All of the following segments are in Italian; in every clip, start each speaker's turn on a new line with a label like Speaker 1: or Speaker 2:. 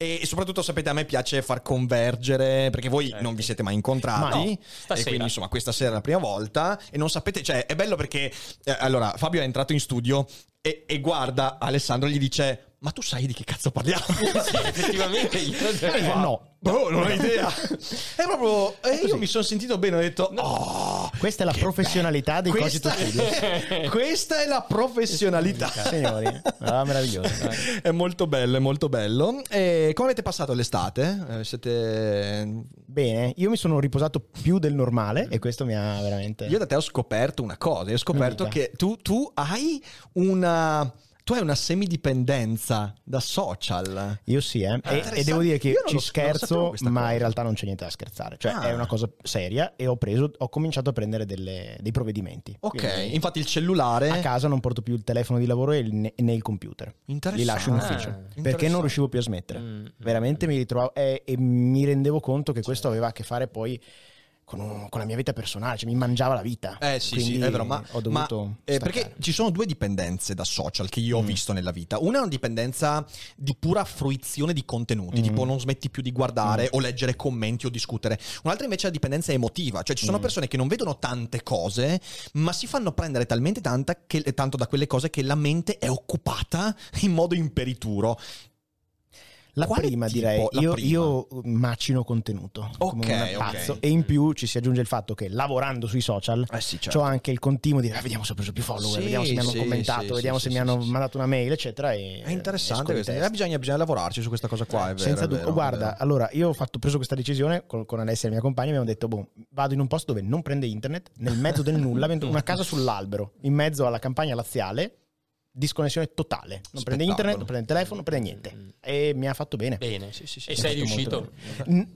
Speaker 1: E soprattutto sapete a me piace far convergere perché voi non vi siete mai incontrati.
Speaker 2: Ma no,
Speaker 1: e quindi insomma questa sera è la prima volta. E non sapete cioè è bello perché eh, allora Fabio è entrato in studio e, e guarda Alessandro gli dice ma tu sai di che cazzo parliamo?
Speaker 2: Sì, effettivamente io
Speaker 1: Eh, no, boh, non ho idea. È proprio. eh, io mi sono sentito bene, ho detto. Oh,
Speaker 3: Questa è la professionalità dei
Speaker 1: questa,
Speaker 3: Studios.
Speaker 1: questa è la professionalità.
Speaker 3: Signori, ah, meraviglioso.
Speaker 1: È molto bello, è molto bello. E come avete passato l'estate? Eh, siete.
Speaker 3: Bene, io mi sono riposato più del normale e questo mi ha veramente...
Speaker 1: Io da te ho scoperto una cosa. Io ho scoperto che tu, tu hai una. Tu hai una semidipendenza da social.
Speaker 3: Io sì, eh. E- e,
Speaker 1: interessante.
Speaker 3: devo dire che ci
Speaker 1: lo-
Speaker 3: scherzo, ma
Speaker 1: cosa.
Speaker 3: in realtà non c'è niente da scherzare. Cioè,
Speaker 1: Ah.
Speaker 3: è una cosa seria e ho preso, ho cominciato a prendere delle- dei provvedimenti.
Speaker 1: Ok,
Speaker 3: Quindi
Speaker 1: infatti il cellulare.
Speaker 3: A casa non porto più il telefono di lavoro e né né il computer. Li lascio in
Speaker 1: Interessante.
Speaker 3: ufficio.
Speaker 2: Ah,
Speaker 3: Perché
Speaker 1: interessante.
Speaker 3: non riuscivo più a smettere.
Speaker 2: Mm,
Speaker 3: Veramente mi ritrovavo e, e mi rendevo conto che questo aveva a che fare poi con, un- con la mia vita personale, cioè mi mangiava la vita.
Speaker 1: Eh sì,
Speaker 3: Quindi
Speaker 1: sì, è vero, ma,
Speaker 3: ho dovuto
Speaker 1: ma, eh, perché ci sono due dipendenze da social che io ho
Speaker 3: Mm.
Speaker 1: visto nella vita. Una è una dipendenza di pura fruizione di contenuti,
Speaker 3: Mm.
Speaker 1: tipo non smetti più di guardare
Speaker 3: Mm.
Speaker 1: o leggere commenti o discutere. Un'altra invece è la dipendenza emotiva, cioè ci sono
Speaker 3: Mm.
Speaker 1: persone che non vedono tante cose, ma si fanno prendere talmente tanta che- tanto da quelle cose che la mente è occupata in modo imperituro.
Speaker 3: La
Speaker 1: Quale
Speaker 3: prima
Speaker 1: tipo?
Speaker 3: direi,
Speaker 1: La
Speaker 3: io,
Speaker 1: prima.
Speaker 3: io macino contenuto come
Speaker 1: Ok,
Speaker 3: un pazzo
Speaker 1: ok.
Speaker 3: e in più ci si aggiunge il fatto che lavorando sui social
Speaker 1: Eh sì,
Speaker 3: ho anche il continuo di dire "Ah, vediamo se ho preso più follower,
Speaker 1: Sì,
Speaker 3: vediamo se mi hanno
Speaker 1: sì,
Speaker 3: commentato, vediamo se mi hanno mandato una mail eccetera e
Speaker 1: È interessante questo. Eh, bisogna, bisogna lavorarci su questa cosa qua, è vero.
Speaker 3: Senza dubbio,
Speaker 1: vero,
Speaker 3: guarda, allora io ho fatto, preso questa decisione con, con Alessia, la mia compagna, abbiamo detto, boh, vado in un posto dove non prende internet, nel mezzo del nulla, una casa sull'albero, in mezzo alla campagna laziale, disconnessione totale. Non prende
Speaker 1: Spettacolo.
Speaker 3: internet, non prende il telefono, non prende niente. E mi ha fatto bene.
Speaker 2: Bene.
Speaker 1: Sì, sì, sì,
Speaker 2: e sei riuscito?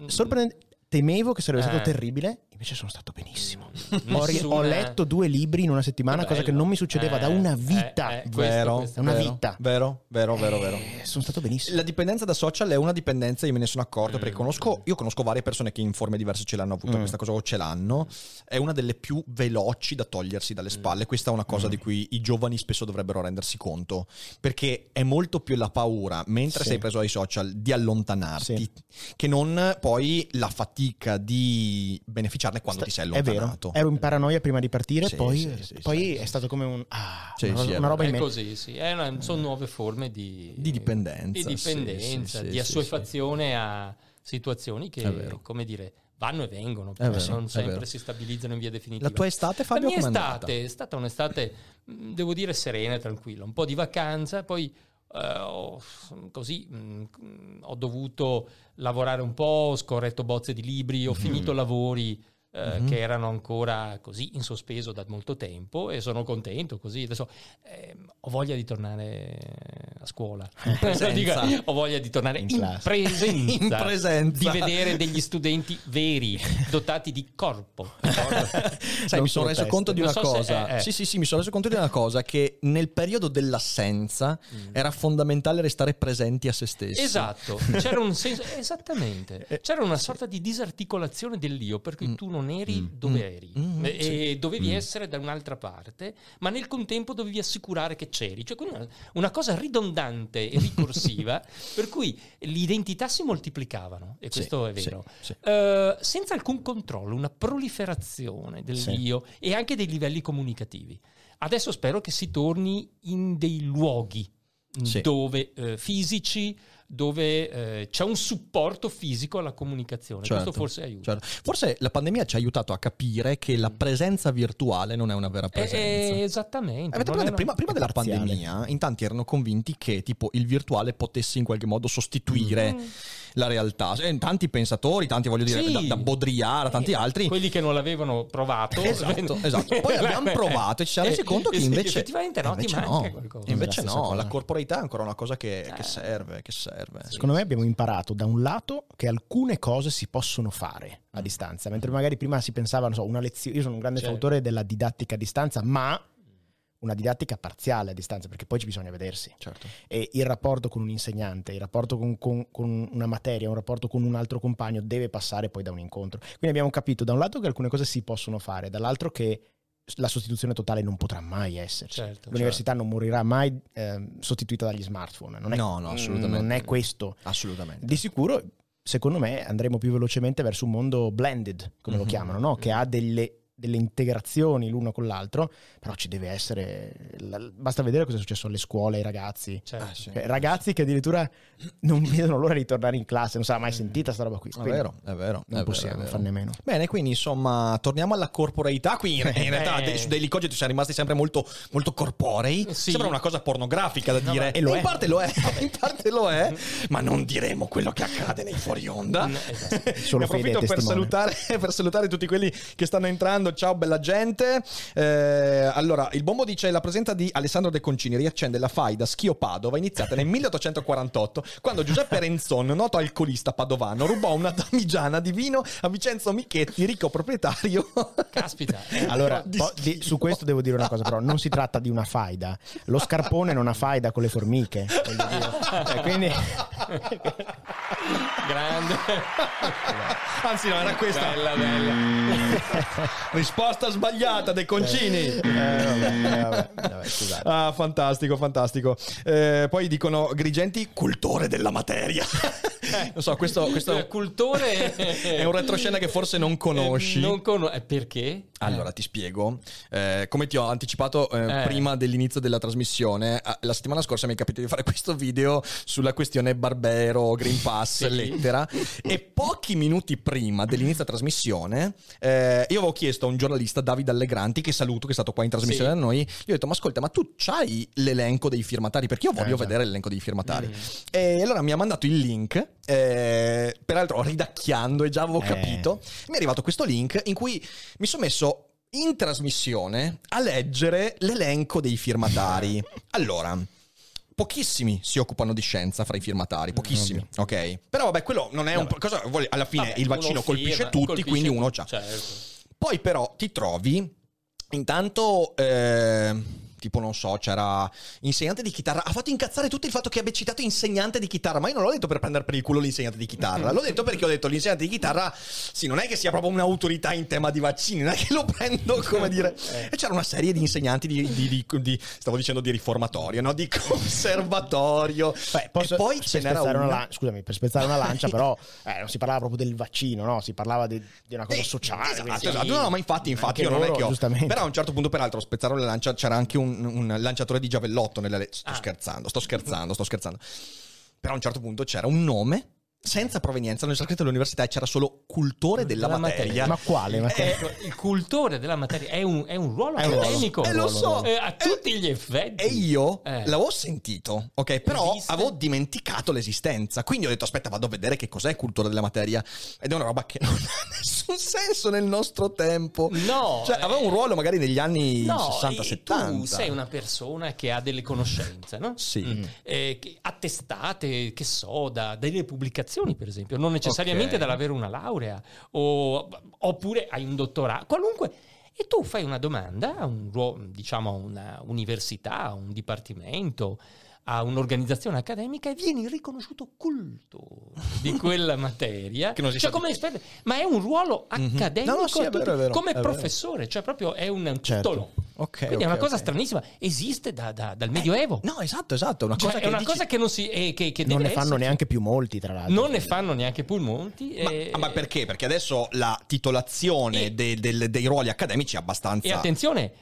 Speaker 3: sorprendente- Temevo che sarebbe stato
Speaker 2: Eh.
Speaker 3: terribile, invece sono stato benissimo. Ho, ho letto due libri in una settimana, cosa che non mi succedeva da
Speaker 2: Eh,
Speaker 3: una
Speaker 2: eh,
Speaker 3: vita.
Speaker 2: eh, questo-
Speaker 1: Vero,
Speaker 2: questo-
Speaker 3: È una
Speaker 1: vero,
Speaker 3: vita.
Speaker 1: Vero, vero, vero, vero.
Speaker 3: Eh, sono stato benissimo.
Speaker 1: La dipendenza da social è una dipendenza, io me ne sono accorto
Speaker 2: Mm.
Speaker 1: perché conosco, io conosco varie persone che in forme diverse ce l'hanno avuta
Speaker 3: Mm.
Speaker 1: questa cosa o ce l'hanno. È una delle più veloci da togliersi
Speaker 2: Mm.
Speaker 1: dalle spalle. Questa è una cosa di cui i giovani spesso dovrebbero rendersi conto. Perché è molto più la paura, mentre
Speaker 3: Sì.
Speaker 1: sei preso dai social, di allontanarti,
Speaker 3: Sì.
Speaker 1: che non poi la fatica di beneficiarne quando ti sei
Speaker 3: È vero,
Speaker 1: allontanato.
Speaker 3: ero in paranoia prima di partire,
Speaker 1: Sì,
Speaker 3: poi,
Speaker 1: sì, sì,
Speaker 3: poi
Speaker 1: sì,
Speaker 3: è
Speaker 1: sì,
Speaker 3: stato come un... Ah, una,
Speaker 1: è
Speaker 3: una roba
Speaker 2: È
Speaker 3: in me.
Speaker 2: così, sì. È una- sono nuove forme di,
Speaker 1: Di dipendenza,
Speaker 2: di, dipendenza,
Speaker 1: sì, sì,
Speaker 2: di
Speaker 1: sì,
Speaker 2: assuefazione a situazioni che,
Speaker 1: È
Speaker 2: come dire, vanno e vengono,
Speaker 1: vero,
Speaker 2: non
Speaker 1: è
Speaker 2: sempre si stabilizzano in via definitiva.
Speaker 1: La tua estate, Fabio,
Speaker 2: La mia
Speaker 1: andata?
Speaker 2: estate è stata un'estate, mh, devo dire, serena e tranquilla, un po' di vacanza, poi eh, ho, così mh, ho dovuto lavorare un po', ho scorretto bozze di libri, ho finito lavori eh,
Speaker 1: Mhm.
Speaker 2: che erano ancora così in sospeso da molto tempo e sono contento così. Adesso ehm, ho voglia di tornare a scuola,
Speaker 1: presenza.
Speaker 2: Dico, ho voglia di tornare
Speaker 3: In
Speaker 2: in, presenza,
Speaker 1: In presenza.
Speaker 2: di vedere degli studenti veri, dotati di corpo.
Speaker 1: Sai, mi sono reso conto di una
Speaker 2: so
Speaker 1: cosa.
Speaker 2: eh, eh.
Speaker 1: Sì, sì, sì, mi sono reso conto di una cosa: che nel periodo dell'assenza
Speaker 2: Mm.
Speaker 1: era fondamentale restare presenti a se stessi.
Speaker 2: Esatto, c'era un senso, esattamente, c'era una sorta di disarticolazione dell'io per cui
Speaker 1: Mm.
Speaker 2: tu non eri
Speaker 1: Mm.
Speaker 2: dove
Speaker 1: Mm.
Speaker 2: eri
Speaker 1: Mm,
Speaker 2: e
Speaker 1: sì.
Speaker 2: e dovevi
Speaker 1: Mm.
Speaker 2: essere da un'altra parte, ma nel contempo dovevi assicurare che c'eri, cioè una, una cosa ridondante e ricorsiva per cui le identità si moltiplicavano e
Speaker 1: Sì,
Speaker 2: questo è vero.
Speaker 1: sì.
Speaker 2: Eh, senza alcun controllo, una proliferazione dell'io e anche dei livelli comunicativi. Adesso spero che si torni in dei luoghi dove eh, fisici, dove eh, c'è un supporto fisico alla comunicazione.
Speaker 1: Certo,
Speaker 2: Questo forse aiuta.
Speaker 1: certo. Forse la pandemia ci ha aiutato a capire che la presenza virtuale non è una vera
Speaker 2: Eh,
Speaker 1: presenza.
Speaker 2: eh, esattamente.
Speaker 1: Avete
Speaker 2: non è
Speaker 1: presente, prima, prima della
Speaker 3: parziale.
Speaker 1: pandemia, in tanti erano convinti che tipo il virtuale potesse in qualche modo sostituire.
Speaker 2: Mm.
Speaker 1: La realtà. Eh, tanti pensatori, tanti voglio dire,
Speaker 2: Sì.
Speaker 1: da, da Baudrillard a tanti altri.
Speaker 2: Quelli che non l'avevano provato.
Speaker 1: Esatto, esatto. Poi abbiamo provato e ci siamo resi conto che
Speaker 2: Eh, sì,
Speaker 1: invece
Speaker 2: effettivamente no,
Speaker 1: invece no.
Speaker 2: qualcosa.
Speaker 1: Invece
Speaker 3: La
Speaker 1: no,
Speaker 3: cosa.
Speaker 1: la corporeità è ancora una cosa che, che
Speaker 2: Eh.
Speaker 1: serve, che serve.
Speaker 3: Secondo me abbiamo imparato da un lato che alcune cose si possono fare a distanza, mentre magari prima si pensava, non so, una lezione. Io sono un grande
Speaker 2: Certo.
Speaker 3: fautore della didattica a distanza, ma una didattica parziale a distanza, perché poi ci bisogna vedersi.
Speaker 1: Certo.
Speaker 3: E il rapporto con un insegnante, il rapporto con, con- con una materia, un rapporto con un altro compagno deve passare poi da un incontro. Quindi abbiamo capito da un lato che alcune cose si possono fare, dall'altro che la sostituzione totale non potrà mai esserci.
Speaker 2: Certo,
Speaker 3: L'università non morirà mai ehm, sostituita dagli smartphone. Non è,
Speaker 1: No, no, assolutamente.
Speaker 3: Non è questo.
Speaker 1: Assolutamente.
Speaker 3: Di sicuro, secondo me, andremo più velocemente verso un mondo blended, come lo
Speaker 1: Mhm.
Speaker 3: chiamano, no? che ha delle, delle integrazioni l'uno con l'altro, però ci deve essere... la- basta vedere cosa è successo alle scuole, ai ragazzi.
Speaker 2: Certo.
Speaker 1: Ah, sì.
Speaker 3: Cioè, ragazzi che addirittura non vedono l'ora di tornare in classe, non sarà mai sentita sta roba qui.
Speaker 1: È vero, è vero.
Speaker 3: Non
Speaker 1: è
Speaker 3: possiamo
Speaker 1: vero,
Speaker 3: farne meno.
Speaker 1: Bene, quindi insomma, torniamo alla corporeità. Qui in, in realtà
Speaker 2: Eh.
Speaker 1: de- su Daily Cogito siamo rimasti sempre molto, molto corporei.
Speaker 2: Sì.
Speaker 1: Sembra una cosa pornografica da
Speaker 2: No,
Speaker 1: dire. E
Speaker 3: lo
Speaker 1: in
Speaker 3: è.
Speaker 1: parte lo è, in parte lo è, ma non diremo quello che accade nei fuori onda.
Speaker 2: Mm, esatto.
Speaker 3: Solo
Speaker 1: ne approfitto per
Speaker 3: testimone.
Speaker 1: salutare, per salutare tutti quelli che stanno entrando. Ciao, bella gente. Eh, allora, il bombo dice: La presenza di Alessandro De Concini riaccende la faida Schio Padova, iniziata nel 1848, quando Giuseppe Renzon, noto alcolista padovano, rubò una damigiana di vino a Vincenzo Michetti, ricco proprietario.
Speaker 2: Caspita. eh.
Speaker 3: Allora, po- di- su questo devo dire una cosa, però non si tratta di una faida. Lo scarpone non ha faida con le formiche. Cioè, quindi
Speaker 2: Grande.
Speaker 1: Anzi, no, era questa.
Speaker 2: Bella, bella.
Speaker 1: Risposta sbagliata, De Concini.
Speaker 3: Eh, vabbè, vabbè, vabbè, scusate.
Speaker 1: Ah, fantastico, fantastico. Eh, poi dicono Grigenti, cultore della materia. Non so, questo, questo
Speaker 2: Il cultore
Speaker 1: è un retroscena che forse non conosci.
Speaker 2: Eh, non cono- eh, perché?
Speaker 1: Allora, ti spiego. Eh, come ti ho anticipato eh,
Speaker 2: Eh.
Speaker 1: prima dell'inizio della trasmissione, eh, la settimana scorsa mi è capitato di fare questo video sulla questione Barbero, Green Pass,
Speaker 2: Sì.
Speaker 1: lettera. E pochi minuti prima dell'inizio della trasmissione, eh, io avevo chiesto a un giornalista, Davide Allegranti, che saluto, che è stato qua in trasmissione
Speaker 2: Sì.
Speaker 1: da noi, gli ho detto, ma ascolta, ma tu c'hai l'elenco dei firmatari? Perché io voglio
Speaker 3: Eh,
Speaker 1: vedere l'elenco dei firmatari.
Speaker 2: Mm.
Speaker 1: E allora mi ha mandato il link, eh, peraltro ridacchiando e già avevo
Speaker 3: Eh.
Speaker 1: capito. Mi è arrivato questo link in cui mi sono messo in trasmissione a leggere l'elenco dei firmatari. Allora, pochissimi si occupano di scienza fra i firmatari, pochissimi, ok? Però vabbè, quello non è un cosa vuole- alla fine
Speaker 2: Vabbè,
Speaker 1: il vaccino colpisce
Speaker 2: firma,
Speaker 1: tutti,
Speaker 2: colpisce
Speaker 1: quindi uno c'ha.
Speaker 2: Certo.
Speaker 1: Poi però ti trovi intanto eh, tipo non so, c'era insegnante di chitarra, ha fatto incazzare tutto il fatto che abbia citato insegnante di chitarra, ma io non l'ho detto per prendere per il culo l'insegnante di chitarra, l'ho detto perché ho detto l'insegnante di chitarra, sì, non è che sia proprio un'autorità in tema di vaccini, non è che lo prendo come dire. E c'era una serie di insegnanti di, di- di- di- stavo dicendo di riformatorio, no? Di conservatorio.
Speaker 3: Beh, posso,
Speaker 1: e poi ce n'era una.
Speaker 3: una scusami, per spezzare una lancia, però eh, non si parlava proprio del vaccino, no? Si parlava di, di una cosa
Speaker 1: Eh,
Speaker 3: sociale.
Speaker 1: Esatto,
Speaker 3: quindi-
Speaker 1: esatto. No, no, ma infatti, infatti io non è
Speaker 3: loro,
Speaker 1: che ho. Però a un certo punto, peraltro, spezzare la lancia c'era anche un, un lanciatore di giavellotto nella le- Sto
Speaker 2: Ah.
Speaker 1: scherzando, sto scherzando, sto scherzando. Però a un certo punto c'era un nome senza provenienza, non c'era scritto all'università e c'era solo cultore della,
Speaker 2: Della
Speaker 1: materia.
Speaker 2: materia.
Speaker 3: Ma quale? Ma quale?
Speaker 2: Ecco, il cultore della materia è un, è un ruolo
Speaker 3: È un
Speaker 2: accademico.
Speaker 1: Eh, lo so.
Speaker 2: Eh, a tutti gli effetti.
Speaker 1: E io
Speaker 2: Eh.
Speaker 1: l'avevo sentito, ok? Però
Speaker 2: Esiste?
Speaker 1: avevo dimenticato l'esistenza. Quindi ho detto: aspetta, vado a vedere che cos'è cultura della materia. Ed è una roba che non ha nessun senso nel nostro tempo.
Speaker 2: No,
Speaker 1: Cioè,
Speaker 2: eh,
Speaker 1: aveva un ruolo magari negli anni
Speaker 2: No,
Speaker 1: 60-70.
Speaker 2: tu sei una persona che ha delle conoscenze, no?
Speaker 1: Sì.
Speaker 2: Mm. Eh, attestate, che so, da delle pubblicazioni, per esempio, non necessariamente
Speaker 1: Ok.
Speaker 2: dall'avere una laurea, o- oppure hai un dottorato, qualunque. E tu fai una domanda a un diciamo, a una università, a un dipartimento, a un'organizzazione accademica e vieni riconosciuto culto di quella materia.
Speaker 1: Che non si
Speaker 2: cioè, come esperto, ma è un ruolo accademico
Speaker 1: No, no, sì, vero, vero,
Speaker 2: come
Speaker 1: è vero.
Speaker 2: professore, cioè proprio è un
Speaker 3: Certo.
Speaker 2: titolo.
Speaker 1: Ok,
Speaker 2: Quindi
Speaker 1: ok,
Speaker 2: è una cosa
Speaker 1: ok.
Speaker 2: stranissima, esiste da- da- dal Medioevo.
Speaker 1: No, esatto, esatto. È una
Speaker 2: Cioè,
Speaker 1: cosa
Speaker 2: è
Speaker 1: che
Speaker 2: una
Speaker 1: dici-
Speaker 2: cosa che non si eh, che, che
Speaker 3: non ne fanno
Speaker 2: esserci.
Speaker 3: neanche più molti, tra l'altro.
Speaker 2: Non ne fanno neanche Pulmonti.
Speaker 1: Ma,
Speaker 2: e,
Speaker 1: ah, ma perché? Perché adesso la titolazione
Speaker 2: E-
Speaker 1: de- del- dei ruoli accademici è abbastanza.
Speaker 2: E attenzione,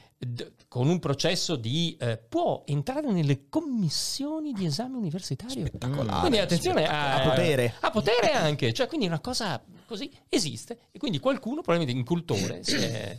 Speaker 2: con un processo di eh, può entrare nelle commissioni di esame universitario.
Speaker 1: Spettacolare,
Speaker 2: Quindi attenzione a,
Speaker 3: A potere.
Speaker 2: A potere anche, cioè quindi una cosa così esiste e quindi qualcuno probabilmente in cultore si è-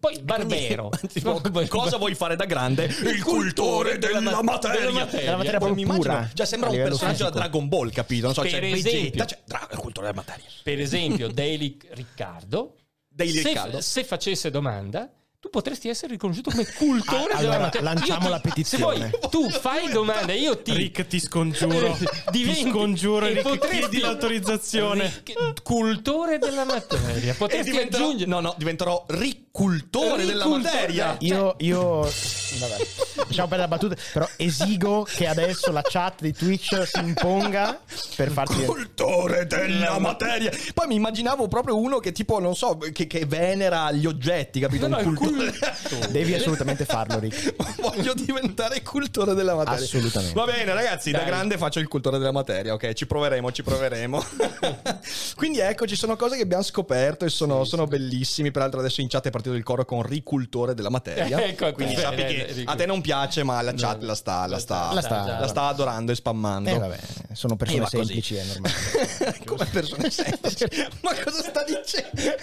Speaker 2: Poi Barbero.
Speaker 1: Tipo, cosa vuoi fare da grande? Il cultore della,
Speaker 2: della
Speaker 1: materia.
Speaker 2: materia.
Speaker 3: Della materia
Speaker 1: Poi immagino- Cioè, sembra un personaggio da. Dragon Ball, capito? Non so,
Speaker 2: Per
Speaker 1: c'è
Speaker 2: esempio.
Speaker 1: Vegeta, c'è Dra- il cultore della materia.
Speaker 2: Per esempio, Daily Riccardo.
Speaker 1: Daily
Speaker 2: se,
Speaker 1: Riccardo.
Speaker 2: se facesse domanda, tu potresti essere riconosciuto come cultore
Speaker 3: Ah,
Speaker 2: della
Speaker 3: allora,
Speaker 2: materia.
Speaker 3: lanciamo
Speaker 2: ti-
Speaker 3: la petizione.
Speaker 2: Se poi tu fai domanda, io ti.
Speaker 4: Rick, ti scongiuro.
Speaker 2: Diventi-
Speaker 4: ti scongiuro, Rick,
Speaker 2: potresti-
Speaker 4: chiedi l'autorizzazione.
Speaker 2: Ric- Cultore della materia. Potresti
Speaker 1: diventerò,
Speaker 2: aggiungere.
Speaker 1: no, no, diventerò ricultore della materia.
Speaker 2: dai.
Speaker 3: Io, io vabbè, lasciamo perdere la battuta, però esigo che adesso la chat di Twitch si imponga per farti...
Speaker 1: Cultore della materia. Poi mi immaginavo proprio uno che tipo, non so, che, che venera gli oggetti, capito?
Speaker 2: No, no,
Speaker 1: Un cultore.
Speaker 3: Devi assolutamente farlo, Rick.
Speaker 1: Voglio diventare cultore della materia.
Speaker 3: Assolutamente.
Speaker 1: Va bene, ragazzi, da
Speaker 2: Dai.
Speaker 1: grande faccio il cultore della materia, ok? Ci proveremo, ci proveremo. Quindi ecco, ci sono cose che abbiamo scoperto e sono, sono bellissimi. Peraltro adesso in chat è partito il coro con ricultore della materia.
Speaker 2: Ecco,
Speaker 1: Quindi
Speaker 2: bene,
Speaker 1: sappi
Speaker 2: bene,
Speaker 1: che
Speaker 2: Rico.
Speaker 1: a te non piace, ma la chat
Speaker 2: No,
Speaker 1: la sta, la sta,
Speaker 3: la sta-
Speaker 1: la sta adorando e spammando.
Speaker 3: Eh vabbè, sono persone
Speaker 1: così.
Speaker 3: semplici, è normale.
Speaker 1: Come persone semplici. Ma cosa sta dicendo?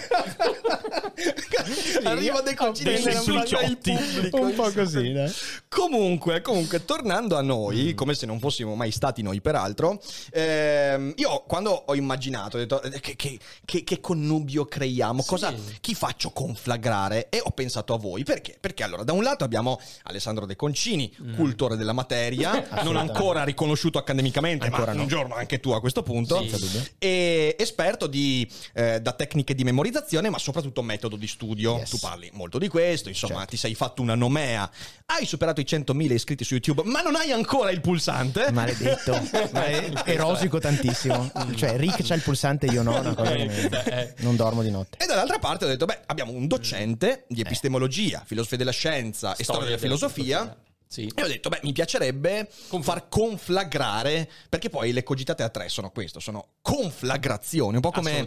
Speaker 1: Arriva dei concili
Speaker 4: dei
Speaker 1: pubblico.
Speaker 3: Un po' così, dai.
Speaker 1: Comunque, comunque, tornando a noi, come se non fossimo mai stati noi, peraltro, ehm, io quando ho immaginato, ho detto eh, che, che- che- che connubio creiamo,
Speaker 2: Sì.
Speaker 1: cosa, chi faccio conflagrare? E ho pensato a voi. Perché? Perché allora, da un lato abbiamo Alessandro De Concini, cultore della materia, non ancora riconosciuto accademicamente,
Speaker 3: Ancora
Speaker 1: ma
Speaker 3: no.
Speaker 1: un giorno anche tu a questo punto.
Speaker 3: Dubbio.
Speaker 1: E esperto di, eh, da tecniche di memorizzazione, ma soprattutto metodo di studio.
Speaker 3: Yes.
Speaker 1: Tu parli molto di questo, insomma,
Speaker 3: Certo.
Speaker 1: ti sei fatto una nomea, hai superato i 100.000 iscritti su YouTube, ma non hai ancora il pulsante.
Speaker 3: Maledetto, Ma è- e rosico tantissimo. Cioè, Rick c'ha il pulsante, io no, una cosa che mi- non dormo di notte.
Speaker 1: E dall'altra parte ho detto, beh, abbiamo un docente di epistemologia, filosofia della scienza e storia della filosofia.
Speaker 2: Sì.
Speaker 1: E ho detto, beh, mi piacerebbe far conflagrare, perché poi le cogitate a tre sono questo, sono conflagrazioni, un po' come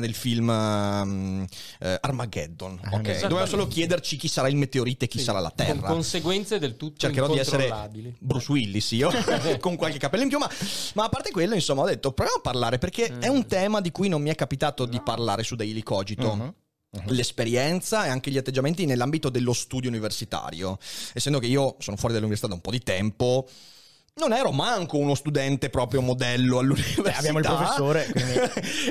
Speaker 1: del film um, eh, Armageddon, ok?
Speaker 3: Esattamente.
Speaker 1: Dobbiamo solo chiederci chi sarà il meteorite e chi
Speaker 2: Sì.
Speaker 1: sarà la
Speaker 2: Con
Speaker 1: Terra.
Speaker 2: conseguenze del tutto
Speaker 1: Cercherò di essere. Bruce Willis io, con qualche capello in più, ma, ma a parte quello, insomma, ho detto proviamo a parlare perché è un tema di cui non mi è capitato di parlare su Daily Cogito.
Speaker 3: Mhm.
Speaker 1: L'esperienza e anche gli atteggiamenti nell'ambito dello studio universitario. Essendo che io sono fuori dall'università da un po' di tempo, non ero manco uno studente proprio modello all'università.
Speaker 3: Beh, abbiamo il professore, quindi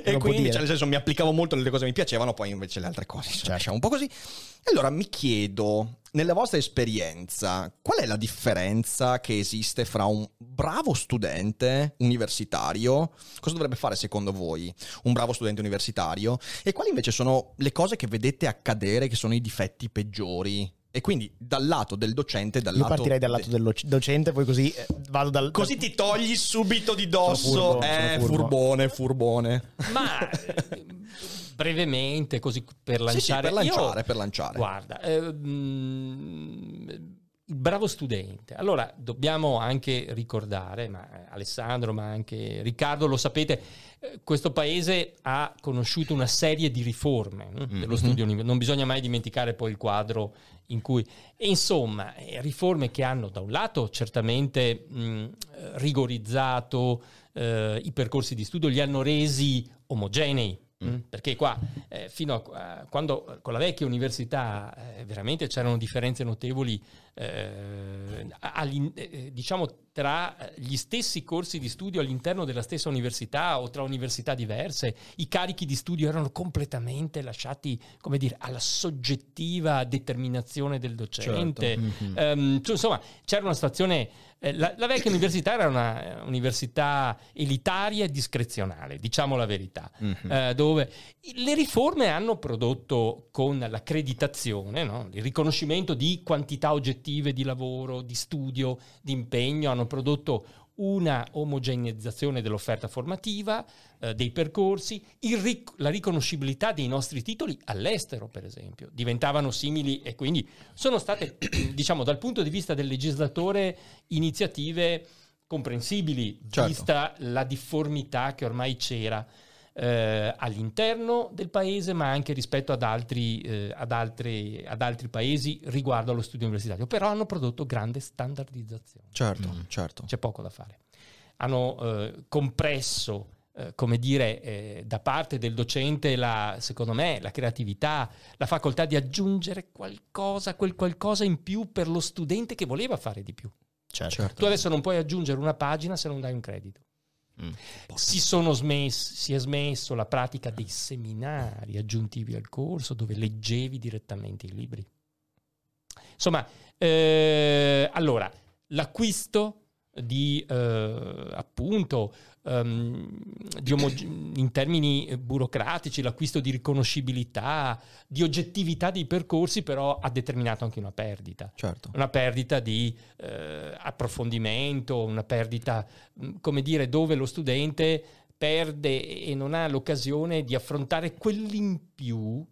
Speaker 1: e quindi, cioè, nel senso, mi applicavo molto nelle cose che mi piacevano, poi invece le altre cose,
Speaker 3: Certo.
Speaker 1: lasciamo un po' così. E allora mi chiedo, nella vostra esperienza, qual è la differenza che esiste fra un bravo studente universitario, cosa dovrebbe fare secondo voi un bravo studente universitario, e quali invece sono le cose che vedete accadere che sono i difetti peggiori? E quindi dal lato del docente dal
Speaker 3: Io
Speaker 1: lato...
Speaker 3: partirei dal lato
Speaker 1: de-
Speaker 3: del doc- docente, poi così eh, vado dal...
Speaker 1: Così ti togli subito di dosso.
Speaker 3: Furbo,
Speaker 1: eh,
Speaker 3: furbo.
Speaker 1: furbone, furbone.
Speaker 2: Ma brevemente, così per
Speaker 1: Sì, sì,
Speaker 2: lanciare.
Speaker 1: per
Speaker 2: Io-
Speaker 1: lanciare, per lanciare.
Speaker 2: Guarda, eh, mm, il bravo studente. Allora, dobbiamo anche ricordare, ma eh, Alessandro, ma anche Riccardo, lo sapete, eh, questo paese ha conosciuto una serie di riforme no? dello
Speaker 1: Mhm.
Speaker 2: studio universitario. Non bisogna mai dimenticare poi il quadro in cui... E insomma, eh, riforme che hanno da un lato certamente mh, rigorizzato eh, i percorsi di studio, li hanno resi omogenei. mm, Perché qua, eh, fino a a quando con la vecchia università eh, veramente c'erano differenze notevoli, eh, eh, diciamo, tra gli stessi corsi di studio all'interno della stessa università o tra università diverse, i carichi di studio erano completamente lasciati, come dire, alla soggettiva determinazione del docente.
Speaker 3: Mhm.
Speaker 2: Ehm, cioè, insomma, c'era una situazione. eh, la, la vecchia università era una eh, università elitaria e discrezionale, diciamo la verità, eh, dove le riforme hanno prodotto con l'accreditazione, no? il riconoscimento di quantità oggettive di lavoro, di studio, di impegno, hanno prodotto una omogeneizzazione dell'offerta formativa, eh, dei percorsi, ric- la riconoscibilità dei nostri titoli all'estero, per esempio, diventavano simili e quindi sono state, diciamo, dal punto di vista del legislatore, iniziative comprensibili,
Speaker 1: Certo.
Speaker 2: vista la difformità che ormai c'era eh, all'interno del paese, ma anche rispetto ad altri, eh, ad, altri, ad altri paesi riguardo allo studio universitario. Però hanno prodotto grande standardizzazione
Speaker 1: Certo, certo.
Speaker 2: c'è poco da fare. Hanno eh, compresso eh, come dire, eh, da parte del docente, la, secondo me, la creatività, la facoltà di aggiungere qualcosa, quel qualcosa in più per lo studente che voleva fare di più.
Speaker 3: Certo.
Speaker 2: Tu adesso non puoi aggiungere una pagina se non dai un credito.
Speaker 3: Mm.
Speaker 2: Si, smess- si è smesso la pratica dei seminari aggiuntivi al corso dove leggevi direttamente i libri. Insomma, eh, allora, l'acquisto di eh, appunto ehm, di omoge- in termini burocratici, l'acquisto di riconoscibilità, di oggettività dei percorsi, però ha determinato anche una perdita.
Speaker 1: Certo.
Speaker 2: Una perdita di eh, approfondimento, una perdita, come dire, dove lo studente perde e non ha l'occasione di affrontare quell'in più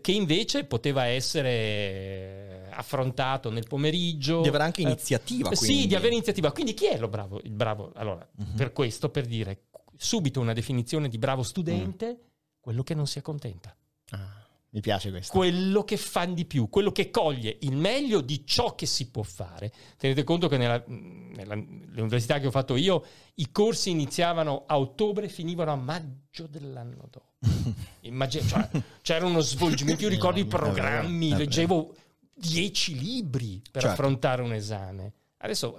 Speaker 2: che invece poteva essere affrontato nel pomeriggio.
Speaker 1: Di avere anche
Speaker 2: Eh,
Speaker 1: iniziativa.
Speaker 2: sì,
Speaker 1: quindi.
Speaker 2: di avere iniziativa. Quindi chi è lo bravo? Il bravo? Allora,
Speaker 1: Mhm.
Speaker 2: per questo, per dire subito una definizione di bravo studente,
Speaker 1: Mm.
Speaker 2: quello che non si accontenta,
Speaker 3: Ah, mi piace questo.
Speaker 2: quello che fa di più, quello che coglie il meglio di ciò che si può fare. Tenete conto che nell'università che ho fatto io, i corsi iniziavano a ottobre e finivano a maggio dell'anno dopo. Immagina- cioè, c'era uno svolgimento, io ricordo i programmi, leggevo dieci libri per
Speaker 1: Certo.
Speaker 2: affrontare un esame. Adesso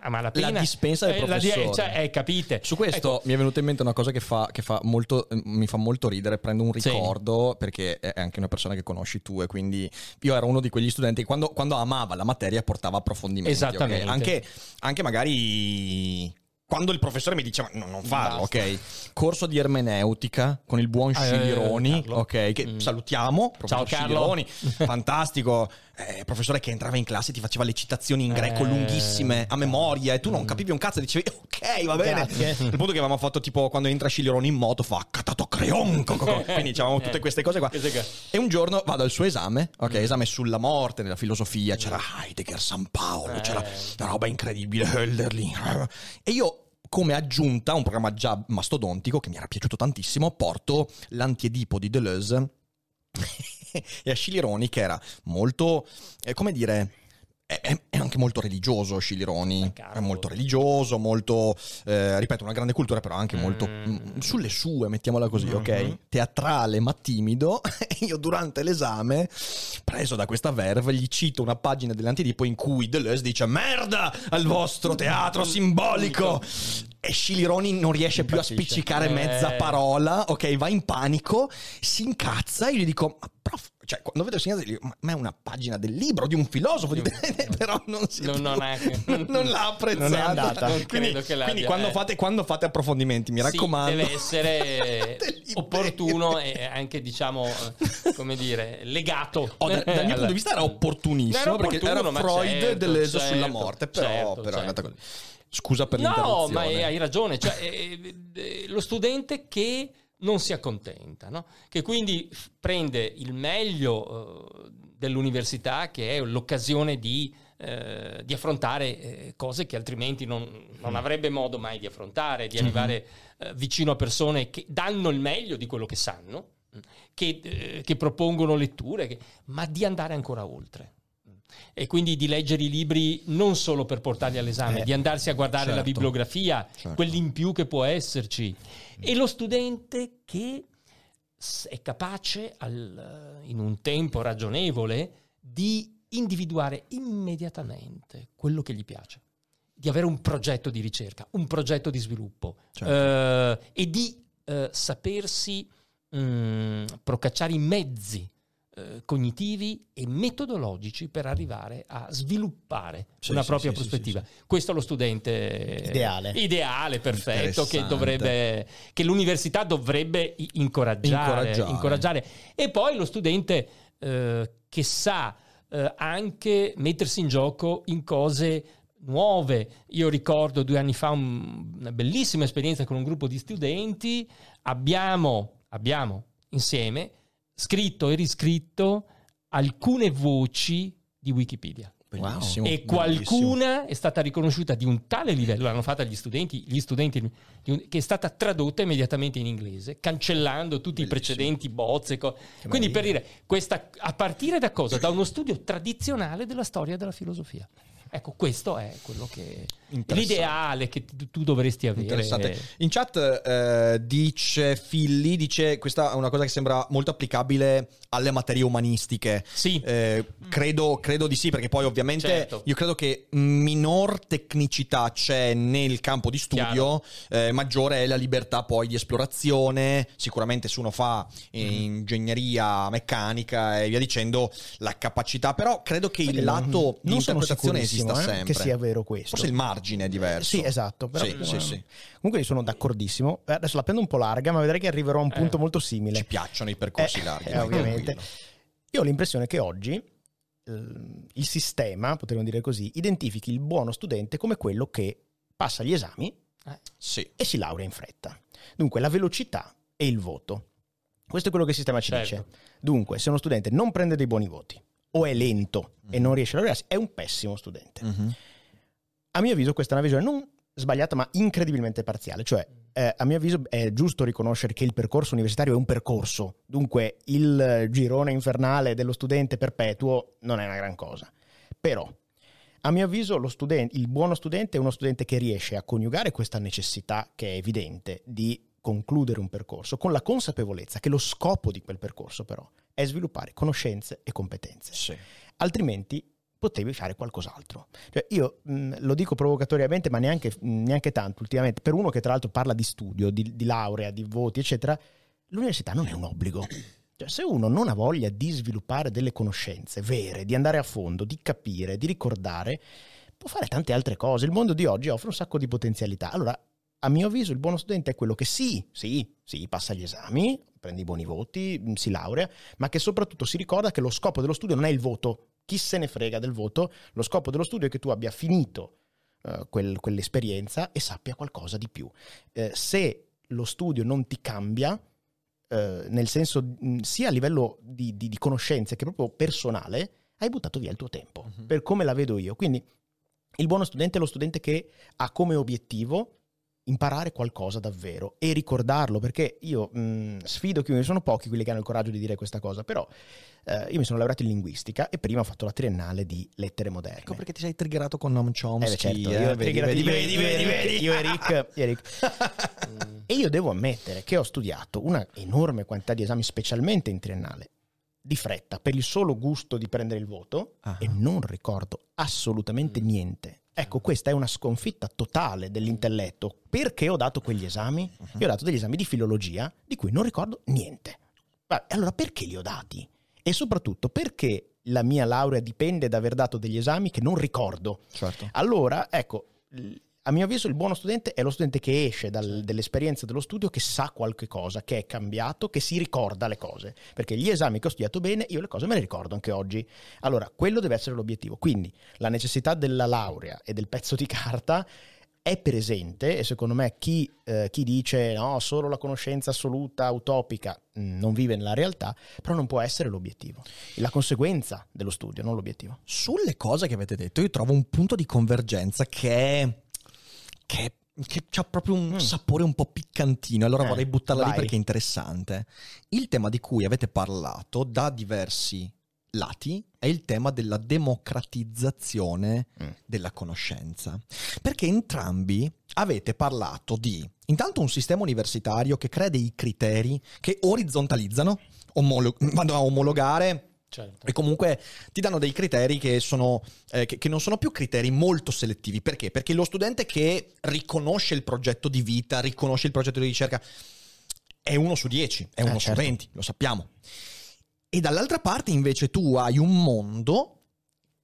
Speaker 2: a malapena...
Speaker 1: La dispensa del
Speaker 2: eh, la di-
Speaker 1: professore.
Speaker 2: cioè, eh, capite?
Speaker 1: Su questo
Speaker 2: Ecco,
Speaker 1: mi è venuta in mente una cosa che, fa, che fa molto, eh, mi fa molto ridere, prendo un
Speaker 2: Sì.
Speaker 1: ricordo perché è anche una persona che conosci tu e quindi io ero uno di quegli studenti che quando, quando amava la materia portava approfondimenti.
Speaker 2: Esattamente.
Speaker 1: Anche, anche magari quando il professore mi diceva no, non farlo, ok? Corso di ermeneutica con il buon
Speaker 2: Eh,
Speaker 1: Scilironi,
Speaker 2: Carlo.
Speaker 1: ok? Che
Speaker 2: Mm.
Speaker 1: salutiamo,
Speaker 2: Ciao, Carlo.
Speaker 1: Scilironi, fantastico. Eh, professore che entrava in classe e ti faceva le citazioni in greco
Speaker 2: Eh.
Speaker 1: lunghissime a memoria e tu non capivi un cazzo e dicevi ok va bene
Speaker 3: Grazie.
Speaker 1: il punto che avevamo fatto tipo quando entra Scilironi in moto fa catato creon quindi avevamo tutte queste cose qua e un giorno vado al suo esame ok
Speaker 2: Mm.
Speaker 1: esame sulla morte nella filosofia c'era Heidegger San Paolo
Speaker 2: Eh.
Speaker 1: c'era una roba incredibile Hölderlin e io come aggiunta a un programma già mastodontico che mi era piaciuto tantissimo porto l'antiedipo di Deleuze e a Scilironi che era molto eh, come dire è, è- anche molto religioso Scilironi. È molto religioso molto eh, ripeto una grande cultura però anche molto
Speaker 2: Mm.
Speaker 1: mm, sulle sue mettiamola così ok?
Speaker 3: Mhm.
Speaker 1: teatrale ma timido. E io durante l'esame preso da questa verve gli cito una pagina dell'antidipo in cui Deleuze dice merda al vostro teatro simbolico e Scilironi non riesce più a spiccicare
Speaker 2: Eh.
Speaker 1: mezza parola ok va in panico si incazza io gli dico ma prof cioè quando vedo il segnato gli dico ma è una pagina del libro di un filosofo di- però non si è
Speaker 2: Non- non ha-
Speaker 1: non l'ha apprezzata
Speaker 3: Non è andata.
Speaker 2: Non
Speaker 1: quindi,
Speaker 2: credo che l'abbia,
Speaker 1: quindi quando,
Speaker 2: eh.
Speaker 1: fate, quando fate approfondimenti mi
Speaker 2: Sì,
Speaker 1: raccomando
Speaker 2: deve essere opportuno e anche, diciamo, eh, come dire, legato.
Speaker 1: Oh, da- dal mio punto di vista era opportunissimo
Speaker 2: Era
Speaker 1: perché era Freud
Speaker 2: certo,
Speaker 1: Deleuze
Speaker 2: certo,
Speaker 1: sulla morte però,
Speaker 2: certo,
Speaker 1: però è andata
Speaker 2: certo.
Speaker 1: così scusa per
Speaker 2: No,
Speaker 1: l'interruzione
Speaker 2: ma hai hai ragione. Cioè, eh, eh, lo studente che non si accontenta, no? che quindi prende il meglio eh, dell'università, che è l'occasione di, eh, di affrontare eh, cose che altrimenti non, non avrebbe modo mai di affrontare, di arrivare eh, vicino a persone che danno il meglio di quello che sanno, che, eh, che propongono letture, che- ma di andare ancora oltre. E quindi di leggere i libri non solo per portarli all'esame,
Speaker 3: Eh,
Speaker 2: di andarsi a guardare la
Speaker 1: certo.
Speaker 2: bibliografia,
Speaker 1: Certo.
Speaker 2: quell'in più che può esserci. E lo studente che è capace al- in un tempo ragionevole di individuare immediatamente quello che gli piace, di avere un progetto di ricerca, un progetto di sviluppo
Speaker 1: Certo.
Speaker 2: eh, e di eh, sapersi mm, procacciare i mezzi eh, cognitivi e metodologici per arrivare a sviluppare
Speaker 1: Sì,
Speaker 2: una
Speaker 1: sì,
Speaker 2: propria
Speaker 1: sì,
Speaker 2: prospettiva.
Speaker 1: sì, sì.
Speaker 2: Questo è lo studente
Speaker 3: Ideale.
Speaker 2: ideale, perfetto, che dovrebbe che l'università dovrebbe incoraggiare,
Speaker 1: Incoraggiare.
Speaker 2: incoraggiare. E poi lo studente eh, che sa eh, anche mettersi in gioco in cose nuove. Io ricordo due anni fa un- una bellissima esperienza con un gruppo di studenti. Abbiamo, abbiamo insieme scritto e riscritto alcune voci di Wikipedia.
Speaker 1: Bellissimo,
Speaker 2: E
Speaker 1: bellissimo.
Speaker 2: qualcuna è stata riconosciuta di un tale livello, l'hanno fatta gli studenti, gli studenti un- che è stata tradotta immediatamente in inglese, cancellando tutti i
Speaker 1: Bellissimo.
Speaker 2: precedenti bozze. co- Quindi per dire, questa, a partire da cosa? Da uno studio tradizionale della storia della filosofia. Ecco, questo è quello che. L'ideale che tu, tu dovresti avere.
Speaker 1: Interessante. In chat eh, dice Filli, dice questa è una cosa che sembra molto applicabile alle materie umanistiche.
Speaker 2: Sì.
Speaker 1: Eh, credo, credo di sì, perché poi ovviamente
Speaker 2: Certo.
Speaker 1: io credo che minor tecnicità c'è nel campo di studio, eh, maggiore è la libertà poi di esplorazione. Sicuramente se uno fa eh,
Speaker 2: Mm-hmm.
Speaker 1: ingegneria meccanica e via dicendo, la capacità, però credo che il
Speaker 3: non-
Speaker 1: lato di
Speaker 3: non sono
Speaker 1: interpretazione esista
Speaker 3: eh,
Speaker 1: sempre.
Speaker 3: che sia vero questo.
Speaker 1: Forse il margine è diverso.
Speaker 3: Sì, esatto. Però,
Speaker 1: Sì, sì, sì.
Speaker 3: Comunque io sono d'accordissimo. Eh, Adesso la prendo un po' larga, ma vedrai che arriverò a un
Speaker 2: Eh.
Speaker 3: punto molto simile.
Speaker 1: Ci piacciono i percorsi
Speaker 3: Eh,
Speaker 1: larghi.
Speaker 3: eh, ovviamente.
Speaker 1: tranquillo.
Speaker 3: Io ho l'impressione che oggi eh, il sistema, potremmo dire così, identifichi il buono studente come quello che passa gli esami
Speaker 1: Sì.
Speaker 3: e si laurea in fretta. Dunque, la velocità e il voto. Questo è quello che il sistema ci
Speaker 2: Certo.
Speaker 3: dice. Dunque, se uno studente non prende dei buoni voti o è lento e
Speaker 1: Mhm.
Speaker 3: non riesce a laurearsi, è un pessimo studente.
Speaker 1: Mhm.
Speaker 3: A mio avviso questa è una visione non sbagliata ma incredibilmente parziale, cioè eh, a mio avviso è giusto riconoscere che il percorso universitario è un percorso, dunque il girone infernale dello studente perpetuo non è una gran cosa. Però a mio avviso lo studente, il buono studente è uno studente che riesce a coniugare questa necessità che è evidente di concludere un percorso con la consapevolezza che lo scopo di quel percorso però è sviluppare conoscenze e competenze
Speaker 1: Sì.
Speaker 3: altrimenti potevi fare qualcos'altro. Cioè, io mh, lo dico provocatoriamente, ma neanche, mh, neanche tanto ultimamente, per uno che tra l'altro parla di studio, di, di laurea, di voti, eccetera, l'università non è un obbligo. Cioè, se uno non ha voglia di sviluppare delle conoscenze vere, di andare a fondo, di capire, di ricordare, può fare tante altre cose. Il mondo di oggi offre un sacco di potenzialità. Allora, a mio avviso, il buono studente è quello che sì, sì, sì, passa gli esami, prende i buoni voti, mh, si laurea, ma che soprattutto si ricorda che lo scopo dello studio non è il voto. Chi se ne frega del voto? Lo scopo dello studio è che tu abbia finito eh, quel- quell'esperienza e sappia qualcosa di più. Eh, se lo studio non ti cambia, eh, nel senso mh, sia a livello di, di- di conoscenze che proprio personale, hai buttato via il tuo tempo,
Speaker 1: Mhm.
Speaker 3: per come la vedo io. Quindi il buono studente è lo studente che ha come obiettivo imparare qualcosa davvero e ricordarlo, perché io mh, sfido chiunque, sono pochi quelli che hanno il coraggio di dire questa cosa, però eh, io mi sono laureato in linguistica e prima ho fatto la triennale di lettere moderne.
Speaker 1: Ecco perché ti sei triggerato con Noam Chomsky.
Speaker 3: Eh, certo,
Speaker 1: eh,
Speaker 3: io,
Speaker 1: vedi,
Speaker 3: triggerati-
Speaker 1: vedi, vedi, vedi,
Speaker 3: io e io e io devo ammettere che ho studiato una enorme quantità di esami, specialmente in triennale, di fretta, per il solo gusto di prendere il voto
Speaker 1: Ah.
Speaker 3: e non ricordo assolutamente
Speaker 2: Mm.
Speaker 3: niente. Ecco, questa è una sconfitta totale dell'intelletto. Perché ho dato quegli esami?
Speaker 1: Mhm.
Speaker 3: Io ho dato degli esami di filologia di cui non ricordo niente. Allora perché li ho dati? E soprattutto perché la mia laurea dipende da aver dato degli esami che non ricordo?
Speaker 1: Certo.
Speaker 3: Allora, ecco, a mio avviso il buono studente è lo studente che esce dal- dall'esperienza dello studio, che sa qualche cosa, che è cambiato, che si ricorda le cose. Perché gli esami che ho studiato bene, io le cose me le ricordo anche oggi. Allora, quello deve essere l'obiettivo. Quindi la necessità della laurea e del pezzo di carta è presente e secondo me chi, eh, chi dice no, solo la conoscenza assoluta, utopica, mh, non vive nella realtà, però non può essere l'obiettivo. La conseguenza dello studio, non l'obiettivo.
Speaker 1: Sulle cose che avete detto, io trovo un punto di convergenza che che, che ha proprio un
Speaker 3: Mm.
Speaker 1: sapore un po' piccantino. Allora
Speaker 3: Eh,
Speaker 1: vorrei buttarla lì
Speaker 3: vai.
Speaker 1: perché è interessante. Il tema di cui avete parlato da diversi lati è il tema della democratizzazione
Speaker 3: Mm.
Speaker 1: della conoscenza. Perché entrambi avete parlato di intanto un sistema universitario che crea dei criteri che orizzontalizzano, omolo- vanno a omologare
Speaker 2: Certo.
Speaker 1: e comunque ti danno dei criteri che, sono, eh, che, che non sono più criteri molto selettivi. Perché? Perché lo studente che riconosce il progetto di vita, riconosce il progetto di ricerca, è uno su dieci, è
Speaker 3: Eh,
Speaker 1: uno
Speaker 3: certo.
Speaker 1: su venti, lo sappiamo. E dall'altra parte invece tu hai un mondo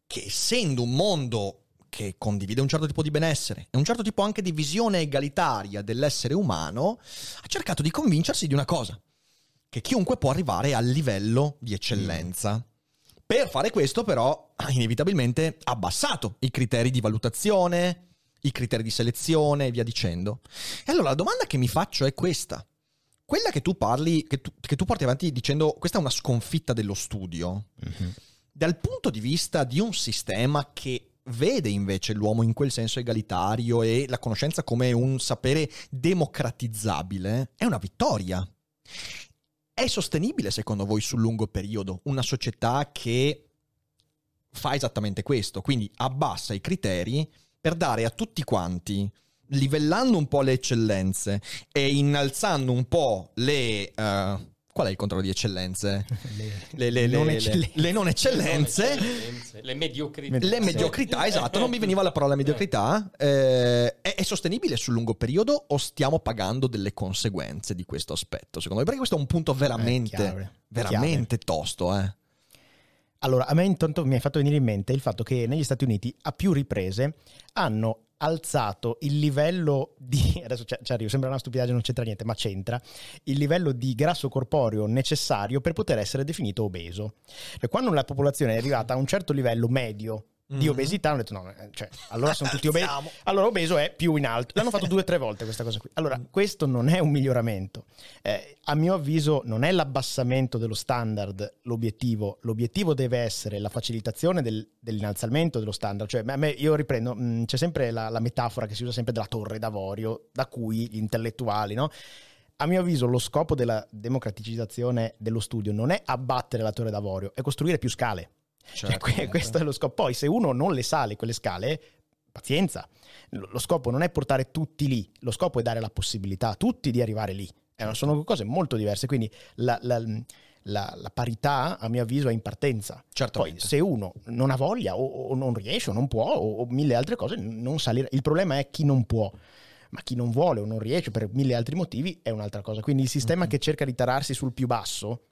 Speaker 1: che essendo un mondo che condivide un certo tipo di benessere e un certo tipo anche di visione egalitaria dell'essere umano, ha cercato di convincersi di una cosa, che chiunque può arrivare al livello di eccellenza. Per fare questo però ha inevitabilmente abbassato i criteri di valutazione, i criteri di selezione e via dicendo. E allora la domanda che mi faccio è questa. Quella che tu parli, che tu, che tu porti avanti dicendo questa è una sconfitta dello studio, dal punto di vista di un sistema che vede invece l'uomo in quel senso egalitario e la conoscenza come un sapere democratizzabile, è una vittoria. È sostenibile secondo voi sul lungo periodo una società che fa esattamente questo, quindi abbassa i criteri per dare a tutti quanti, livellando un po' le eccellenze e innalzando un po' le... eh, qual è il controllo di eccellenze? Le, le- le-
Speaker 3: non
Speaker 1: le-
Speaker 3: eccellenze.
Speaker 1: le non eccellenze.
Speaker 2: eccellenze, le mediocrità.
Speaker 1: Le mediocrità, esatto, non mi veniva la parola mediocrità. Eh, è, è sostenibile sul lungo periodo o stiamo pagando delle conseguenze di questo aspetto? Secondo me, perché questo è un punto veramente,
Speaker 3: chiave,
Speaker 1: veramente tosto, eh.
Speaker 3: Allora, a me intanto mi hai fatto venire in mente il fatto che negli Stati Uniti a più riprese hanno alzato il livello di adesso ci arrivo, sembra una stupidaggine, non c'entra niente, ma c'entra il livello di grasso corporeo necessario per poter essere definito obeso. Cioè, quando la popolazione è arrivata a un certo livello medio di
Speaker 1: Mhm.
Speaker 3: obesità, hanno detto no, eh, cioè, allora sono tutti obesi. Allora obeso è più in alto. L'hanno fatto due o tre volte questa cosa qui. Allora, questo non è un miglioramento. Eh, a mio avviso non è l'abbassamento dello standard l'obiettivo. L'obiettivo deve essere la facilitazione del- dell'innalzamento dello standard. Cioè, a me, io riprendo, mh, c'è sempre la, la metafora che si usa sempre della torre d'avorio, da cui gli intellettuali, no? A mio avviso lo scopo della democraticizzazione dello studio non è abbattere la torre d'avorio, è costruire più scale. Cioè, que- questo è lo scopo. Poi, se uno non le sale quelle scale, pazienza. Lo scopo non è portare tutti lì, lo scopo è dare la possibilità a tutti di arrivare lì. Eh, sono cose molto diverse. Quindi la, la- la- la parità, a mio avviso, è in partenza. Poi,
Speaker 1: Certamente.
Speaker 3: se uno non ha voglia o, o non riesce o non può o, o mille altre cose, non salire. Il problema è chi non può. Ma chi non vuole o non riesce per mille altri motivi è un'altra cosa. Quindi il sistema
Speaker 1: Mhm.
Speaker 3: che cerca di tararsi sul più basso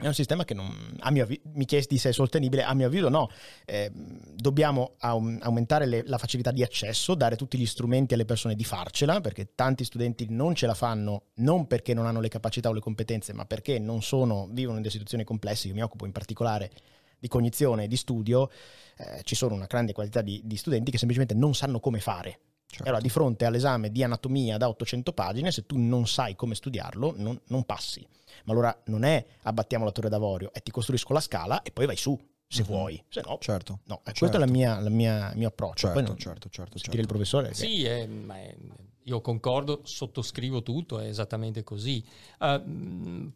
Speaker 3: è un sistema che non, a mio avviso, mi chiesti se è sostenibile, a mio avviso no. Eh, dobbiamo aum- aumentare le- la facilità di accesso, dare tutti gli strumenti alle persone di farcela, perché tanti studenti non ce la fanno non perché non hanno le capacità o le competenze, ma perché non sono, vivono in delle situazioni complesse. Io mi occupo in particolare di cognizione e di studio, eh, ci sono una grande qualità di, di studenti che semplicemente non sanno come fare.
Speaker 1: Certo.
Speaker 3: E allora, di fronte all'esame di anatomia da 800 pagine, se tu non sai come studiarlo, non, non passi. Ma allora non è abbattiamo la torre d'avorio, è ti costruisco la scala e poi vai su, se
Speaker 1: Mhm.
Speaker 3: vuoi. Se no,
Speaker 1: Certo.
Speaker 3: no. Eh,
Speaker 1: Certo.
Speaker 3: Questo è la mia- la mia- il mio approccio.
Speaker 1: Certo,
Speaker 3: poi non,
Speaker 1: certo, certo,
Speaker 3: sentire
Speaker 1: certo.
Speaker 3: il professore. che-
Speaker 2: Sì, eh, ma è- io concordo, sottoscrivo tutto, è esattamente così. Mh,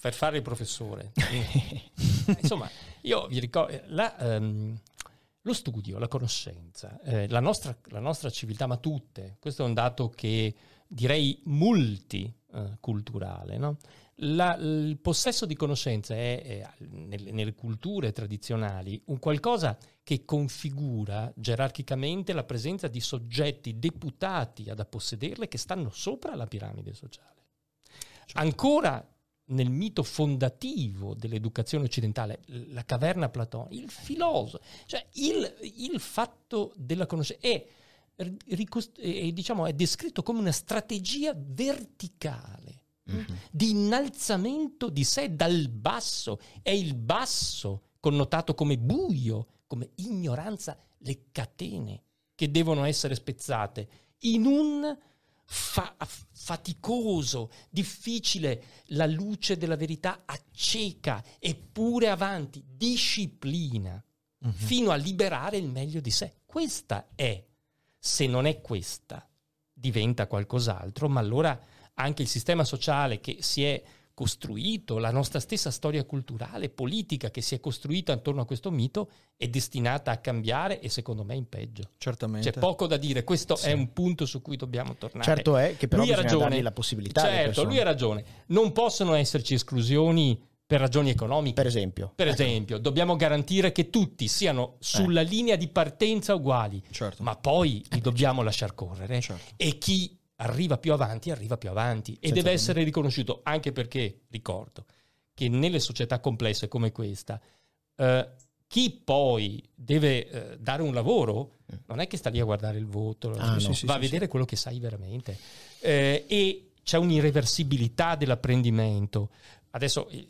Speaker 2: per fare il professore, insomma, io vi ricordo, eh, la, ehm, lo studio, la conoscenza, eh, la, nostra, la nostra civiltà, ma tutte, questo è un dato che direi multiculturale, no? La- il possesso di conoscenza è, è, nelle, nelle culture tradizionali un qualcosa che configura gerarchicamente la presenza di soggetti deputati ad appоssederle che stanno sopra la piramide sociale. Ancora nel mito fondativo dell'educazione occidentale, la caverna platonica, il filosofo, cioè il, il fatto della conoscenza è, ricost- è, diciamo, è descritto come una strategia verticale
Speaker 3: Mhm.
Speaker 2: di innalzamento di sé dal basso. È il basso connotato come buio, come ignoranza, le catene che devono essere spezzate in un fa- faticoso, difficile, la luce della verità acceca, eppure avanti, disciplina,
Speaker 1: Mhm.
Speaker 2: fino a liberare il meglio di sé. Questa è, se non è questa, diventa qualcos'altro, ma allora anche il sistema sociale che si è costruito, la nostra stessa storia culturale, politica che si è costruita attorno a questo mito è destinata a cambiare e secondo me in peggio.
Speaker 1: Certamente.
Speaker 2: C'è poco da dire, questo è un punto su cui dobbiamo tornare.
Speaker 3: Certo è che però
Speaker 2: Lui
Speaker 3: bisogna
Speaker 2: ragione.
Speaker 3: dargli la possibilità.
Speaker 2: Certo, lui ha ragione. Non possono esserci esclusioni per ragioni economiche.
Speaker 3: Per esempio.
Speaker 2: Per esempio, dobbiamo garantire che tutti siano sulla linea di partenza uguali,
Speaker 1: Certo.
Speaker 2: ma poi li dobbiamo lasciar correre
Speaker 1: Certo.
Speaker 2: e chi arriva più avanti arriva più avanti e
Speaker 3: Senza
Speaker 2: deve essere riconosciuto anche perché ricordo che nelle società complesse come questa eh, chi poi deve eh, dare un lavoro non è che sta lì a guardare il voto,
Speaker 3: Ah,
Speaker 2: no,
Speaker 3: sì,
Speaker 1: sì,
Speaker 2: va
Speaker 1: sì,
Speaker 2: a vedere quello che sai veramente Eh, e c'è un'irreversibilità dell'apprendimento. Adesso eh,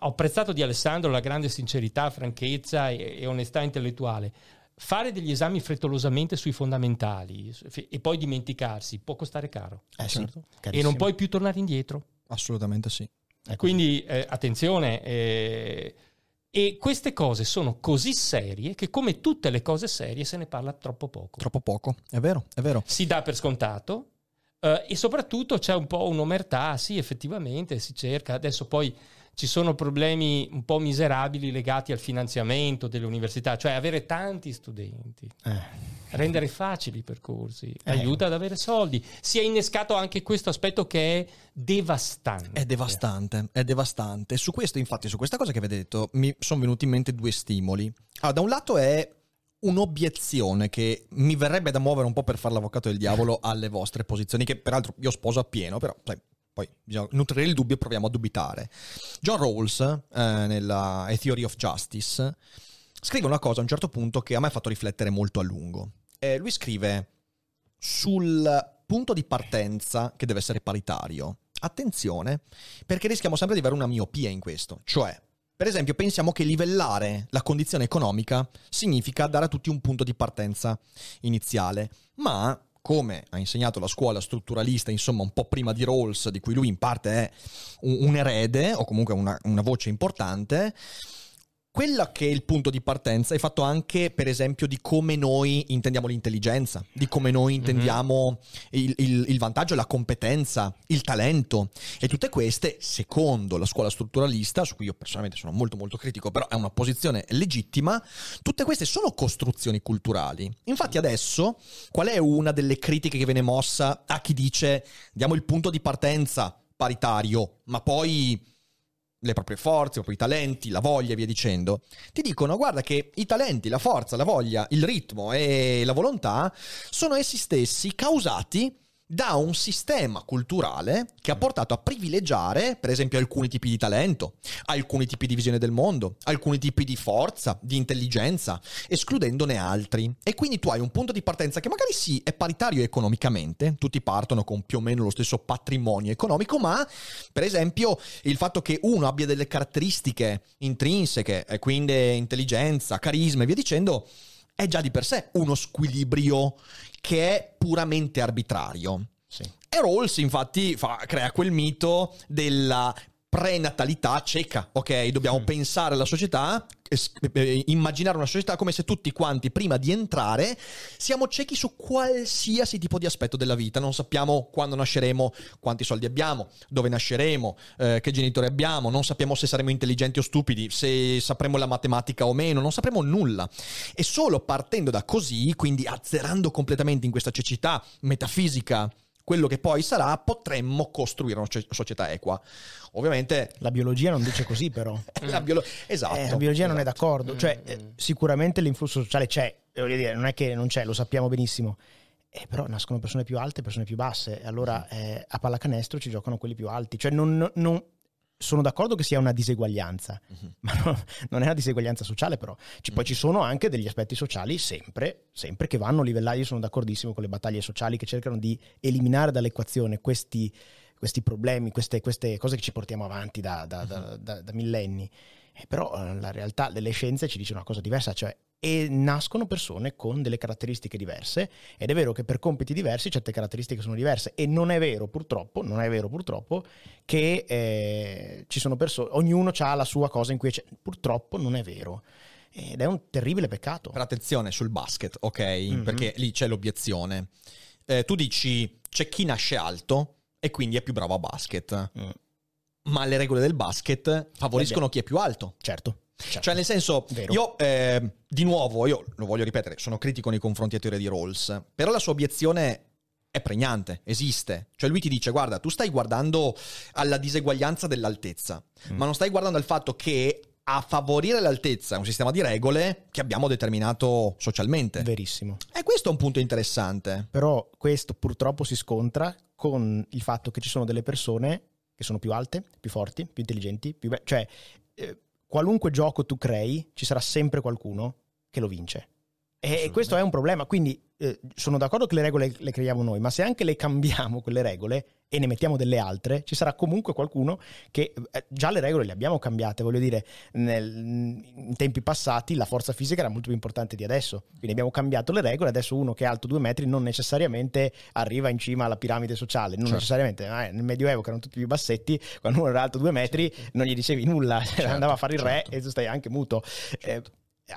Speaker 2: ho apprezzato di Alessandro la grande sincerità, franchezza e, e onestà intellettuale. Fare degli esami frettolosamente sui fondamentali e poi dimenticarsi può costare caro
Speaker 3: Eh sì,
Speaker 2: e non puoi più tornare indietro.
Speaker 1: Assolutamente sì.
Speaker 3: Ecco.
Speaker 2: Quindi eh, attenzione, eh, e queste cose sono così serie che come tutte le cose serie se ne parla troppo poco.
Speaker 1: Troppo poco. È vero, è vero.
Speaker 2: Si dà per scontato eh, e soprattutto c'è un po' un'omertà, sì effettivamente si cerca, adesso poi ci sono problemi un po' miserabili legati al finanziamento delle università, cioè avere tanti studenti,
Speaker 3: Eh.
Speaker 2: rendere facili i percorsi,
Speaker 3: Eh.
Speaker 2: aiuta ad avere soldi. Si è innescato anche questo aspetto che è devastante.
Speaker 1: È devastante, è devastante. Su questo, infatti, su questa cosa che avete detto, mi sono venuti in mente due stimoli. Allora, da un lato è un'obiezione che mi verrebbe da muovere un po' per fare l'avvocato del diavolo alle vostre posizioni, che peraltro io sposo appieno, però sai, poi bisogna nutrire il dubbio e proviamo a dubitare. John Rawls, eh, nella A Theory of Justice, scrive una cosa a un certo punto che a me ha fatto riflettere molto a lungo. Eh, lui scrive sul punto di partenza che deve essere paritario. Attenzione, perché rischiamo sempre di avere una miopia in questo. Cioè, per esempio, pensiamo che livellare la condizione economica significa dare a tutti un punto di partenza iniziale, ma come ha insegnato la scuola strutturalista, insomma, un po' prima di Rawls, di cui lui in parte è un, un erede, o comunque una, una voce importante, quella che è il punto di partenza è fatto anche, per esempio, di come noi intendiamo l'intelligenza, di come noi intendiamo il, il- il vantaggio, la competenza, il talento. E tutte queste, secondo la scuola strutturalista, su cui io personalmente sono molto molto critico, però è una posizione legittima, tutte queste sono costruzioni culturali. Infatti adesso, qual è una delle critiche che viene mossa a chi dice diamo il punto di partenza paritario, ma poi le proprie forze, i propri talenti, la voglia e via dicendo, ti dicono guarda che i talenti, la forza, la voglia, il ritmo e la volontà sono essi stessi causati da un sistema culturale che ha portato a privilegiare, per esempio, alcuni tipi di talento, alcuni tipi di visione del mondo, alcuni tipi di forza, di intelligenza, escludendone altri. E quindi tu hai un punto di partenza che magari sì è paritario economicamente, tutti partono con più o meno lo stesso patrimonio economico, ma per esempio il fatto che uno abbia delle caratteristiche intrinseche, e quindi intelligenza, carisma e via dicendo, è già di per sé uno squilibrio che è puramente arbitrario.
Speaker 3: Sì.
Speaker 1: E Rawls infatti fa- crea quel mito della prenatalità cieca, ok? Dobbiamo pensare alla società, immaginare una società come se tutti quanti prima di entrare siamo ciechi su qualsiasi tipo di aspetto della vita, non sappiamo quando nasceremo, quanti soldi abbiamo, dove nasceremo, eh, che genitori abbiamo, non sappiamo se saremo intelligenti o stupidi, se sapremo la matematica o meno, non sapremo nulla. E solo partendo da così, quindi azzerando completamente in questa cecità metafisica quello che poi sarà, potremmo costruire una società equa. Ovviamente
Speaker 3: La biologia non dice così, però.
Speaker 1: la biolo- esatto.
Speaker 3: Eh, la biologia non è
Speaker 1: esatto.
Speaker 3: d'accordo. Cioè, eh, sicuramente l'influsso sociale c'è, eh, voglio dire, non è che non c'è, lo sappiamo benissimo. Eh, però nascono persone più alte e persone più basse. Allora eh, a pallacanestro ci giocano quelli più alti. Cioè, non, non- sono d'accordo che sia una diseguaglianza,
Speaker 1: Mhm.
Speaker 3: ma no- non è una diseguaglianza sociale, però. Ci- poi ci sono anche degli aspetti sociali sempre, sempre che vanno livellati. Io sono d'accordissimo con le battaglie sociali che cercano di eliminare dall'equazione questi, questi problemi, queste, queste cose che ci portiamo avanti da, da- da- da- da millenni. Eh, però eh, la realtà delle scienze ci dice una cosa diversa, cioè e nascono persone con delle caratteristiche diverse ed è vero che per compiti diversi certe caratteristiche sono diverse e non è vero purtroppo, non è vero purtroppo che eh, ci sono persone, ognuno ha la sua cosa in cui c'è, purtroppo non è vero ed è un terribile peccato.
Speaker 1: Per attenzione sul basket, ok?
Speaker 3: Mhm.
Speaker 1: Perché lì c'è l'obiezione. Eh, tu dici c'è chi nasce alto e quindi è più bravo a basket.
Speaker 3: Mm,
Speaker 1: Ma le regole del basket favoriscono chi è più alto.
Speaker 3: certo. Certo.
Speaker 1: Cioè, nel senso,
Speaker 3: Vero.
Speaker 1: io eh, di nuovo, io lo voglio ripetere, sono critico nei confronti a teoria di Rawls, però la sua obiezione è pregnante, esiste. Cioè, lui ti dice: guarda, tu stai guardando alla diseguaglianza dell'altezza,
Speaker 3: Mm.
Speaker 1: ma non stai guardando al fatto che a favorire l'altezza è un sistema di regole che abbiamo determinato socialmente.
Speaker 3: Verissimo.
Speaker 1: E questo è un punto interessante.
Speaker 3: Però questo purtroppo si scontra con il fatto che ci sono delle persone che sono più alte, più forti, più intelligenti, più be- cioè eh, qualunque gioco tu crei ci sarà sempre qualcuno che lo vince. E questo è un problema, quindi eh, sono d'accordo che le regole le creiamo noi, ma se anche le cambiamo quelle regole e ne mettiamo delle altre, ci sarà comunque qualcuno che eh, già le regole le abbiamo cambiate, voglio dire, nel- in tempi passati la forza fisica era molto più importante di adesso, quindi abbiamo cambiato le regole, adesso uno che è alto due metri non necessariamente arriva in cima alla piramide sociale, non
Speaker 1: Certo.
Speaker 3: necessariamente, eh, nel Medioevo che erano tutti più bassetti, quando uno era alto due metri non gli dicevi nulla, andava a fare il re
Speaker 1: certo.
Speaker 3: e tu stai anche muto.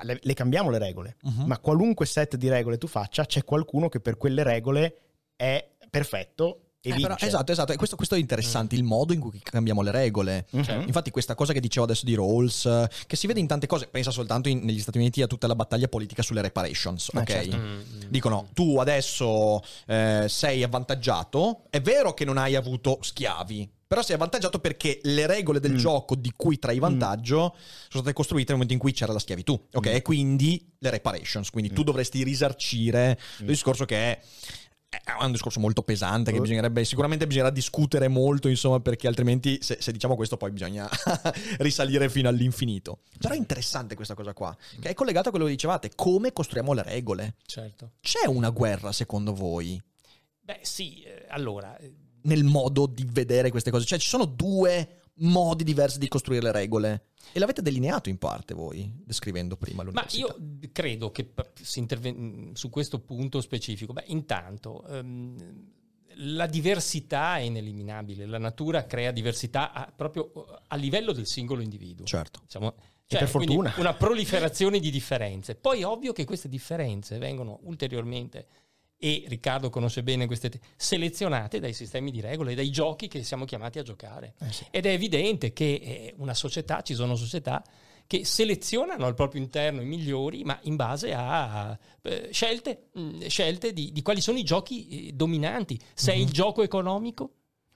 Speaker 3: Le, le cambiamo le regole,
Speaker 1: Mhm.
Speaker 3: ma qualunque set di regole tu faccia, c'è qualcuno che per quelle regole è perfetto e
Speaker 1: Eh, però-
Speaker 3: vince.
Speaker 1: esatto, esatto. E questo, questo è interessante, il modo in cui cambiamo le regole.
Speaker 3: Mhm.
Speaker 1: Infatti, questa cosa che dicevo adesso di Rawls, che si vede in tante cose, pensa soltanto in- negli Stati Uniti a tutta la battaglia politica sulle reparations.
Speaker 3: Eh,
Speaker 1: ok?
Speaker 3: certo.
Speaker 2: Mm,
Speaker 1: Dicono, tu adesso eh, sei avvantaggiato, è vero che non hai avuto schiavi, però sei avvantaggiato perché le regole del
Speaker 3: Mm.
Speaker 1: gioco di cui trai vantaggio sono state costruite nel momento in cui c'era la schiavitù, ok?
Speaker 3: Mm.
Speaker 1: E quindi le reparations, quindi tu dovresti risarcire il discorso che è... È un discorso molto pesante che
Speaker 3: Oh.
Speaker 1: bisognerebbe, sicuramente bisognerà discutere molto, insomma, perché altrimenti se, se diciamo questo poi bisogna risalire fino all'infinito. Però è interessante questa cosa qua, che è collegata a quello che dicevate, come costruiamo le regole.
Speaker 2: certo.
Speaker 1: C'è una guerra secondo voi
Speaker 2: Beh, sì, eh, allora, eh,
Speaker 1: nel modo di vedere queste cose? Cioè ci sono due modi diversi di costruire le regole e l'avete delineato in parte voi, descrivendo prima
Speaker 2: Ma
Speaker 1: l'università.
Speaker 2: io credo che interven- su questo punto specifico, beh, intanto ehm, la diversità è ineliminabile, la natura crea diversità a- proprio eh, a livello del singolo individuo.
Speaker 1: Certo.
Speaker 2: Diciamo,
Speaker 3: per
Speaker 2: quindi
Speaker 3: fortuna.
Speaker 2: Una proliferazione di differenze. Poi è ovvio che queste differenze vengono ulteriormente, e Riccardo conosce bene queste, te- selezionate dai sistemi di regole, dai giochi che siamo chiamati a giocare.
Speaker 3: Eh sì.
Speaker 2: Ed è evidente che eh, una società, ci sono società che selezionano al proprio interno i migliori, ma in base a eh, scelte, mh, scelte di, di quali sono i giochi eh, dominanti. Se è il gioco economico,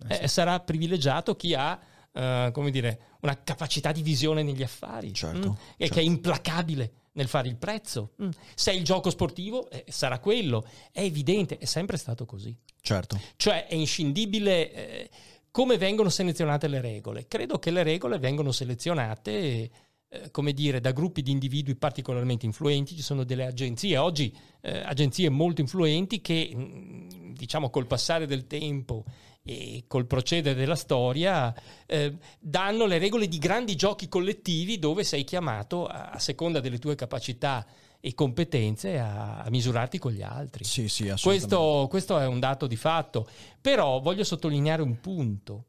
Speaker 2: eh, sarà privilegiato chi ha eh, come dire, una capacità di visione negli affari
Speaker 1: Certo,
Speaker 2: mm, e
Speaker 1: certo.
Speaker 2: che è implacabile nel fare il prezzo. Mm. Se è il gioco sportivo, eh, sarà quello. È evidente, è sempre stato così.
Speaker 1: Certo.
Speaker 2: Cioè è inscindibile eh, come vengono selezionate le regole. Credo che le regole vengono selezionate, eh, come dire, da gruppi di individui particolarmente influenti. Ci sono delle agenzie, oggi eh, agenzie molto influenti che, mh, diciamo, col passare del tempo e col procedere della storia eh, danno le regole di grandi giochi collettivi dove sei chiamato, a, a seconda delle tue capacità e competenze, a, a misurarti con gli altri.
Speaker 1: Sì, sì, assolutamente.
Speaker 2: Questo, questo è un dato di fatto, però voglio sottolineare un punto.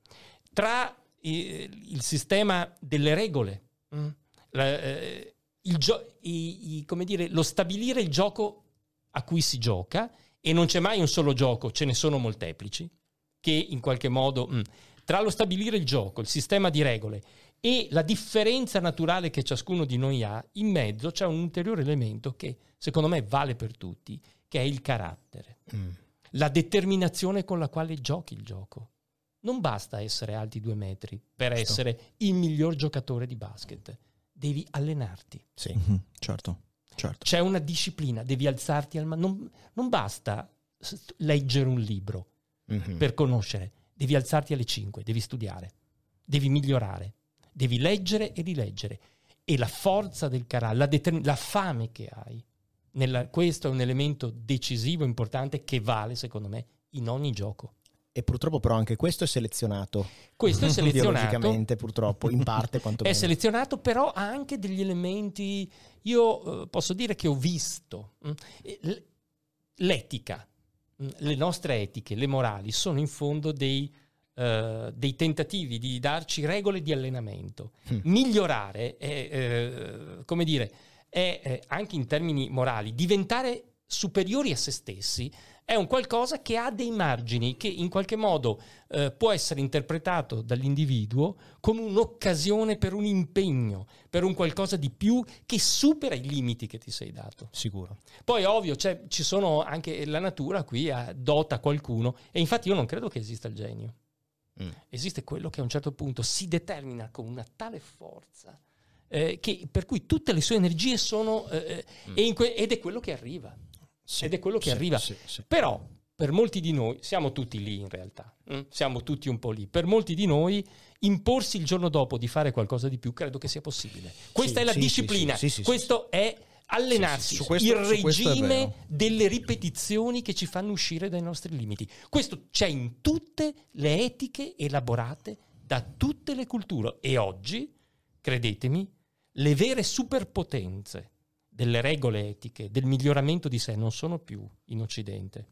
Speaker 2: Tra eh, il sistema delle regole, mm, la- eh, il gio- i- i- come dire, lo stabilire il gioco a cui si gioca, e non c'è mai un solo gioco, ce ne sono molteplici, che in qualche modo... mm, tra lo stabilire il gioco, il sistema di regole e la differenza naturale che ciascuno di noi ha, in mezzo c'è un ulteriore elemento che secondo me vale per tutti, che è il carattere,
Speaker 3: Mm.
Speaker 2: la determinazione con la quale giochi il gioco. Non basta essere alti due metri per
Speaker 3: Certo.
Speaker 2: essere il miglior giocatore di basket, devi allenarti.
Speaker 3: Sì.
Speaker 1: Mhm, Certo, certo.
Speaker 2: C'è una disciplina, devi alzarti al ma non, non basta s- leggere un libro
Speaker 3: Mhm.
Speaker 2: per conoscere, devi alzarti alle 5, devi studiare, devi migliorare, devi leggere e rileggere. E la forza del carattere, la, determin- la fame che hai, nella- questo è un elemento decisivo, importante, che vale, secondo me, in ogni gioco.
Speaker 3: E purtroppo però anche questo è selezionato.
Speaker 2: Questo è selezionato.
Speaker 3: Purtroppo, in parte quanto
Speaker 2: È selezionato, però ha anche degli elementi. Io eh, posso dire che ho visto mm, eh, l- l'etica, mm, le nostre etiche, le morali sono in fondo dei, eh, dei tentativi di darci regole di allenamento.
Speaker 3: Mm.
Speaker 2: Migliorare è, eh, come dire, è eh, anche in termini morali, diventare superiori a se stessi è un qualcosa che ha dei margini che in qualche modo eh, può essere interpretato dall'individuo come un'occasione per un impegno, per un qualcosa di più che supera i limiti che ti sei dato.
Speaker 3: Sicuro.
Speaker 2: Poi ovvio, c'è- ci sono anche la natura qui a- dota qualcuno e infatti io non credo che esista il genio.
Speaker 3: Mm.
Speaker 2: Esiste quello che a un certo punto si determina con una tale forza eh, che- per cui tutte le sue energie sono eh, e in que- ed è quello che arriva.
Speaker 3: Sì,
Speaker 2: Ed è quello che
Speaker 3: sì,
Speaker 2: arriva.
Speaker 3: sì, sì.
Speaker 2: Però per molti di noi, siamo tutti lì in realtà, mm? siamo tutti un po' lì, per molti di noi imporsi il giorno dopo di fare qualcosa di più credo che sia possibile. Questa
Speaker 3: Sì,
Speaker 2: è la
Speaker 3: sì,
Speaker 2: disciplina,
Speaker 3: sì, sì, sì, sì,
Speaker 2: questo è allenarsi,
Speaker 1: questo-
Speaker 2: il
Speaker 1: su questo è
Speaker 2: regime delle ripetizioni che ci fanno uscire dai nostri limiti. Questo c'è in tutte le etiche elaborate da tutte le culture e oggi, credetemi, le vere superpotenze delle regole etiche, del miglioramento di sé non sono più in Occidente.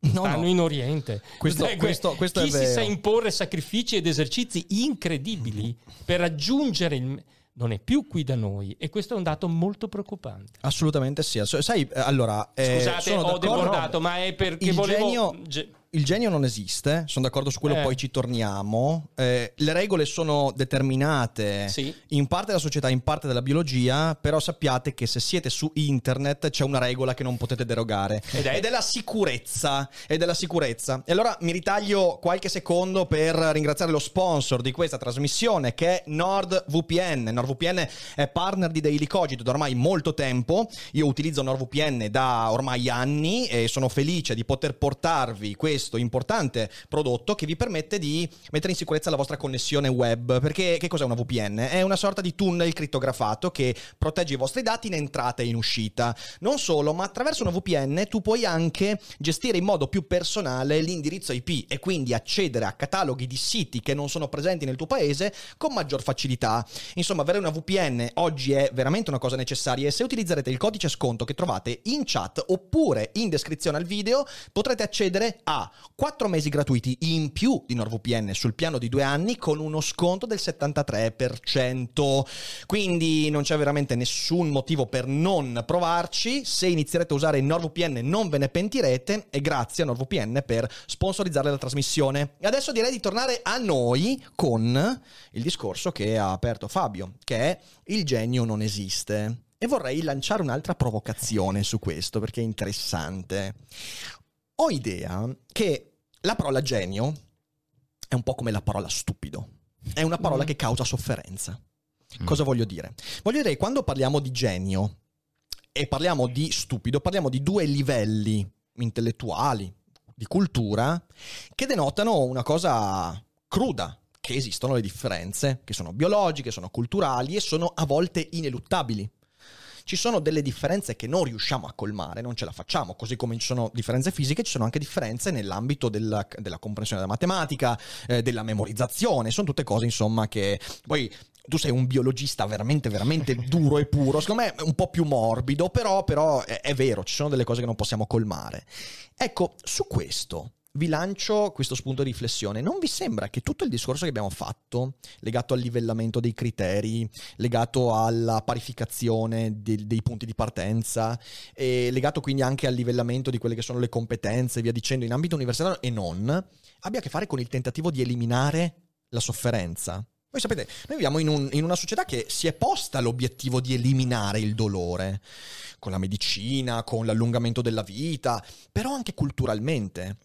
Speaker 1: No,
Speaker 2: Stanno
Speaker 1: no.
Speaker 2: in Oriente.
Speaker 1: Questo-
Speaker 2: Cioè,
Speaker 1: questo- questo
Speaker 2: chi
Speaker 1: è
Speaker 2: si
Speaker 1: vero.
Speaker 2: sa imporre sacrifici ed esercizi incredibili per raggiungere il... non è più qui da noi e questo è un dato molto preoccupante.
Speaker 1: Assolutamente sì. Sai, eh, allora... eh,
Speaker 2: Scusate,
Speaker 1: sono
Speaker 2: ho
Speaker 1: d'accordo-
Speaker 2: debordato, ma è perché
Speaker 1: il
Speaker 2: volevo...
Speaker 1: genio-
Speaker 2: ge-
Speaker 1: il genio non esiste, sono d'accordo su quello,
Speaker 2: Eh.
Speaker 1: poi ci torniamo. Eh, le regole sono determinate
Speaker 2: Sì.
Speaker 1: in parte dalla società, in parte dalla biologia, però sappiate che se siete su internet c'è una regola che non potete derogare
Speaker 2: Ed è?
Speaker 1: la sicurezza. Ed è la sicurezza. E allora mi ritaglio qualche secondo per ringraziare lo sponsor di questa trasmissione che è NordVPN. NordVPN è partner di Daily Cogito da ormai molto tempo. Io utilizzo NordVPN da ormai anni e sono felice di poter portarvi questo importante prodotto che vi permette di mettere in sicurezza la vostra connessione web. Perché che cos'è una VPN? È una sorta di tunnel crittografato che protegge i vostri dati in entrata e in uscita. Non solo, ma attraverso una VPN tu puoi anche gestire in modo più personale l'indirizzo IP e quindi accedere a cataloghi di siti che non sono presenti nel tuo paese con maggior facilità. Insomma, avere una VPN oggi è veramente una cosa necessaria e se utilizzerete il codice sconto che trovate in chat oppure in descrizione al video potrete accedere a 4 mesi gratuiti in più di NordVPN sul piano di due anni con uno sconto del 73%. Quindi non c'è veramente nessun motivo per non provarci. Se inizierete a usare NordVPN non ve ne pentirete e grazie a NordVPN per sponsorizzare la trasmissione. E adesso direi di tornare a noi con il discorso che ha aperto Fabio, che è il genio non esiste. E vorrei lanciare un'altra provocazione su questo perché è interessante. Ho idea che la parola genio è un po' come la parola stupido. È una parola che causa sofferenza. Cosa voglio dire? Voglio dire che quando parliamo di genio e parliamo di stupido, parliamo di due livelli intellettuali, di cultura, che denotano una cosa cruda, che esistono le differenze, che sono biologiche, sono culturali e sono a volte ineluttabili. Ci sono delle differenze che non riusciamo a colmare, non ce la facciamo, così come ci sono differenze fisiche, ci sono anche differenze nell'ambito della, della comprensione della matematica, eh, della memorizzazione, sono tutte cose insomma che poi tu sei un biologista veramente, veramente duro e puro, secondo me è un po' più morbido, però, però è, è vero, ci sono delle cose che non possiamo colmare. Ecco, su questo vi lancio questo spunto di riflessione. Non vi sembra che tutto il discorso che abbiamo fatto, legato al livellamento dei criteri, legato alla parificazione dei, dei punti di partenza, legato quindi anche al livellamento di quelle che sono le competenze via dicendo in ambito universitario e non, abbia a che fare con il tentativo di eliminare la sofferenza? Voi sapete, noi viviamo in, un- in una società che si è posta l'obiettivo di eliminare il dolore, con la medicina, con l'allungamento della vita, però anche culturalmente.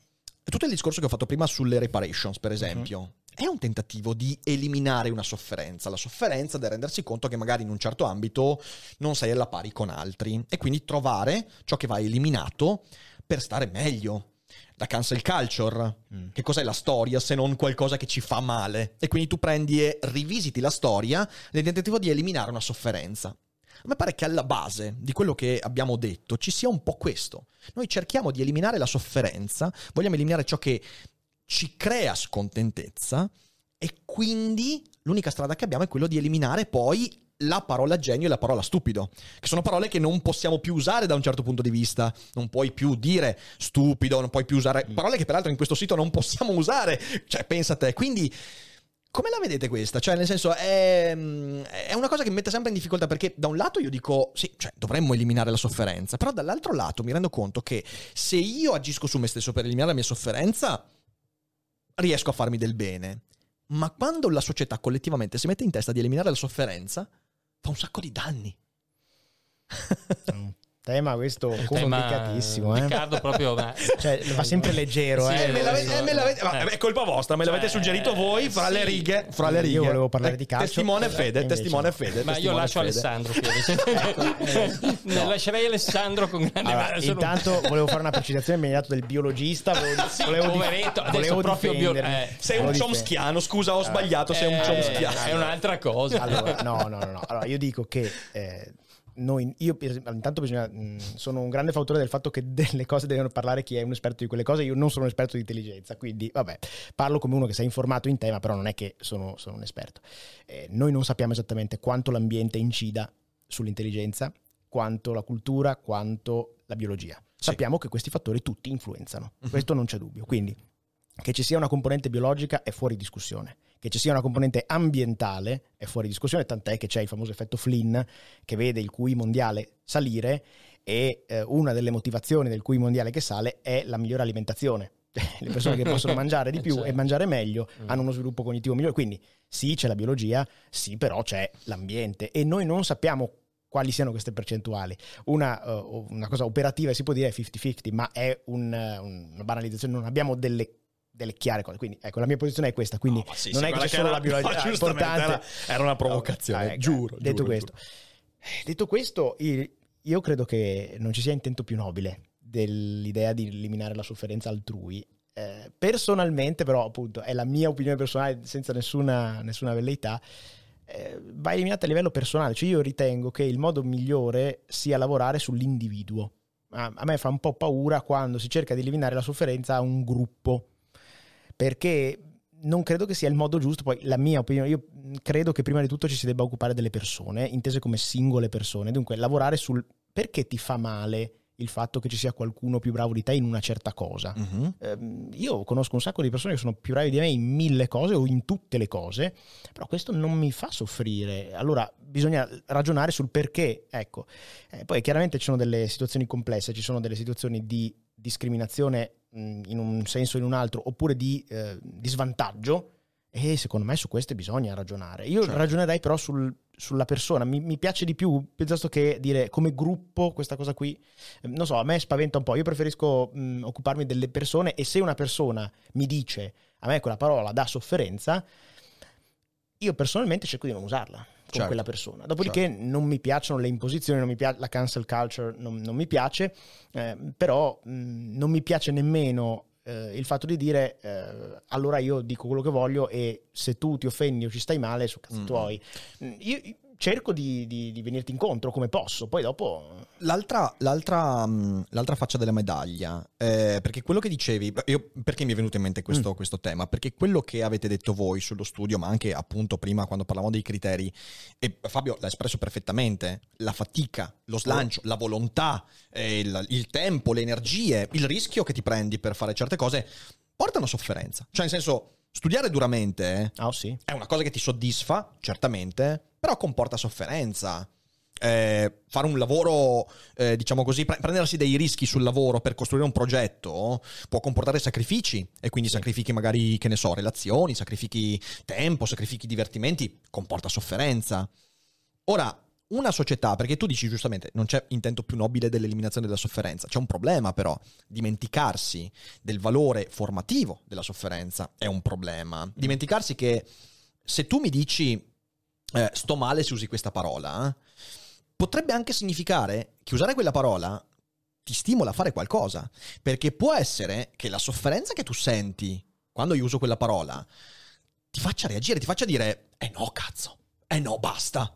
Speaker 1: Tutto il discorso che ho fatto prima sulle reparations, per esempio, è un tentativo di eliminare una sofferenza. La sofferenza da rendersi conto che magari in un certo ambito non sei alla pari con altri e quindi trovare ciò che va eliminato per stare meglio. La cancel culture, che cos'è la storia se non qualcosa che ci fa male? E quindi tu prendi e rivisiti la storia nel tentativo di eliminare una sofferenza. A me pare che alla base di quello che abbiamo detto ci sia un po' questo. Noi cerchiamo di eliminare la sofferenza, vogliamo eliminare ciò che ci crea scontentezza e quindi l'unica strada che abbiamo è quello di eliminare poi la parola genio e la parola stupido, che sono parole che non possiamo più usare da un certo punto di vista. Non puoi più dire stupido, non puoi più usare parole che peraltro in questo sito non possiamo usare. Cioè, pensa a te. Quindi come la vedete questa? Cioè, nel senso, è, è una cosa che mi mette sempre in difficoltà perché da un lato io dico, sì, cioè, dovremmo eliminare la sofferenza, però dall'altro lato mi rendo conto che se io agisco su me stesso per eliminare la mia sofferenza, riesco a farmi del bene. Ma quando la società collettivamente si mette in testa di eliminare la sofferenza, fa un sacco di danni.
Speaker 3: Tema questo
Speaker 2: Tema-
Speaker 3: complicatissimo, eh.
Speaker 2: Riccardo proprio... ma-
Speaker 3: Cioè, va sempre leggero,
Speaker 2: Sì,
Speaker 3: eh.
Speaker 1: Eh, me l'avete- eh, me l'avete- ma
Speaker 2: Eh.
Speaker 1: è colpa vostra, me l'avete
Speaker 2: Cioè,
Speaker 1: suggerito voi fra le
Speaker 2: sì.
Speaker 1: righe. Fra le
Speaker 3: Io
Speaker 1: righe.
Speaker 3: volevo parlare di calcio.
Speaker 1: Testimone
Speaker 3: Esatto,
Speaker 1: fede,
Speaker 3: invece
Speaker 1: testimone
Speaker 3: no.
Speaker 1: fede.
Speaker 2: Ma io
Speaker 1: testimone
Speaker 2: lascio
Speaker 1: fede.
Speaker 2: Alessandro chiede. Ne Lascerei Alessandro con grande
Speaker 3: Allora,
Speaker 2: sono-
Speaker 3: intanto volevo fare una precisazione, mi hai dato del biologista, volevo,
Speaker 2: Sì,
Speaker 3: volevo dif-
Speaker 2: poveretto, adesso
Speaker 3: volevo
Speaker 2: proprio bio- eh.
Speaker 1: Sei un
Speaker 3: dif-
Speaker 1: chomskiano, scusa, ho sbagliato, sei un chomskiano.
Speaker 2: È un'altra cosa.
Speaker 3: Allora, no, no, no, no. Allora, io dico che noi, io intanto bisogna, mh, sono un grande fautore del fatto che delle cose devono parlare chi è un esperto di quelle cose. Io non sono un esperto di intelligenza, quindi vabbè, parlo come uno che si è informato in tema, però non è che sono, sono un esperto. Eh, noi non sappiamo esattamente quanto l'ambiente incida sull'intelligenza, quanto la cultura, quanto la biologia. Sappiamo che questi fattori tutti influenzano, questo non c'è dubbio. Quindi che ci sia una componente biologica è fuori discussione, che ci sia una componente ambientale è fuori discussione, tant'è che c'è il famoso effetto Flynn che vede il QI mondiale salire e eh, una delle motivazioni del QI mondiale che sale è la migliore alimentazione. le persone che possono mangiare di
Speaker 2: Eh,
Speaker 3: più
Speaker 2: certo.
Speaker 3: e mangiare meglio
Speaker 2: Mm.
Speaker 3: hanno uno sviluppo cognitivo migliore. Quindi sì, c'è la biologia, sì, però c'è l'ambiente e noi non sappiamo quali siano queste percentuali. Una, eh, una cosa operativa si può dire è 50-50, ma è un, eh, un- una banalizzazione, non abbiamo delle, delle chiare cose. Quindi ecco, la mia posizione è questa, quindi
Speaker 1: No, sì,
Speaker 3: non
Speaker 1: sì,
Speaker 3: è che c'è solo
Speaker 1: era-
Speaker 3: la biologia,
Speaker 1: no,
Speaker 3: importante.
Speaker 1: Era, era una provocazione,
Speaker 3: Ah, ecco,
Speaker 1: giuro.
Speaker 3: Detto
Speaker 1: giuro,
Speaker 3: questo, eh, detto questo, io, io credo che non ci sia intento più nobile dell'idea di eliminare la sofferenza altrui. Eh, personalmente, però, appunto, è la mia opinione personale senza nessuna, nessuna velleità. eh, va eliminata a livello personale, cioè io ritengo che il modo migliore sia lavorare sull'individuo. A, a me fa un po' paura quando si cerca di eliminare la sofferenza a un gruppo, perché non credo che sia il modo giusto. Poi la mia opinione, io credo che prima di tutto ci si debba occupare delle persone, intese come singole persone. Dunque, lavorare sul perché ti fa male il fatto che ci sia qualcuno più bravo di te in una certa cosa.
Speaker 1: Mhm.
Speaker 3: Ehm, io conosco un sacco di persone che sono più bravi di me in mille cose o in tutte le cose, però questo non mi fa soffrire. Allora bisogna ragionare sul perché. Ecco, Eh, poi chiaramente ci sono delle situazioni complesse, ci sono delle situazioni di discriminazione mh, in un senso o in un altro, oppure di, eh, di svantaggio. E secondo me su queste bisogna ragionare. Io
Speaker 1: Certo.
Speaker 3: ragionerei però sul- sulla persona. Mi, mi piace di più piuttosto che dire come gruppo questa cosa qui eh, non so, a me spaventa un po'. Io preferisco mh, occuparmi delle persone e se una persona mi dice a me quella parola dà sofferenza, io personalmente cerco di non usarla
Speaker 1: Certo.
Speaker 3: quella persona. Dopodiché non mi piacciono le imposizioni, non mi piace la cancel culture, non, non mi piace, eh, però mh, non mi piace nemmeno eh, il fatto di dire eh, allora io dico quello che voglio e se tu ti offendi o ci stai male, su cazzi
Speaker 1: Mm.
Speaker 3: tuoi. Io cerco di, di- di venirti incontro come posso, poi dopo...
Speaker 1: L'altra, l'altra, mh, l'altra faccia della medaglia, eh, perché quello che dicevi, io, perché mi è venuto in mente questo,
Speaker 3: Mm.
Speaker 1: questo tema? Perché quello che avete detto voi sullo studio, ma anche appunto prima quando parlavamo dei criteri, e Fabio l'ha espresso perfettamente, la fatica, lo slancio, la volontà, eh, il, il tempo, le energie, il rischio che ti prendi per fare certe cose, portano sofferenza. Cioè, nel senso, studiare duramente...
Speaker 3: oh, sì.
Speaker 1: è una cosa che ti soddisfa, certamente, però comporta sofferenza. Eh, fare un lavoro, eh, diciamo così, pre- prendersi dei rischi sul lavoro per costruire un progetto può comportare sacrifici e quindi sacrifichi magari, che ne so, relazioni, sacrifichi tempo, sacrifichi divertimenti, comporta sofferenza. Ora, una società, perché tu dici giustamente, non c'è intento più nobile dell'eliminazione della sofferenza, c'è un problema però, dimenticarsi del valore formativo della sofferenza è un problema. Dimenticarsi che se tu mi dici eh, sto male se usi questa parola, eh, potrebbe anche significare che usare quella parola ti stimola a fare qualcosa, perché può essere che la sofferenza che tu senti quando io uso quella parola ti faccia reagire, ti faccia dire eh no cazzo, eh no basta.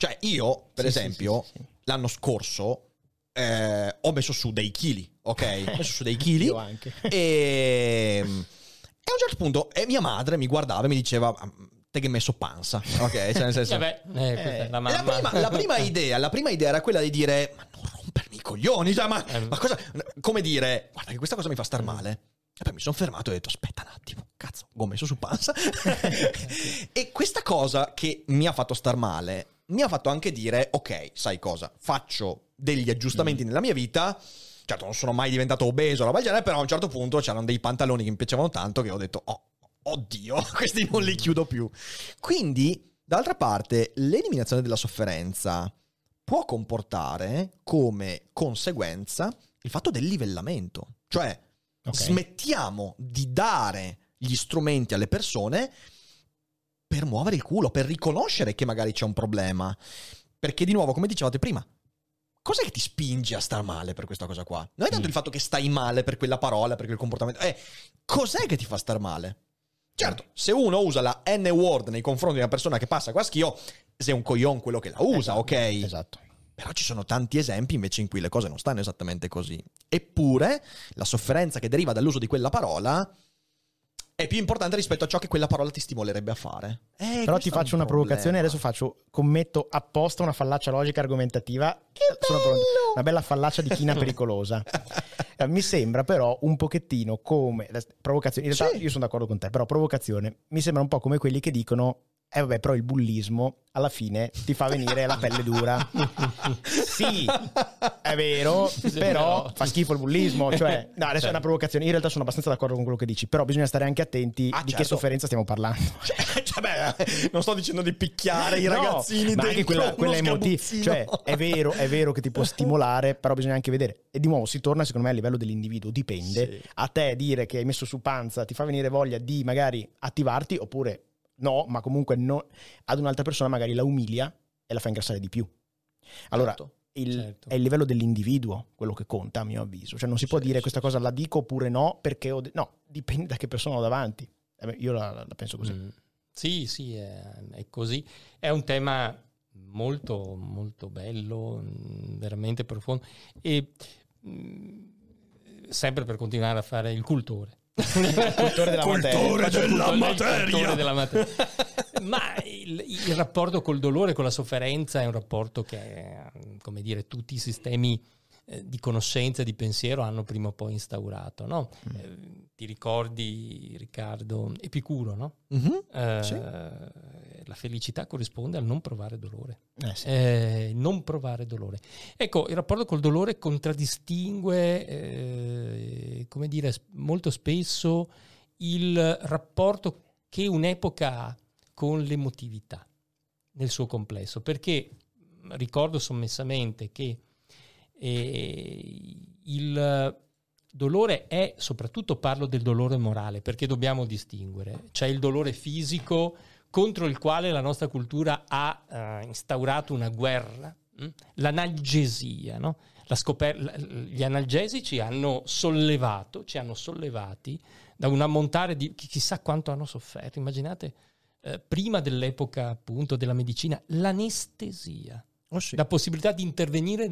Speaker 1: Cioè io, per
Speaker 3: Sì,
Speaker 1: esempio,
Speaker 3: sì, sì, sì.
Speaker 1: l'anno scorso eh, ho messo su dei chili, ok? Ho messo su dei chili
Speaker 3: Io anche.
Speaker 1: e, e a un certo punto e mia madre mi guardava e mi diceva "Ah, te che hai messo panza, ok? Cioè, nel senso,
Speaker 2: Vabbè, eh, è la
Speaker 1: la, prima, la prima idea, la prima idea era quella di dire ma non rompermi i coglioni, cioè, ma,
Speaker 2: Eh.
Speaker 1: ma cosa, come dire, guarda che questa cosa mi fa star male. E poi mi sono fermato e ho detto aspetta un attimo, cazzo, ho messo su panza. e questa cosa che mi ha fatto star male mi ha fatto anche dire ok, sai cosa, faccio degli aggiustamenti nella mia vita. Certo, non sono mai diventato obeso, del genere, però a un certo punto c'erano dei pantaloni che mi piacevano tanto che ho detto oh, oddio, questi non li chiudo più. Quindi, d'altra parte, l'eliminazione della sofferenza può comportare come conseguenza il fatto del livellamento. Cioè,
Speaker 3: Ok.
Speaker 1: smettiamo di dare gli strumenti alle persone per muovere il culo, per riconoscere che magari c'è un problema. Perché, di nuovo, come dicevate prima, cos'è che ti spinge a star male per questa cosa qua? Non è tanto
Speaker 3: Mm.
Speaker 1: il fatto che stai male per quella parola, per quel comportamento, è cos'è che ti fa star male? Certo, se uno usa la N-word nei confronti di una persona che passa qua schio, sei un coglion quello che la usa, ok?
Speaker 3: Esatto.
Speaker 1: Però ci sono tanti esempi invece in cui le cose non stanno esattamente così. Eppure la sofferenza che deriva dall'uso di quella parola è più importante rispetto a ciò che quella parola ti stimolerebbe a fare. Eh,
Speaker 3: Però ti faccio
Speaker 1: un
Speaker 3: una provocazione e adesso faccio, commetto apposta una fallacia logica argomentativa. Sono pronto. Una bella fallacia di china pericolosa. Eh, Mi sembra però un pochettino come... Provocazione. In realtà
Speaker 1: Sì.
Speaker 3: io sono d'accordo con te, però provocazione. Mi sembra un po' come quelli che dicono Eh vabbè, però il bullismo alla fine ti fa venire la pelle dura. sì, è vero, però fa schifo il bullismo. Cioè, no, adesso è una provocazione. In realtà sono abbastanza d'accordo con quello che dici, però bisogna stare anche attenti
Speaker 1: Ah,
Speaker 3: di che
Speaker 1: certo.
Speaker 3: sofferenza stiamo parlando.
Speaker 1: Cioè, cioè, beh, non sto dicendo di picchiare i
Speaker 3: No,
Speaker 1: ragazzini
Speaker 3: ma anche quella, quella emotiva. Cioè, è vero, è vero che ti può stimolare, però bisogna anche vedere. E di nuovo si torna, secondo me, a livello dell'individuo. Dipende.
Speaker 1: Sì.
Speaker 3: A te dire che hai messo su panza ti fa venire voglia di magari attivarti, oppure no, ma comunque no, ad un'altra persona magari la umilia e la fa ingrassare di più. Allora,
Speaker 1: Certo.
Speaker 3: il-
Speaker 2: Certo.
Speaker 3: è il livello dell'individuo quello che conta, a mio avviso. Cioè, non si può
Speaker 1: Sì,
Speaker 3: dire questa cosa la dico oppure no, perché ho de- no, dipende da che persona ho davanti. Eh beh, io la, la penso così.
Speaker 2: Mm. Sì, sì, è, è così. È un tema molto, molto bello, mm, veramente profondo. E mm, sempre per continuare a fare il cultore.
Speaker 3: Cultore della materia.
Speaker 2: Faccio il
Speaker 1: della
Speaker 2: cultore-
Speaker 1: materia.
Speaker 2: cultore della materia. Ma il, il rapporto col dolore, con la sofferenza, è un rapporto che, come dire, tutti i sistemi eh, di conoscenza di pensiero hanno prima o poi instaurato. no?
Speaker 1: Mm.
Speaker 2: Eh, ti ricordi, Riccardo, Epicuro, no?
Speaker 1: Mhm.
Speaker 2: Eh,
Speaker 1: Sì.
Speaker 2: La felicità corrisponde al non provare dolore.
Speaker 3: Eh sì.
Speaker 2: Non provare dolore. Ecco, il rapporto col dolore contraddistingue, come dire, molto spesso il rapporto che un'epoca ha con l'emotività nel suo complesso, perché mh, ricordo sommessamente che eh, il dolore è, soprattutto parlo del dolore morale, perché dobbiamo distinguere. C'è il dolore fisico contro il quale la nostra cultura ha eh, instaurato una guerra, mh? l'analgesia, no? La scoper- gli analgesici hanno sollevato, ci hanno sollevati da un ammontare di chi- chissà quanto hanno sofferto. Immaginate, eh, prima dell'epoca appunto della medicina, l'anestesia,
Speaker 1: Oh, sì.
Speaker 2: la possibilità di intervenire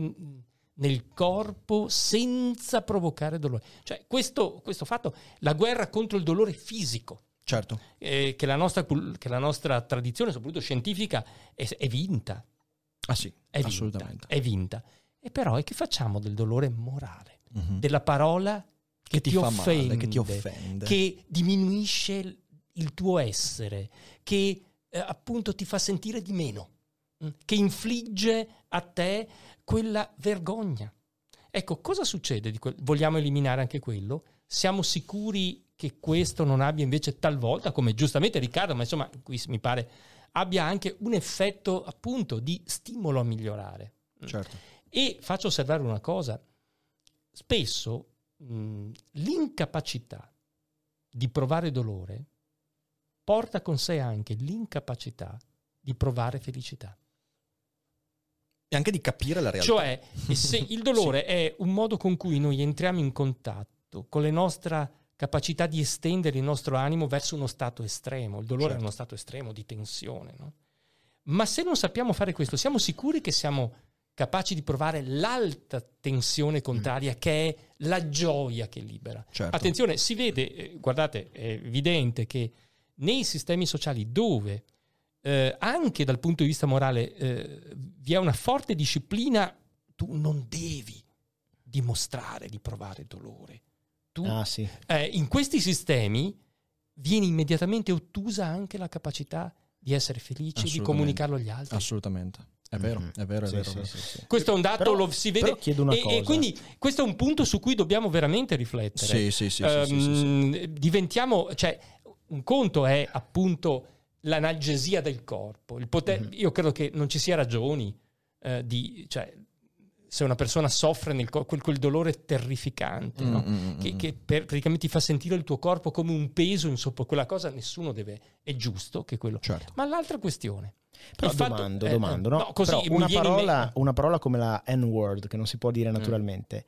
Speaker 2: nel corpo senza provocare dolore. Cioè, questo, questo fatto, la guerra contro il dolore fisico,
Speaker 1: Certo.
Speaker 2: eh, che, la nostra, che la nostra tradizione, soprattutto scientifica, è, è vinta.
Speaker 1: Ah sì,
Speaker 2: È vinta,
Speaker 1: assolutamente.
Speaker 2: È vinta. E però, e che facciamo del dolore morale?
Speaker 1: Mhm.
Speaker 2: Della parola che, ti,
Speaker 1: fa
Speaker 2: offende,
Speaker 1: male, che ti offende.
Speaker 2: che diminuisce il, il tuo essere, che eh, appunto ti fa sentire di meno, mm, che infligge a te quella vergogna. Ecco, cosa succede? Di quel- Vogliamo eliminare anche quello? Siamo sicuri che questo non abbia invece talvolta, come giustamente Riccardo, ma insomma qui mi pare, abbia anche un effetto appunto di stimolo a migliorare.
Speaker 1: Certo.
Speaker 2: E faccio osservare una cosa, spesso mh, l'incapacità di provare dolore porta con sé anche l'incapacità di provare felicità.
Speaker 1: E anche di capire la realtà.
Speaker 2: Cioè, se il dolore è un modo con cui noi entriamo in contatto con la nostra capacità di estendere il nostro animo verso uno stato estremo. Il dolore
Speaker 1: Certo.
Speaker 2: è uno stato estremo di tensione, no? Ma se non sappiamo fare questo, siamo sicuri che siamo capaci di provare l'alta tensione contraria che è la gioia che libera.
Speaker 1: Certo.
Speaker 2: Attenzione, si vede, eh, guardate, è evidente che nei sistemi sociali dove eh, anche dal punto di vista morale eh, vi è una forte disciplina, tu non devi dimostrare di provare dolore. Tu,
Speaker 3: Ah sì.
Speaker 2: eh, in questi sistemi viene immediatamente ottusa anche la capacità di essere felici e di comunicarlo agli altri.
Speaker 1: Assolutamente. È vero,
Speaker 3: Mhm.
Speaker 1: è vero, è
Speaker 3: Sì,
Speaker 1: vero.
Speaker 3: sì, sì, sì.
Speaker 2: Questo è un dato,
Speaker 3: Però-
Speaker 2: lo si vede.
Speaker 3: però chiedo una
Speaker 2: e, e quindi questo è un punto su cui dobbiamo veramente riflettere.
Speaker 1: Sì, sì, sì, sì, sì, sì, sì.
Speaker 2: Ehm, Diventiamo, cioè, un conto è appunto l'analgesia del corpo. Il poter-
Speaker 3: Mhm.
Speaker 2: Io credo che non ci sia ragioni eh, di, cioè, se una persona soffre nel corpo, quel, quel dolore terrificante, no?
Speaker 1: Mm, mm, mm,
Speaker 2: che,
Speaker 1: mm.
Speaker 2: che per- praticamente ti fa sentire il tuo corpo come un peso insoppo quella cosa nessuno deve è giusto che quello
Speaker 1: Certo.
Speaker 2: ma l'altra questione
Speaker 3: Però
Speaker 2: fatto-
Speaker 3: domando,
Speaker 2: eh,
Speaker 3: domando, no?
Speaker 2: no, così
Speaker 3: una, parola, una parola come la N-word, che non si può dire naturalmente,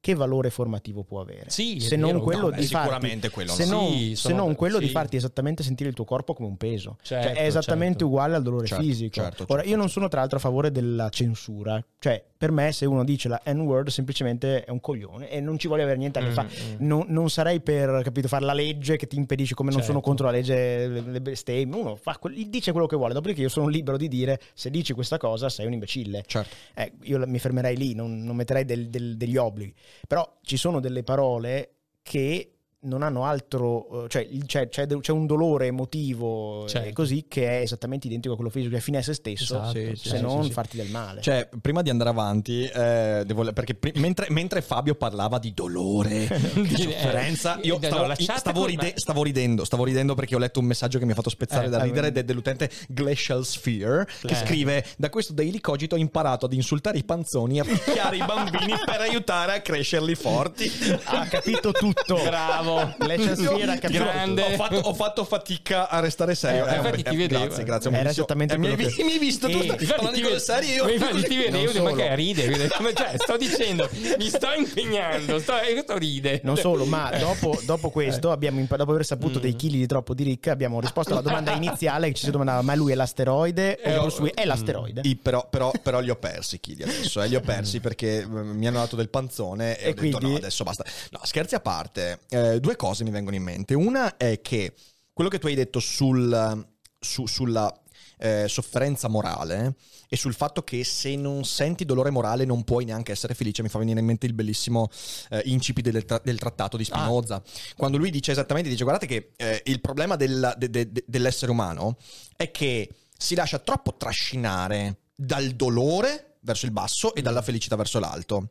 Speaker 3: che valore formativo può avere?
Speaker 2: Sì,
Speaker 3: se non
Speaker 2: vero.
Speaker 3: quello
Speaker 2: No,
Speaker 1: beh,
Speaker 3: di farti,
Speaker 1: sicuramente quello
Speaker 3: se
Speaker 1: no.
Speaker 3: non,
Speaker 2: Sì,
Speaker 3: se non quello di
Speaker 2: sì.
Speaker 3: farti esattamente sentire il tuo corpo come un peso.
Speaker 2: Certo,
Speaker 3: Cioè, è esattamente
Speaker 2: certo.
Speaker 3: uguale al dolore
Speaker 1: Certo,
Speaker 3: fisico.
Speaker 1: certo,
Speaker 3: Ora, io non
Speaker 1: certo.
Speaker 3: sono tra l'altro a favore della censura. Cioè, per me, se uno dice la N-word, semplicemente è un coglione e non ci vuole avere niente a che
Speaker 2: Mm,
Speaker 3: fare.
Speaker 2: mm.
Speaker 3: Non, non sarei per capito, fare la legge che ti impedisce, come non
Speaker 2: Certo.
Speaker 3: sono contro la legge le, le bestemmie. Uno fa, dice quello che vuole, dopodiché io sono libero di dire se dici questa cosa sei un imbecille.
Speaker 1: Certo.
Speaker 3: Eh, io mi fermerei lì, non, non metterei del- del- degli obblighi. Però ci sono delle parole che non hanno altro, eh, cioè c'è, c'è c'è un dolore emotivo eh,
Speaker 2: Certo.
Speaker 3: così che è esattamente identico a quello fisico, che è fine a se stesso,
Speaker 2: Esatto,
Speaker 1: sì,
Speaker 3: se
Speaker 1: sì,
Speaker 3: non
Speaker 1: sì,
Speaker 3: farti del male.
Speaker 1: Cioè, prima di andare avanti, eh, devo- perché pri- mentre, mentre Fabio parlava di dolore, di sofferenza, io stavo, stavo ride- stavo ridendo, stavo ridendo perché ho letto un messaggio che mi ha fatto spezzare
Speaker 2: Eh,
Speaker 1: da
Speaker 3: eh,
Speaker 1: ridere de- dell'utente Glacial Sphere che
Speaker 2: Eh.
Speaker 1: scrive da questo Daily Cogito ho imparato ad insultare i panzoni e a picchiare i bambini per aiutare a crescerli forti.
Speaker 3: ha capito tutto.
Speaker 2: Bravo.
Speaker 3: Ha capito
Speaker 2: Grande.
Speaker 1: Ho fatto, ho fatto fatica a restare serio.
Speaker 3: Eh,
Speaker 2: infatti ti
Speaker 1: eh,
Speaker 2: vedevo.
Speaker 1: Grazie, grazie.
Speaker 3: Era esattamente
Speaker 1: eh, mi,
Speaker 3: che-
Speaker 1: mi hai visto? Tu stai parlando di cose serie io...
Speaker 2: Infatti ti vedevo, ma che ride, cioè, sto dicendo, mi sto impegnando, sto, e questo ride.
Speaker 3: Non solo, ma dopo, dopo questo, abbiamo dopo aver saputo
Speaker 2: Mm.
Speaker 3: dei chili di troppo di Rick, abbiamo risposto alla domanda iniziale che ci si domandava: ma lui è l'asteroide
Speaker 2: Eh,
Speaker 3: o Bruce Willis è
Speaker 2: mm.
Speaker 3: l'asteroide?
Speaker 1: I- però, però, però li ho persi i chili adesso, eh, li ho persi perché eh, mi hanno dato del panzone e,
Speaker 3: E
Speaker 1: ho detto
Speaker 3: quindi?
Speaker 1: no, adesso basta. No, scherzi a parte, eh, due cose mi vengono in mente. Una è che quello che tu hai detto sul, su- sulla eh, sofferenza morale e sul fatto che se non senti dolore morale non puoi neanche essere felice, mi fa venire in mente il bellissimo eh, incipit del, tra- del trattato di Spinoza, quando lui dice esattamente, dice guardate che eh, il problema del- de- de- de- dell'essere umano è che si lascia troppo trascinare dal dolore verso il basso e dalla felicità verso l'alto.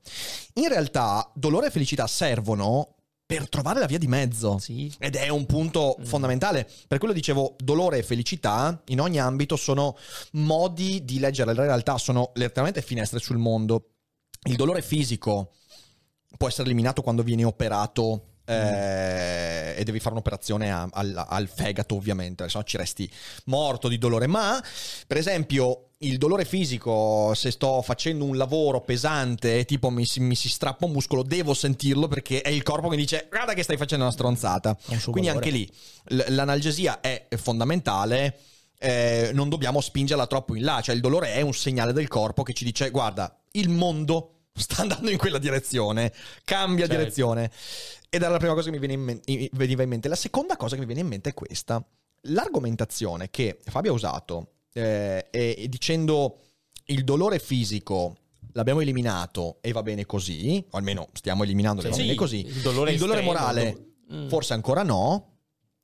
Speaker 1: In realtà dolore e felicità servono per trovare la via di mezzo.
Speaker 2: Sì.
Speaker 1: Ed è un punto fondamentale. Per quello dicevo, dolore e felicità in ogni ambito sono modi di leggere la realtà, sono letteralmente finestre sul mondo. Il dolore fisico può essere eliminato quando viene operato eh, e devi fare un'operazione a- al, al fegato ovviamente, se no ci resti morto di dolore. Ma, per esempio, il dolore fisico, se sto facendo un lavoro pesante, tipo mi si, mi si strappa un muscolo, devo sentirlo perché è il corpo che dice guarda che stai facendo una stronzata.
Speaker 3: Un
Speaker 1: Quindi
Speaker 3: valore.
Speaker 1: anche lì l'analgesia è fondamentale. eh, non dobbiamo spingerla troppo in là, cioè il dolore è un segnale del corpo che ci dice guarda, il mondo sta andando in quella direzione, cambia
Speaker 2: Certo.
Speaker 1: direzione. Ed era la prima cosa che mi men- veniva in mente. La seconda cosa che mi viene in mente è questa. L'argomentazione che Fabio ha usato eh, è- dicendo il dolore fisico l'abbiamo eliminato e va bene così, o almeno stiamo eliminando e va
Speaker 2: Sì,
Speaker 1: bene così.
Speaker 2: il dolore estremo,
Speaker 1: morale
Speaker 2: Mm.
Speaker 1: forse ancora no.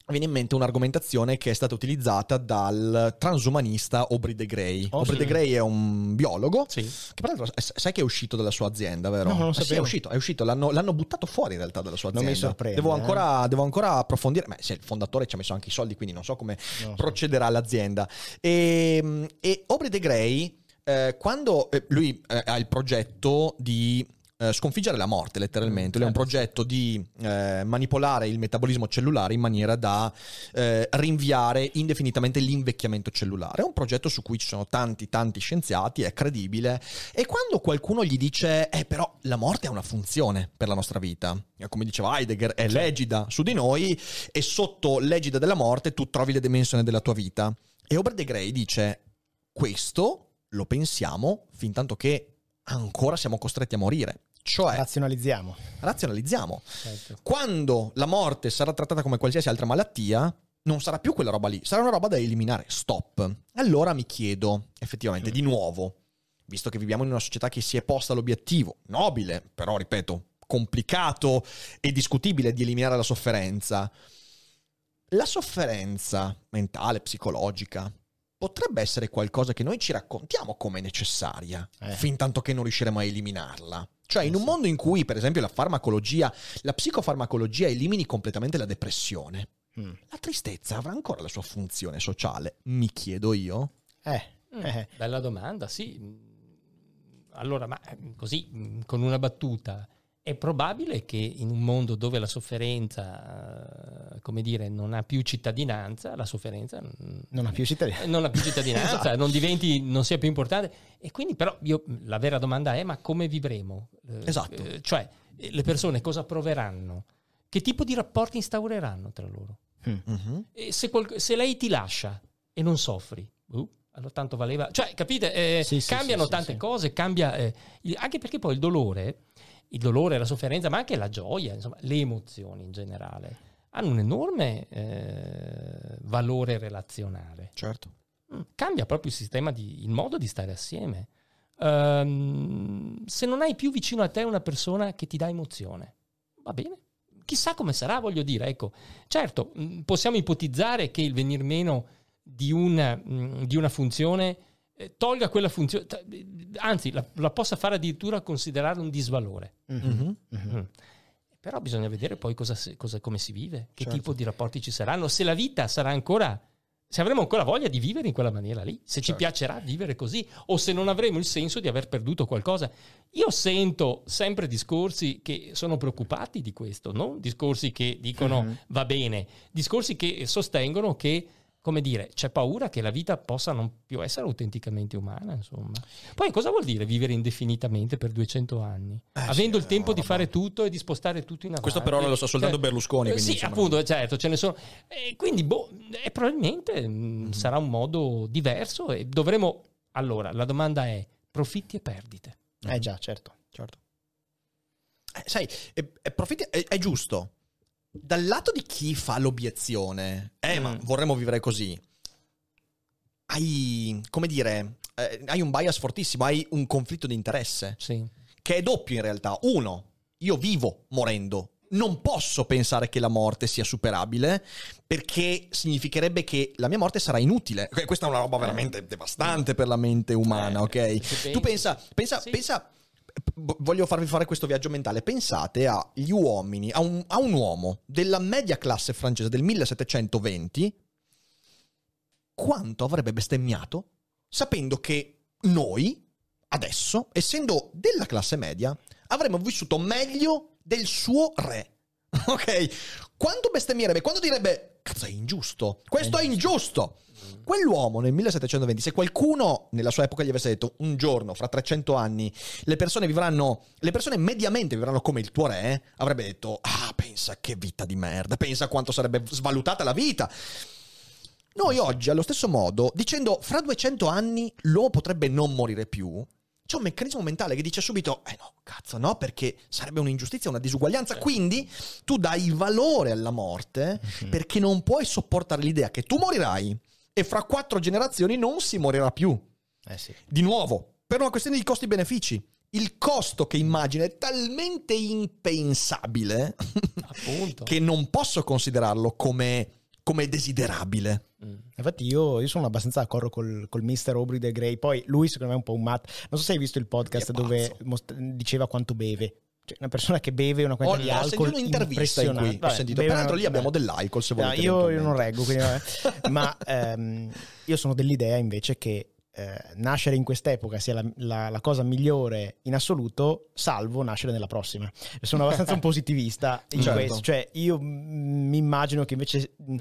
Speaker 1: Viene in mente un'argomentazione che è stata utilizzata dal transumanista Aubrey de Grey.
Speaker 3: Oh,
Speaker 1: Aubrey
Speaker 2: sì.
Speaker 1: de Grey è un biologo
Speaker 2: Sì.
Speaker 1: che peraltro eh, sai che è uscito dalla sua azienda, vero?
Speaker 3: No, non
Speaker 1: Eh sì, è
Speaker 3: sapevo.
Speaker 1: uscito, è uscito. L'hanno, l'hanno buttato fuori in realtà dalla sua
Speaker 3: Non mi
Speaker 1: azienda.
Speaker 3: sorprende,
Speaker 1: Devo
Speaker 3: eh.
Speaker 1: ancora, devo ancora approfondire. Sì, il fondatore ci ha messo anche i soldi, quindi non so come
Speaker 3: so.
Speaker 1: procederà l'azienda. E, e Aubrey de Grey, eh, quando eh, lui eh, ha il progetto di eh, sconfiggere la morte, letteralmente, lui ha un
Speaker 2: Certo.
Speaker 1: progetto di eh, manipolare il metabolismo cellulare in maniera da eh, rinviare indefinitamente l'invecchiamento cellulare. È un progetto su cui ci sono tanti, tanti scienziati, è credibile. E quando qualcuno gli dice, eh, però la morte ha una funzione per la nostra vita, eh, come diceva Heidegger, è l'egida su di noi, e sotto l'egida della morte tu trovi le dimensioni della tua vita. E Ober de Grey dice, questo lo pensiamo fin tanto che ancora siamo costretti a morire. Cioè,
Speaker 3: Razionalizziamo.
Speaker 1: razionalizziamo.
Speaker 2: Certo.
Speaker 1: Quando la morte sarà trattata come qualsiasi altra malattia, non sarà più quella roba lì, sarà una roba da eliminare. Stop. Allora mi chiedo, effettivamente, di nuovo, visto che viviamo in una società che si è posta l'obiettivo, nobile, però ripeto, complicato e discutibile di eliminare la sofferenza, la sofferenza mentale, psicologica, potrebbe essere qualcosa che noi ci raccontiamo come necessaria,
Speaker 3: Eh.
Speaker 1: fin tanto che non riusciremo a eliminarla. Cioè, in un mondo in cui, per esempio, la farmacologia, la psicofarmacologia elimini completamente la depressione,
Speaker 3: Mm.
Speaker 1: la tristezza avrà ancora la sua funzione sociale? Mi chiedo io.
Speaker 3: Eh,
Speaker 2: Mm,
Speaker 3: eh.
Speaker 2: Bella domanda, sì. Allora, ma eh, così, mm, con una battuta, è probabile che in un mondo dove la sofferenza, eh, come dire, non ha più cittadinanza, la sofferenza
Speaker 3: Non ha più cittadini.
Speaker 2: eh, non ha più cittadinanza,
Speaker 1: Esatto.
Speaker 2: non diventi, non sia più importante. E quindi però io, la vera domanda è, ma come vivremo?
Speaker 1: Esatto.
Speaker 2: eh, cioè, eh, le persone cosa proveranno? Che tipo di rapporti instaureranno tra loro?
Speaker 3: Mm.
Speaker 1: Mhm.
Speaker 2: E se, qual- se lei ti lascia e non soffri, uh, allora tanto valeva. Cioè, capite? Eh,
Speaker 3: Sì, sì,
Speaker 2: cambiano
Speaker 3: sì, sì,
Speaker 2: tante
Speaker 3: sì.
Speaker 2: cose, cambia. eh, anche perché poi il dolore, il dolore, la sofferenza, ma anche la gioia, insomma, le emozioni in generale, hanno un enorme eh, valore relazionale.
Speaker 1: Certo.
Speaker 2: Mm, Cambia proprio il sistema, di, il modo di stare assieme. Ehm, se non hai più vicino a te una persona che ti dà emozione, va bene, chissà come sarà, voglio dire, ecco. Certo, mh, possiamo ipotizzare che il venir meno di una, mh, di una funzione eh, tolga quella funzione, anzi la, la possa fare addirittura considerare un disvalore.
Speaker 1: Mhm.
Speaker 2: Mm. Però bisogna vedere poi cosa, cosa- come si vive, che
Speaker 1: Certo.
Speaker 2: tipo di rapporti ci saranno, se la vita sarà ancora, se avremo ancora voglia di vivere in quella maniera lì, se ci
Speaker 1: Certo.
Speaker 2: piacerà vivere così o se non avremo il senso di aver perduto qualcosa. Io sento sempre discorsi che sono preoccupati di questo, non discorsi che dicono
Speaker 3: Mhm.
Speaker 2: va bene, discorsi che sostengono che come dire, c'è paura che la vita possa non più essere autenticamente umana, insomma. Poi cosa vuol dire vivere indefinitamente per 200 anni? Avendo
Speaker 1: sì,
Speaker 2: il tempo
Speaker 1: no,
Speaker 2: di
Speaker 1: vabbè.
Speaker 2: fare tutto e di spostare tutto in avanti.
Speaker 1: Questo però lo sta soltanto
Speaker 2: Cioè,
Speaker 1: Berlusconi,
Speaker 2: eh,
Speaker 1: quindi,
Speaker 2: sì,
Speaker 1: insomma,
Speaker 2: appunto, certo, ce ne sono. E quindi, boh, eh, probabilmente
Speaker 1: Mhm.
Speaker 2: mh, sarà un modo diverso e dovremo... Allora, la domanda è profitti e perdite.
Speaker 3: Eh già, certo.
Speaker 1: Certo. Eh, sai, è, è profitti- è- è giusto. Dal lato di chi fa l'obiezione, eh, ma
Speaker 2: Mm.
Speaker 1: vorremmo vivere così, hai, come dire, eh, hai un bias fortissimo, hai un conflitto di interesse,
Speaker 2: Sì.
Speaker 1: che è doppio in realtà. Uno, io vivo morendo. Non posso pensare che la morte sia superabile perché significherebbe che la mia morte sarà inutile. Eh, Questa è una roba veramente devastante per la mente umana,
Speaker 2: Eh,
Speaker 1: ok? Tu pensa, pensa,
Speaker 2: Sì.
Speaker 1: pensa, voglio farvi fare questo viaggio mentale. Pensate agli uomini, a un, a un uomo della media classe francese del 1720, quanto avrebbe bestemmiato sapendo che noi, adesso, essendo della classe media, avremmo vissuto meglio del suo re. Ok? Quando bestemmierebbe? Quando direbbe, cazzo è ingiusto, questo è ingiusto. Quell'uomo nel 1720, se qualcuno nella sua epoca gli avesse detto un giorno, fra 300 anni, le persone vivranno, le persone mediamente vivranno come il tuo re, avrebbe detto, ah, pensa che vita di merda, pensa quanto sarebbe svalutata la vita. Noi oggi, allo stesso modo, dicendo fra 200 anni l'uomo potrebbe non morire più, c'è un meccanismo mentale che dice subito, eh no, cazzo no, perché sarebbe un'ingiustizia, una disuguaglianza. Quindi tu dai valore alla morte perché non puoi sopportare l'idea che tu morirai e fra quattro generazioni non si morirà più.
Speaker 3: Eh sì.
Speaker 1: Di nuovo, per una questione di costi-benefici. Il costo che immagino è talmente impensabile che non posso considerarlo come, come desiderabile.
Speaker 2: Mm.
Speaker 3: Infatti io, io sono abbastanza d'accordo col, col mister Aubrey de Grey. Poi lui secondo me è un po' un mat. Non so se hai visto il podcast dove most- diceva quantto beve. Cioè, una persona che beve una quantità di
Speaker 1: ho
Speaker 3: alcol
Speaker 1: un'intervista in cui
Speaker 3: impressionante.
Speaker 1: ho
Speaker 3: Vabbè,
Speaker 1: sentito.
Speaker 3: beve
Speaker 1: Peraltro
Speaker 3: una-
Speaker 1: lì abbiamo
Speaker 3: vabbè.
Speaker 1: dell'alcol se
Speaker 3: No,
Speaker 1: volete.
Speaker 3: io, io non reggo, quindi vabbè. ma ehm, io sono dell'idea invece che eh, nascere in quest'epoca sia la, la- la cosa migliore in assoluto, salvo nascere nella prossima. Sono abbastanza un positivista in
Speaker 1: Certo.
Speaker 3: questo, cioè io mi immagino che invece mm,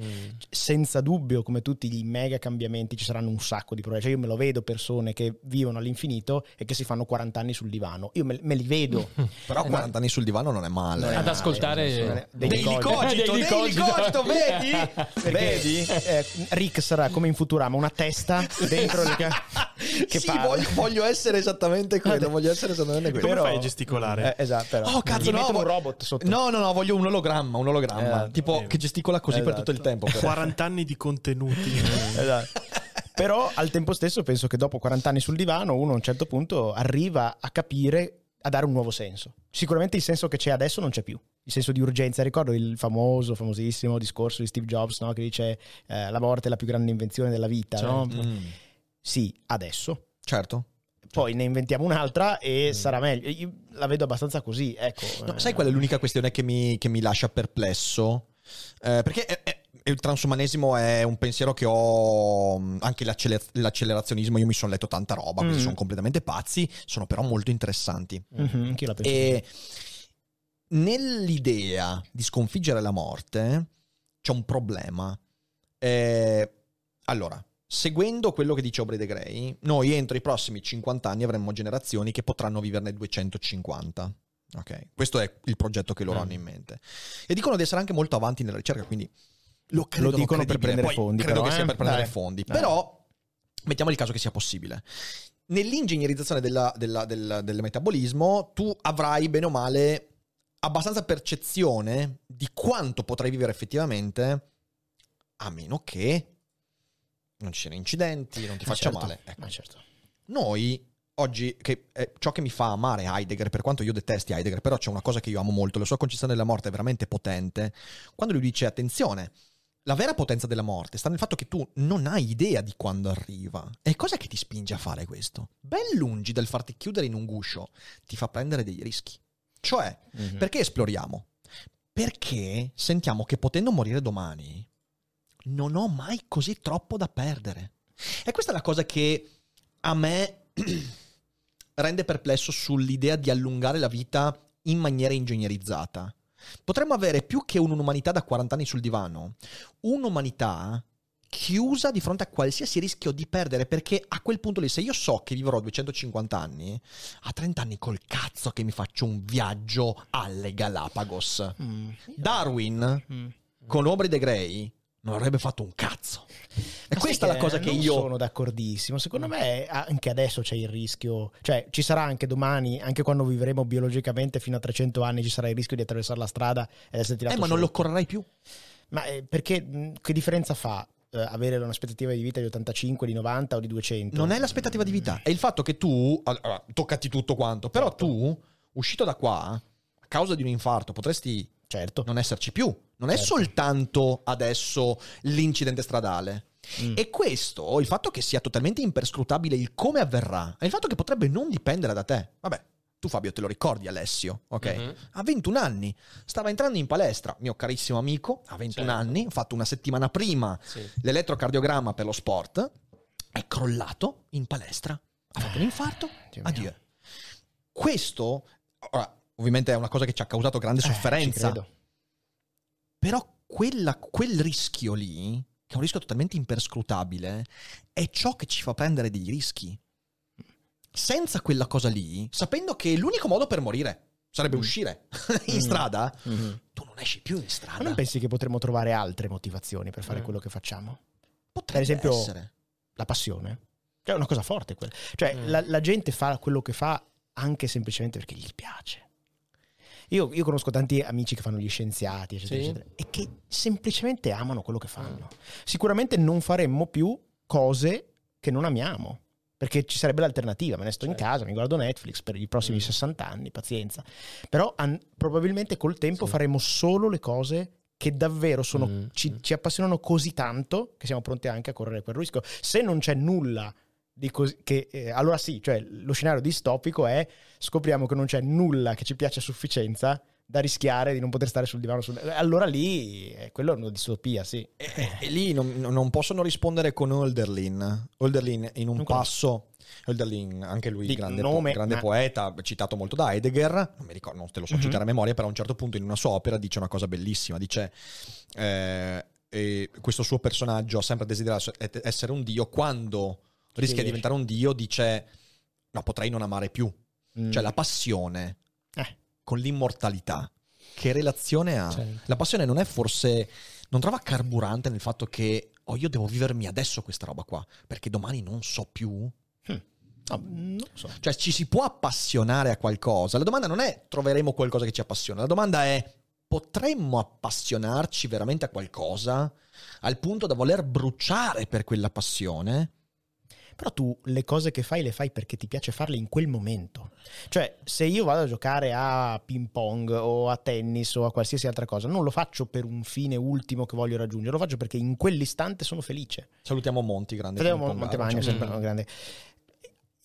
Speaker 3: senza dubbio, come tutti i mega cambiamenti, ci saranno un sacco di problemi. Cioè, io me lo vedo persone che vivono all'infinito e che si fanno 40 anni sul divano. Io me, me li vedo.
Speaker 1: Però 40 anni sul divano non è male.
Speaker 3: Non è
Speaker 2: Ad
Speaker 3: male,
Speaker 2: ascoltare
Speaker 3: dei
Speaker 1: Dei
Speaker 3: Licogito.
Speaker 2: Dei licogito.
Speaker 1: licogito, vedi?
Speaker 3: Perché,
Speaker 1: Vedi?
Speaker 3: eh, Rick sarà come in Futurama, una testa dentro il che
Speaker 1: sì, voglio, voglio essere esattamente quello. Voglio essere esattamente quello.
Speaker 4: Come
Speaker 3: Però-
Speaker 4: fai a gesticolare?
Speaker 3: Eh, esatto, però.
Speaker 1: Oh, cazzo, no,
Speaker 3: mettono un robot sotto.
Speaker 1: No, no, no, voglio un ologramma, un ologramma.
Speaker 3: Eh,
Speaker 1: tipo
Speaker 4: eh.
Speaker 1: che gesticola così per tutto il
Speaker 3: Esatto.
Speaker 1: tempo. però.
Speaker 4: 40 anni di contenuti.
Speaker 3: Esatto. Però al tempo stesso penso che dopo 40 anni sul divano uno a un certo punto arriva a capire, a dare un nuovo senso. Sicuramente il senso che c'è adesso non c'è più. Il senso di urgenza, ricordo il famoso, famosissimo discorso di Steve Jobs no? che dice eh, la morte è la più grande invenzione della vita. no?
Speaker 1: Mm,
Speaker 3: Sì, adesso.
Speaker 1: certo.
Speaker 3: Poi ne inventiamo un'altra e sarà meglio. Io la vedo abbastanza così, ecco.
Speaker 1: No, sai qual è l'unica questione che mi, che mi lascia perplesso? Eh, perché è- è- il transumanesimo è un pensiero che ho mh, anche l'acceler- l'accelerazionismo io mi sono letto tanta roba quindi
Speaker 3: Mm.
Speaker 1: sono completamente pazzi sono però molto interessanti
Speaker 3: Mhm, penso.
Speaker 1: e nell'idea di sconfiggere la morte c'è un problema Eh, allora seguendo quello che dice Aubrey de Grey noi entro i prossimi 50 anni avremo generazioni che potranno viverne 250 Ok, questo è il progetto che loro
Speaker 2: Mm.
Speaker 1: hanno in mente. E dicono di essere anche molto avanti nella ricerca, quindi lo, credono
Speaker 3: dicono per prendere
Speaker 1: Poi
Speaker 3: fondi,
Speaker 1: Credo
Speaker 3: però,
Speaker 1: che sia
Speaker 3: eh?
Speaker 1: per prendere
Speaker 3: Dai.
Speaker 1: fondi.
Speaker 3: Dai.
Speaker 1: Però mettiamo il caso che sia possibile. Nell'ingegnerizzazione della- della- del, del metabolismo, tu avrai bene o male abbastanza percezione di quanto potrai vivere effettivamente, a meno che non ci siano incidenti, non ti faccia
Speaker 3: certo,
Speaker 1: male. Ecco.
Speaker 3: ma certo.
Speaker 1: Noi oggi, che è ciò che mi fa amare Heidegger, per quanto io detesti Heidegger, però c'è una cosa che io amo molto, la sua concezione della morte è veramente potente, quando lui dice attenzione, la vera potenza della morte sta nel fatto che tu non hai idea di quando arriva. E cosa che ti spinge a fare questo? Ben lungi dal farti chiudere in un guscio, ti fa prendere dei rischi. Cioè,
Speaker 3: Mhm.
Speaker 1: perché esploriamo? Perché sentiamo che potendo morire domani, non ho mai così troppo da perdere. E questa è la cosa che a me rende perplesso sull'idea di allungare la vita in maniera ingegnerizzata. Potremmo avere più che un'umanità da 40 anni sul divano, un'umanità chiusa di fronte a qualsiasi rischio di perdere, perché a quel punto lì, se io so che vivrò 250 anni, a 30 anni col cazzo che mi faccio un viaggio alle Galapagos.
Speaker 3: Mm.
Speaker 1: Darwin,
Speaker 3: Mm.
Speaker 1: con Aubrey de Grey, non avrebbe fatto un cazzo. E
Speaker 3: Ma
Speaker 1: questa è la cosa che
Speaker 3: non
Speaker 1: io...
Speaker 3: sono d'accordissimo. Secondo me anche adesso c'è il rischio, cioè ci sarà anche domani, anche quando vivremo biologicamente fino a 300 anni, ci sarà il rischio di attraversare la strada ed essere tirato
Speaker 1: Eh, ma non lo correrai più.
Speaker 3: Ma eh, perché che differenza fa eh, avere un'aspettativa di vita di 85, di 90 o di 200?
Speaker 1: Non è l'aspettativa di vita, è il fatto che tu, allora, toccati tutto quanto, però
Speaker 3: Certo.
Speaker 1: tu, uscito da qua, a causa di un infarto, potresti
Speaker 3: Certo.
Speaker 1: non esserci più. Non è
Speaker 3: Certo.
Speaker 1: soltanto adesso l'incidente stradale.
Speaker 3: Mm.
Speaker 1: E questo, il fatto che sia totalmente imperscrutabile il come avverrà, è il fatto che potrebbe non dipendere da te. Vabbè, tu Fabio te lo ricordi Alessio, ok?
Speaker 2: Mhm.
Speaker 1: Ha 21 anni, stava entrando in palestra, mio carissimo amico, ha 21
Speaker 2: Certo.
Speaker 1: anni, ha fatto una settimana prima
Speaker 2: Sì.
Speaker 1: l'elettrocardiogramma per lo sport, è crollato in palestra, ha fatto un infarto,
Speaker 3: Dio mio.
Speaker 1: addio. Questo, ora, ovviamente è una cosa che ci ha causato grande
Speaker 3: Eh,
Speaker 1: sofferenza,
Speaker 3: credo.
Speaker 1: Però quella- quel rischio lì, che è un rischio totalmente imperscrutabile, è ciò che ci fa prendere dei rischi. Senza quella cosa lì, sapendo che l'unico modo per morire sarebbe
Speaker 3: Mm.
Speaker 1: uscire in
Speaker 3: Mm.
Speaker 1: strada,
Speaker 3: Mhm.
Speaker 1: tu non esci più in strada.
Speaker 3: Ma non pensi che potremmo trovare altre motivazioni per fare
Speaker 2: Mm.
Speaker 3: quello che facciamo?
Speaker 1: Potrebbe
Speaker 3: per esempio-
Speaker 1: essere.
Speaker 3: La passione? È una cosa forte quella. Cioè,
Speaker 2: Mm.
Speaker 3: la, la gente fa quello che fa anche semplicemente perché gli piace. Io, io conosco tanti amici che fanno gli scienziati, eccetera,
Speaker 2: Sì.
Speaker 3: eccetera, e che semplicemente amano quello che fanno. Sicuramente non faremmo più cose che non amiamo. Perché ci sarebbe l'alternativa, me ne sto in
Speaker 2: Certo.
Speaker 3: casa, mi guardo Netflix per i prossimi
Speaker 2: Mm.
Speaker 3: 60 anni, pazienza. Però an- probabilmente col tempo
Speaker 2: Sì.
Speaker 3: faremo solo le cose che davvero sono-
Speaker 2: Mm,
Speaker 3: ci,
Speaker 2: mm.
Speaker 3: ci appassionano così tanto che siamo pronti anche a correre quel rischio. Se non c'è nulla di così, che, eh, allora sì, cioè lo scenario distopico è scopriamo che non c'è nulla che ci piace a sufficienza da rischiare di non poter stare sul divano. sul- allora lì, eh, quello è una distopia, sì.
Speaker 1: E, e- lì non, non possono rispondere con Holderlin. Holderlin in un
Speaker 3: Non
Speaker 1: passo. Holderlin, anche lui,
Speaker 3: Di
Speaker 1: grande, po-
Speaker 3: nome,
Speaker 1: grande
Speaker 3: ma-
Speaker 1: poeta, citato molto da Heidegger. Non mi ricordo, non te lo so
Speaker 3: Mhm.
Speaker 1: citare a memoria, però a un certo punto in una sua opera dice una cosa bellissima. Dice. eh, questo suo personaggio ha sempre desiderato essere un dio. Quando rischia di diventare un dio, dice: No, potrei non amare più.
Speaker 3: Mm.
Speaker 1: Cioè, la passione
Speaker 3: Eh.
Speaker 1: con l'immortalità. Che relazione ha?
Speaker 2: Certo.
Speaker 1: La passione non è forse. Non trova carburante nel fatto che. Oh, io devo vivermi adesso questa roba qua. Perché domani non so più.
Speaker 3: No, non lo so.
Speaker 1: Cioè, ci si può appassionare a qualcosa. La domanda non è troveremo qualcosa che ci appassiona. La domanda è potremmo appassionarci veramente a qualcosa al punto da voler bruciare per quella passione?
Speaker 3: Però tu le cose che fai le fai perché ti piace farle in quel momento. Cioè, se io vado a giocare a ping pong o a tennis o a qualsiasi altra cosa, non lo faccio per un fine ultimo che voglio raggiungere, lo faccio perché in quell'istante sono felice.
Speaker 1: Salutiamo Monti, grande pong
Speaker 3: Montemagno,
Speaker 1: bar, ciao.
Speaker 3: sempre
Speaker 2: Mm.
Speaker 3: grande.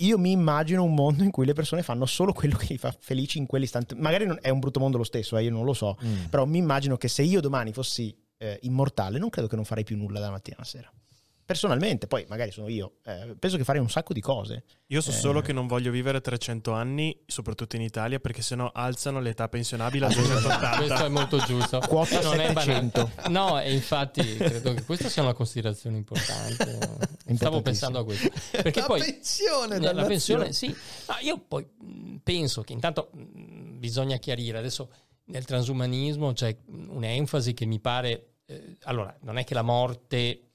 Speaker 3: Io mi immagino un mondo in cui le persone fanno solo quello che li fa felici in quell'istante. Magari non- è un brutto mondo lo stesso, eh, io non lo so.
Speaker 1: Mm.
Speaker 3: Però mi immagino che se io domani fossi eh, immortale, non credo che non farei più nulla dalla mattina alla sera. Personalmente, poi magari sono io, eh, penso che farei un sacco di cose.
Speaker 4: Io so
Speaker 3: Eh.
Speaker 4: solo che non voglio vivere 300 anni, soprattutto in Italia, perché seno alzano l'età pensionabile a
Speaker 2: Questo è
Speaker 4: 280.
Speaker 2: molto giusto.
Speaker 3: Quota
Speaker 2: Non è banale.
Speaker 3: 700.
Speaker 2: No, e infatti credo che questa sia una considerazione importante. Stavo pensando a questo. Perché
Speaker 1: la
Speaker 2: poi
Speaker 1: pensione
Speaker 2: Eh, la pensione, sì. Ma io poi mh, penso che intanto mh, bisogna chiarire adesso nel transumanismo c'è un'enfasi che mi pare eh, allora, non è che la morte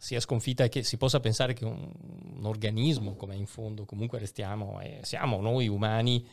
Speaker 2: sia sconfitta e che si possa pensare che un, un organismo, come in fondo comunque restiamo e siamo noi umani,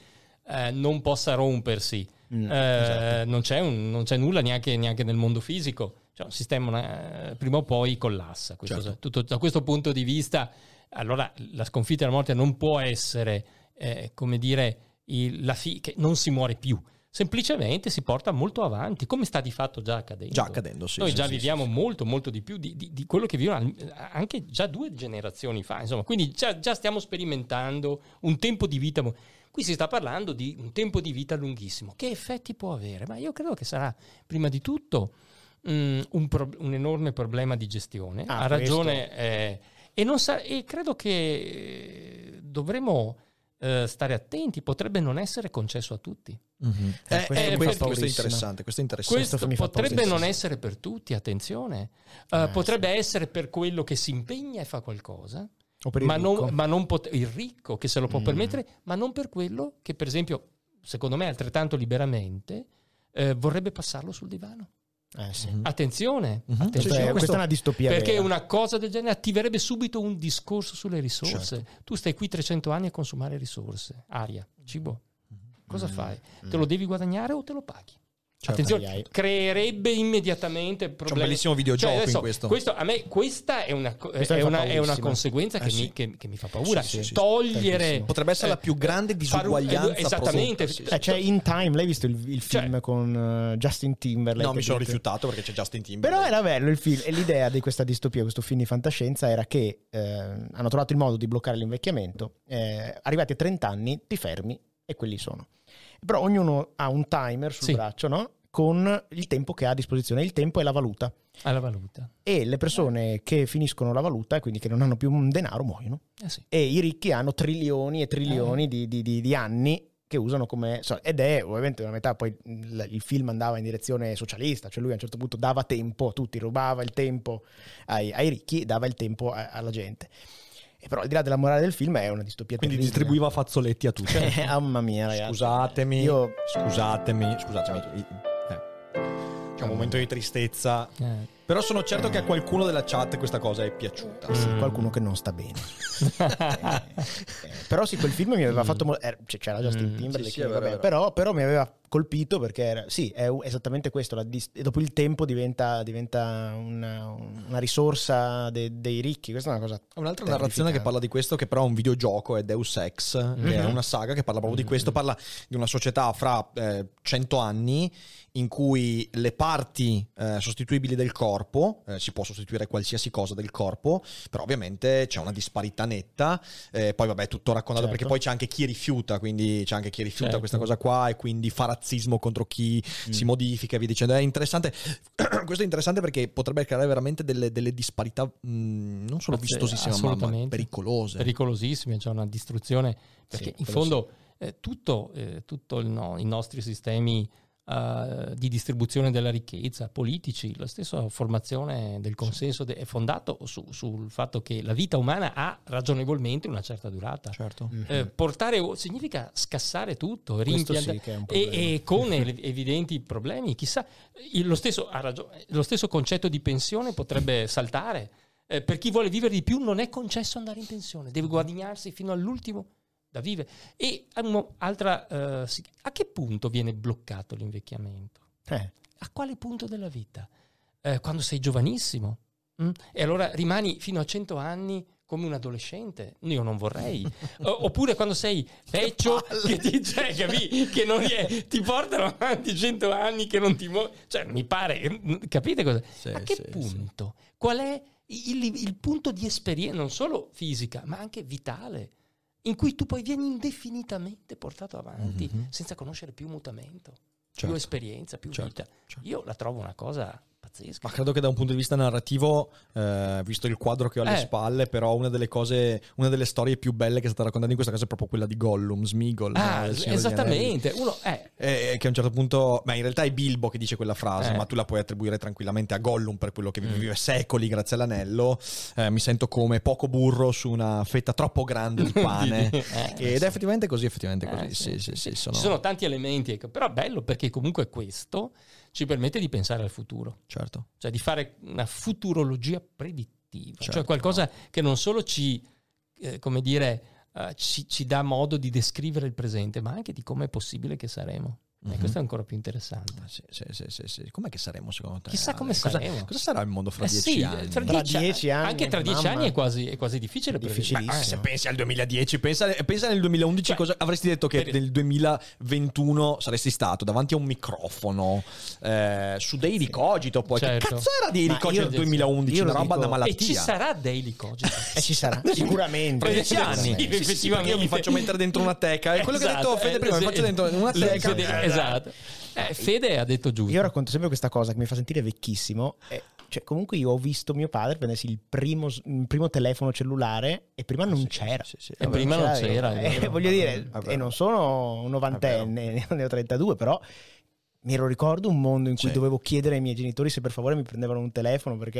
Speaker 2: eh, non possa rompersi.
Speaker 3: Mm,
Speaker 2: Eh,
Speaker 3: esatto.
Speaker 2: non, c'è un- non c'è nulla neanche, neanche nel mondo fisico. Cioè, un sistema eh, prima o poi collassa. Questo-
Speaker 1: Certo.
Speaker 2: tutto- da questo punto di vista allora la sconfitta della morte non può essere, eh, come dire, il- la fi- che non si muore più. Semplicemente si porta molto avanti, come sta di fatto già accadendo.
Speaker 1: Già accadendo, sì.
Speaker 2: Noi
Speaker 1: sì,
Speaker 2: già
Speaker 1: sì,
Speaker 2: viviamo
Speaker 1: sì,
Speaker 2: molto, molto di più di, di- di quello che vivono anche già due generazioni fa. Insomma, quindi già, già stiamo sperimentando un tempo di vita. Qui si sta parlando di un tempo di vita lunghissimo. Che effetti può avere? Ma io credo che sarà, prima di tutto, mm, un, pro- un enorme problema di gestione.
Speaker 3: Ah,
Speaker 2: ha ragione. eh, e, non sa- e credo che eh, dovremo eh, stare attenti. Potrebbe non essere concesso a tutti.
Speaker 1: Mhm.
Speaker 3: Eh,
Speaker 1: Eh,
Speaker 3: questo
Speaker 1: eh, è
Speaker 3: paurissimo.
Speaker 1: interessante. Questo è interessante.
Speaker 2: Questo potrebbe non essere per tutti, attenzione. Uh,
Speaker 3: Eh,
Speaker 2: potrebbe essere per quello che si impegna e fa qualcosa, ma,
Speaker 3: ricco.
Speaker 2: non, ma non pot- il ricco che se lo può
Speaker 3: Mm.
Speaker 2: permettere, ma non per quello che, per esempio, secondo me altrettanto liberamente, eh, vorrebbe passarlo sul divano.
Speaker 3: Eh, sì.
Speaker 1: Mhm.
Speaker 2: Attenzione,
Speaker 1: Mhm.
Speaker 2: attenzione.
Speaker 3: Questa, è,
Speaker 1: questo-
Speaker 3: questa è una distopia
Speaker 2: perché
Speaker 3: vera.
Speaker 2: una cosa del genere attiverebbe subito un discorso sulle risorse.
Speaker 1: Certo.
Speaker 2: Tu stai qui 300 anni a consumare risorse, aria, cibo. Cosa
Speaker 1: Mm.
Speaker 2: fai? Te lo devi guadagnare o te lo paghi?
Speaker 1: Certo.
Speaker 2: Attenzione,
Speaker 3: Ai, ai.
Speaker 2: creerebbe immediatamente problemi.
Speaker 1: C'è un bellissimo videogioco
Speaker 2: Cioè, adesso,
Speaker 1: in questo.
Speaker 2: a me questa è una,
Speaker 3: Questa
Speaker 2: è una, è una conseguenza che,
Speaker 1: Eh, sì.
Speaker 2: mi, che- che mi fa paura.
Speaker 1: Sì, sì, sì,
Speaker 2: Togliere.
Speaker 1: Potrebbe essere la più grande disuguaglianza
Speaker 2: Esattamente.
Speaker 1: prodotta, sì, sì.
Speaker 3: Eh, c'è In Time, l'hai visto il, il
Speaker 2: Cioè-
Speaker 3: film con eh, Justin Timberlake?
Speaker 1: No, mi sono
Speaker 3: Che-
Speaker 1: rifiutato perché c'è Justin Timberlake.
Speaker 3: Però era bello il film e l'idea di questa distopia, questo film di fantascienza era che eh, hanno trovato il modo di bloccare l'invecchiamento, eh, arrivati a 30 anni ti fermi e quelli sono. Però ognuno ha un timer sul
Speaker 2: Sì.
Speaker 3: braccio, no? Con il tempo che ha a disposizione, il tempo è la valuta.
Speaker 2: Alla valuta.
Speaker 3: E le persone che finiscono la valuta, quindi che non hanno più un denaro, muoiono.
Speaker 2: Eh sì.
Speaker 3: E i ricchi hanno trilioni e trilioni di, di- di- di anni che usano come... so- ed è ovviamente una metà, poi il, il film andava in direzione socialista, cioè lui a un certo punto dava tempo a tutti, rubava il tempo ai, ai ricchi, dava il tempo a- alla gente. E però al di là della morale del film è una distopia
Speaker 1: Quindi
Speaker 3: terribile.
Speaker 1: distribuiva fazzoletti a tutti.
Speaker 3: Eh, mamma mia ragazzi.
Speaker 1: Scusatemi,
Speaker 3: Io-
Speaker 1: scusatemi, scusatemi. C'è un momento di tristezza.
Speaker 2: Eh.
Speaker 1: Però sono certo che a qualcuno della chat questa cosa è piaciuta.
Speaker 3: Sì,
Speaker 2: Mm.
Speaker 3: qualcuno che non sta bene. Eh, però sì, quel film mi aveva fatto molto... c'era Justin
Speaker 2: Mm,
Speaker 3: Timberlake,
Speaker 1: sì, sì, vero,
Speaker 3: vabbè,
Speaker 1: vero.
Speaker 3: Però, però mi aveva colpito perché era, sì, è esattamente questo. la dis- e dopo il tempo diventa, diventa una, una risorsa de- dei ricchi. Questa è una cosa...
Speaker 1: Un'altra narrazione che parla di questo, che però è un videogioco, è Deus Ex, che è
Speaker 3: Mhm.
Speaker 1: una saga che parla proprio di questo. Parla di una società fra eh, 100 anni in cui le parti eh, sostituibili del corpo, eh, si può sostituire qualsiasi cosa del corpo, però ovviamente c'è una disparità netta. Eh, poi vabbè, tutto raccontato
Speaker 3: Certo.
Speaker 1: perché poi c'è anche chi rifiuta, quindi c'è anche chi rifiuta
Speaker 2: Certo.
Speaker 1: questa cosa qua e quindi fa razzismo contro chi
Speaker 3: Mm.
Speaker 1: si modifica e via dicendo. È interessante. Questo è interessante perché potrebbe creare veramente delle, delle disparità mh, non solo
Speaker 2: Sì,
Speaker 1: vistosissime, ma- pericolose.
Speaker 2: pericolosissime, c'è una distruzione, perché
Speaker 3: Sì,
Speaker 2: in fondo eh, tutto, eh, tutto il no- i nostri sistemi eh, di distribuzione della ricchezza, politici, la stessa formazione del consenso de- è fondato su- sul fatto che la vita umana ha ragionevolmente una certa durata.
Speaker 1: Certo.
Speaker 3: Mhm.
Speaker 2: Eh, portare significa scassare tutto,
Speaker 3: Questo
Speaker 2: rimpianta-
Speaker 3: sì
Speaker 2: e, e con ev- evidenti problemi. Chissà, lo, stesso, ha ragione, lo stesso concetto di pensione potrebbe saltare. Eh, per chi vuole vivere di più non è concesso andare in pensione, deve guadagnarsi fino all'ultimo da vivere. E altra, si- a che punto viene bloccato l'invecchiamento?
Speaker 3: Eh,
Speaker 2: A quale punto della vita? Eh, quando sei giovanissimo? Mm? E allora rimani fino a 100 anni come un adolescente? Io non vorrei. O- oppure quando sei vecchio, che, ti, cioè, capì? che non rie- ti portano avanti 100 anni che non ti muovi. Cioè, mi pare, capite cosa?
Speaker 1: Sì,
Speaker 2: a che
Speaker 1: sì,
Speaker 2: punto? Qual è il, il punto di esperienza, non solo fisica, ma anche vitale, in cui tu poi vieni indefinitamente portato avanti
Speaker 1: Mhm.
Speaker 2: senza conoscere più mutamento,
Speaker 1: Certo.
Speaker 2: più esperienza, più
Speaker 1: Certo,
Speaker 2: vita.
Speaker 1: certo.
Speaker 2: Io la trovo una cosa pazzesca.
Speaker 1: Ma credo che da un punto di vista narrativo, eh, visto il quadro che ho alle
Speaker 2: Eh.
Speaker 1: spalle, però una delle cose, una delle storie più belle che è stata raccontata in questa casa è proprio quella di Gollum, Smigol.
Speaker 2: Ah,
Speaker 1: Anelli.
Speaker 2: esattamente. Uno, eh,
Speaker 1: Eh, che a un certo punto, beh, in realtà è Bilbo che dice quella frase,
Speaker 2: Eh.
Speaker 1: ma tu la puoi attribuire tranquillamente a Gollum per quello che
Speaker 2: Mm.
Speaker 1: vive secoli grazie all'anello. Eh, mi sento come poco burro su una fetta troppo grande di pane.
Speaker 2: Eh,
Speaker 1: Ed è effettivamente così, effettivamente così.
Speaker 2: Eh,
Speaker 1: sì, sì, sì, sono-
Speaker 2: Ci sono tanti elementi, ecco, però è bello perché comunque questo ci permette di pensare al futuro,
Speaker 1: Certo.
Speaker 2: cioè di fare una futurologia predittiva,
Speaker 1: Certo.
Speaker 2: cioè qualcosa che non solo ci, eh, come dire, eh, ci, ci dà modo di descrivere il presente, ma anche di come è possibile che saremo. E
Speaker 1: Mhm.
Speaker 2: questo è ancora più interessante.
Speaker 1: Ah, Sì, sì, sì, sì, sì. Com'è che saremo secondo te?
Speaker 2: Chissà come
Speaker 1: cosa,
Speaker 2: saremo.
Speaker 1: Cosa sarà il mondo fra
Speaker 2: Eh
Speaker 1: dieci
Speaker 2: sì,
Speaker 1: anni?
Speaker 2: Tra
Speaker 3: Tra
Speaker 2: dieci,
Speaker 3: dieci anni,
Speaker 2: Anche tra dieci
Speaker 3: mamma.
Speaker 2: anni è quasi, è quasi difficile. prevedere.
Speaker 3: Difficilissimo.
Speaker 1: Ma, eh, se pensi al 2010, pensa, pensa nel 2011
Speaker 2: Cioè,
Speaker 1: cosa avresti detto che
Speaker 2: per-
Speaker 1: nel 2021 saresti stato davanti a un microfono eh, su Daily Cogito poi.
Speaker 2: Certo.
Speaker 1: Che cazzo era Daily
Speaker 3: Ma
Speaker 1: Cogito nel 2011?
Speaker 3: io lo
Speaker 1: Una roba
Speaker 3: dico-
Speaker 1: da
Speaker 2: E
Speaker 1: malattia.
Speaker 2: ci sarà Daily Cogito.
Speaker 3: E ci sarà, sicuramente.
Speaker 1: Fra dieci anni.
Speaker 2: Effettivamente.
Speaker 1: io mi faccio mettere dentro una teca. È quello che ha detto
Speaker 2: Esatto,
Speaker 1: Fede
Speaker 2: eh,
Speaker 1: prima, mi
Speaker 2: sì.
Speaker 1: faccio dentro una teca.
Speaker 2: Fede- esatto. Eh, Fede ha detto giusto.
Speaker 3: Io racconto sempre questa cosa che mi fa sentire vecchissimo. e- cioè, comunque io ho visto mio padre prendersi il primo, il primo telefono cellulare e prima non c'era.
Speaker 1: Sì, sì,
Speaker 2: E prima non c'era, è
Speaker 3: Eh, voglio dire,
Speaker 1: È vero.
Speaker 3: e non sono un novantenne, ne ho 32, però mi ero ricordo un mondo in cui
Speaker 1: Sì.
Speaker 3: dovevo chiedere ai miei genitori se per favore mi prendevano un telefono perché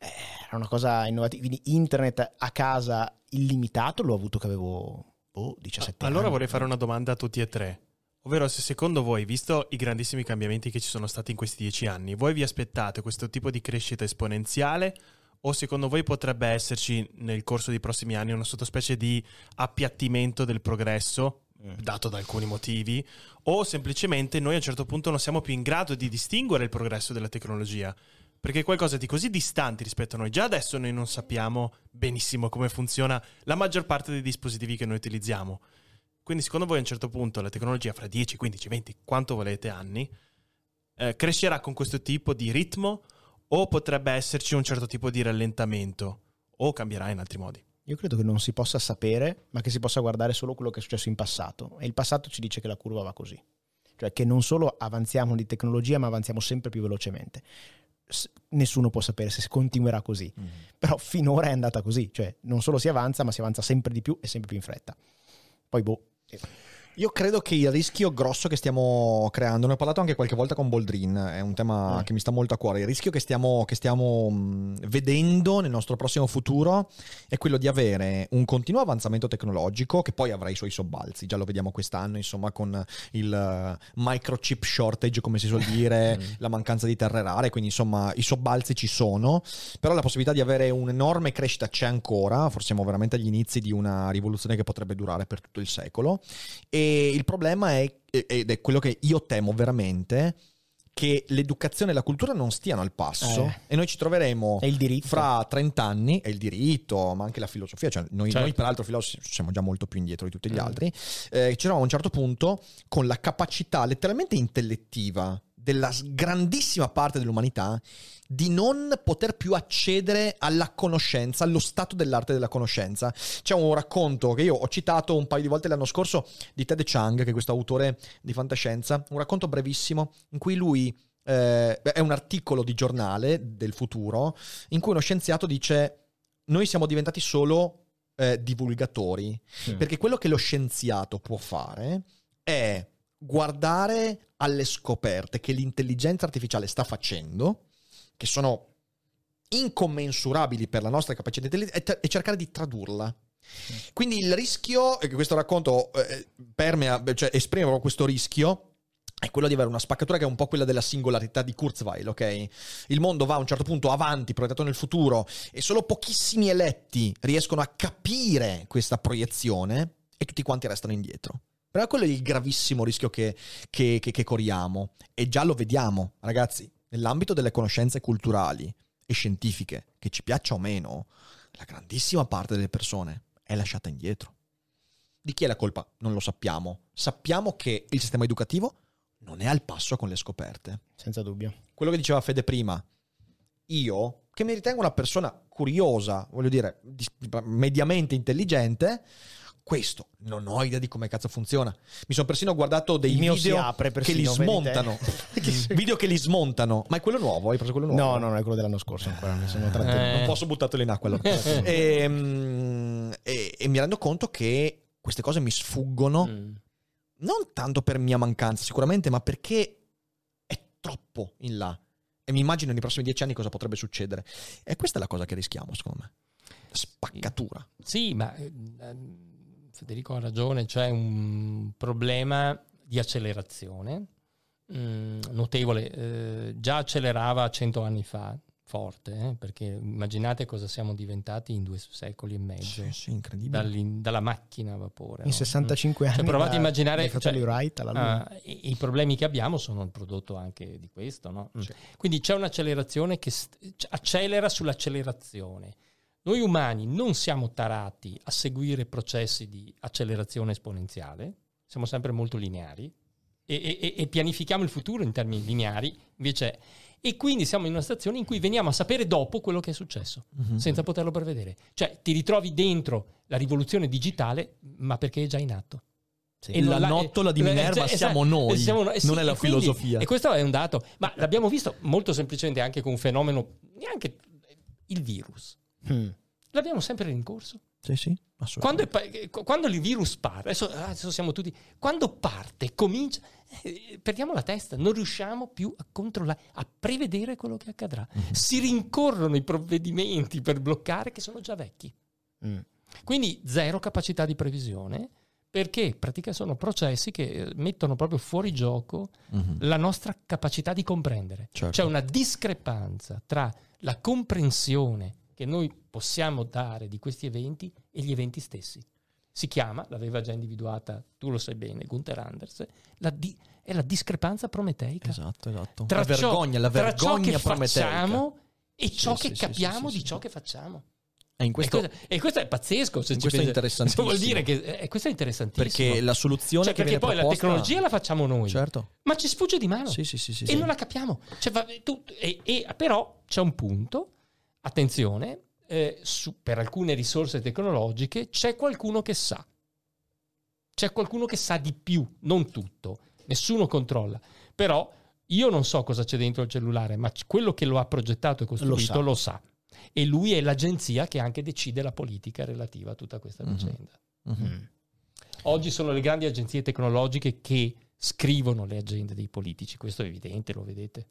Speaker 3: eh, era una cosa innovativa. Quindi internet a casa illimitato l'ho avuto che avevo boh, 17 anni.
Speaker 4: Allora vorrei fare una domanda a tutti e tre. Ovvero, se secondo voi, visto i grandissimi cambiamenti che ci sono stati in questi dieci anni, voi vi aspettate questo tipo di crescita esponenziale o secondo voi potrebbe esserci nel corso dei prossimi anni una sottospecie di appiattimento del progresso, dato da alcuni motivi, o semplicemente noi a un certo punto non siamo più in grado di distinguere il progresso della tecnologia? Perché è qualcosa di così distante rispetto a noi. Già adesso noi non sappiamo benissimo come funziona la maggior parte dei dispositivi che noi utilizziamo. Quindi secondo voi a un certo punto la tecnologia fra 10, 15, 20, quanto volete anni, eh, crescerà con questo tipo di ritmo o potrebbe esserci un certo tipo di rallentamento o cambierà in altri modi?
Speaker 3: Io credo che non si possa sapere, ma che si possa guardare solo quello che è successo in passato. E il passato ci dice che la curva va così. Cioè che non solo avanziamo di tecnologia, ma avanziamo sempre più velocemente. S- nessuno può sapere se continuerà così.
Speaker 1: Mm.
Speaker 3: Però finora è andata così. Cioè non solo si avanza, ma si avanza sempre di più e sempre più in fretta. Poi boh. Eh,
Speaker 1: Io credo che il rischio grosso che stiamo creando, ne ho parlato anche qualche volta con Boldrin, è un tema
Speaker 3: Mm.
Speaker 1: che mi sta molto a cuore. Il rischio che stiamo, che stiamo mh, vedendo nel nostro prossimo futuro è quello di avere un continuo avanzamento tecnologico che poi avrà i suoi sobbalzi. Già lo vediamo quest'anno, insomma, con il eh, microchip shortage, come si suol dire, la mancanza di terre rare. Quindi, insomma, i sobbalzi ci sono. Però la possibilità di avere un'enorme crescita c'è ancora. Forse siamo veramente agli inizi di una rivoluzione che potrebbe durare per tutto il secolo. E il problema è, ed è quello che io temo veramente, che l'educazione e la cultura non stiano al passo
Speaker 3: Eh.
Speaker 1: e noi ci troveremo fra 30 anni, è il diritto, ma anche la filosofia, cioè noi,
Speaker 2: Certo.
Speaker 1: noi peraltro filosofi siamo già molto più indietro di tutti gli
Speaker 2: Mm.
Speaker 1: altri, eh, ci troviamo a un certo punto con la capacità letteralmente intellettiva della grandissima parte dell'umanità di non poter più accedere alla conoscenza, allo stato dell'arte della conoscenza. C'è un racconto che io ho citato un paio di volte l'anno scorso di Ted Chiang, che è questo autore di fantascienza, un racconto brevissimo in cui lui eh, è un articolo di giornale del futuro in cui uno scienziato dice noi siamo diventati solo eh, divulgatori perché quello che lo scienziato può fare è guardare alle scoperte che l'intelligenza artificiale sta facendo, che sono incommensurabili per la nostra capacità e, t- e cercare di tradurla. Quindi il rischio, e questo racconto eh, permea, cioè esprime proprio questo rischio, è quello di avere una spaccatura che è un po' quella della singolarità di Kurzweil, ok? Il mondo va a un certo punto avanti, proiettato nel futuro, e solo pochissimi eletti riescono a capire questa proiezione e tutti quanti restano indietro. Però quello è il gravissimo rischio che, che- che- che corriamo. E già lo vediamo, ragazzi, nell'ambito delle conoscenze culturali e scientifiche, che ci piaccia o meno, la grandissima parte delle persone è lasciata indietro. Di chi è la colpa? Non lo sappiamo. Sappiamo che il sistema educativo non è al passo con le scoperte.
Speaker 3: senza dubbio.
Speaker 1: Quello che diceva Fede prima, io, che mi ritengo una persona curiosa, voglio dire, mediamente intelligente, questo non ho idea di come cazzo funziona. Mi sono persino guardato dei video che li smontano. video che li smontano. Ma è quello nuovo? Hai preso quello nuovo?
Speaker 3: No, no, no, è quello dell'anno scorso ancora.
Speaker 2: Eh.
Speaker 1: Non posso buttartelo in acqua allora. Ehm, e, e mi rendo conto che queste cose mi sfuggono
Speaker 2: Mm.
Speaker 1: non tanto per mia mancanza sicuramente, ma perché è troppo in là. E mi immagino nei prossimi dieci anni cosa potrebbe succedere. E questa è la cosa che rischiamo, secondo me. Spaccatura.
Speaker 2: Sì, ma eh, ehm, Federico ha ragione, c'è un problema di accelerazione mm, notevole. Eh, già accelerava cento anni fa, forte, eh, perché immaginate cosa siamo diventati in due secoli e mezzo.
Speaker 1: Sì, sì, incredibile.
Speaker 2: dalla macchina a vapore.
Speaker 3: In
Speaker 2: no?
Speaker 3: 65 anni.
Speaker 2: Cioè, provate a immaginare cioè,
Speaker 3: Wright
Speaker 2: ah, e, i problemi che abbiamo sono il prodotto anche di questo. No? Mm. Quindi c'è un'accelerazione che st- accelera sull'accelerazione. Noi umani non siamo tarati a seguire processi di accelerazione esponenziale, siamo sempre molto lineari e, e, e pianifichiamo il futuro in termini lineari, invece e quindi siamo in una situazione in cui veniamo a sapere dopo quello che è successo, uh-huh. senza poterlo prevedere. Cioè ti ritrovi dentro la rivoluzione digitale, ma perché è già in atto.
Speaker 1: Sì. E la nottola di Minerva eh, siamo noi, siamo, eh, sì, non è la quindi, filosofia.
Speaker 2: E questo è un dato, ma l'abbiamo visto molto semplicemente anche con un fenomeno, neanche il virus. Hmm. L'abbiamo sempre rincorso.
Speaker 1: Sì, sì,
Speaker 2: quando, è, quando, il virus parte, adesso, adesso, siamo tutti, quando parte, comincia, eh, perdiamo la testa, non riusciamo più a controllare, a prevedere quello che accadrà. Mm-hmm. Si rincorrono i provvedimenti per bloccare che sono già vecchi. Mm. Quindi zero capacità di previsione perché praticamente sono processi che eh, mettono proprio fuori gioco mm-hmm. la nostra capacità di comprendere. Certo. C'è una discrepanza tra la comprensione che noi possiamo dare di questi eventi e gli eventi stessi. Si chiama, l'aveva già individuata, tu lo sai bene, Gunther Anders, la di, è la discrepanza prometeica.
Speaker 1: Esatto, esatto. Tra la vergogna, la vergogna
Speaker 2: tra ciò che
Speaker 1: prometeica.
Speaker 2: facciamo e ciò sì, che sì, capiamo sì, di ciò che facciamo.
Speaker 1: E questo,
Speaker 2: e, questo, e, questo, è pazzesco. Se
Speaker 1: questo è interessantissimo.
Speaker 2: Vuol dire che eh, questo è interessantissimo.
Speaker 1: Perché la soluzione
Speaker 2: cioè,
Speaker 1: che
Speaker 2: perché poi
Speaker 1: proposta...
Speaker 2: la tecnologia la facciamo noi.
Speaker 1: Certo.
Speaker 2: Ma ci sfugge di mano.
Speaker 1: Sì, sì, sì, sì
Speaker 2: e non la capiamo. Cioè, va, tu, e, però c'è un punto, attenzione, eh, su, per alcune risorse tecnologiche c'è qualcuno che sa. C'è qualcuno che sa di più, non tutto. Nessuno controlla. Però io non so cosa c'è dentro il cellulare, ma quello che lo ha progettato e costruito lo sa. Lo sa. E lui è l'agenzia che anche decide la politica relativa a tutta questa mm-hmm. vicenda. Mm-hmm. Oggi sono le grandi agenzie tecnologiche che scrivono le agende dei politici, questo è evidente, lo vedete.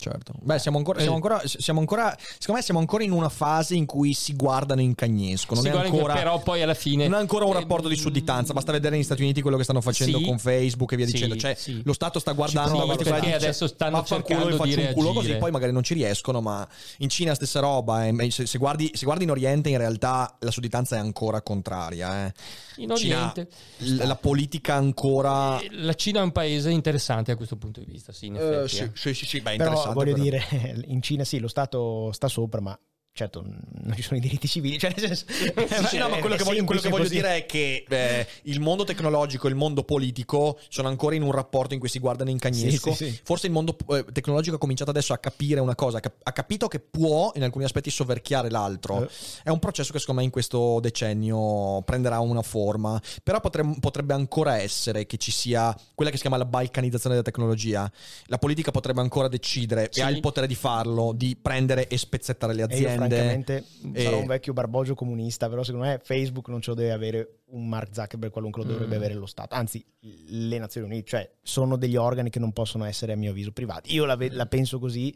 Speaker 1: Certo. Beh, siamo ancora, siamo, ancora, siamo ancora, secondo me siamo ancora in una fase in cui si guardano in cagnesco. Non, è ancora,
Speaker 2: però poi alla fine...
Speaker 1: Non è ancora un rapporto di sudditanza, basta vedere negli Stati Uniti quello che stanno facendo sì, con Facebook e via sì, dicendo. Cioè, sì. lo Stato sta guardando...
Speaker 2: Sì, perché dice, adesso stanno cercando di reagire. culo
Speaker 1: così, poi magari non ci riescono, ma in Cina stessa roba. Eh. Se, se, guardi, se, guardi, in Oriente in realtà la sudditanza è ancora contraria. Eh.
Speaker 2: In Oriente...
Speaker 1: Cina, la politica ancora...
Speaker 2: Eh, la Cina è un paese interessante a questo punto di vista, sì, in
Speaker 1: effetti. Uh,
Speaker 2: sì,
Speaker 1: sì, sì, sì, beh,
Speaker 3: però voglio però. dire in Cina sì, lo Stato sta sopra, ma certo non ci sono i diritti civili cioè nel senso
Speaker 1: sì, no, ma quello che voglio, quello che voglio dire è che eh, il mondo tecnologico e il mondo politico sono ancora in un rapporto in cui si guardano in cagnesco. sì, sì, forse il mondo eh, tecnologico ha cominciato adesso a capire una cosa ha capito che può in alcuni aspetti soverchiare l'altro. Eh. è un processo che secondo me in questo decennio prenderà una forma però potrebbe, potrebbe ancora essere che ci sia quella che si chiama la balcanizzazione della tecnologia. La politica potrebbe ancora decidere e ha il potere di farlo di prendere e spezzettare le aziende
Speaker 3: francamente e... sarò un vecchio barbogio comunista, però secondo me Facebook non ce lo deve avere un Mark Zuckerberg qualunque lo dovrebbe mm. avere lo Stato, anzi le Nazioni Unite, cioè sono degli organi che non possono essere a mio avviso privati. Io la, la penso così,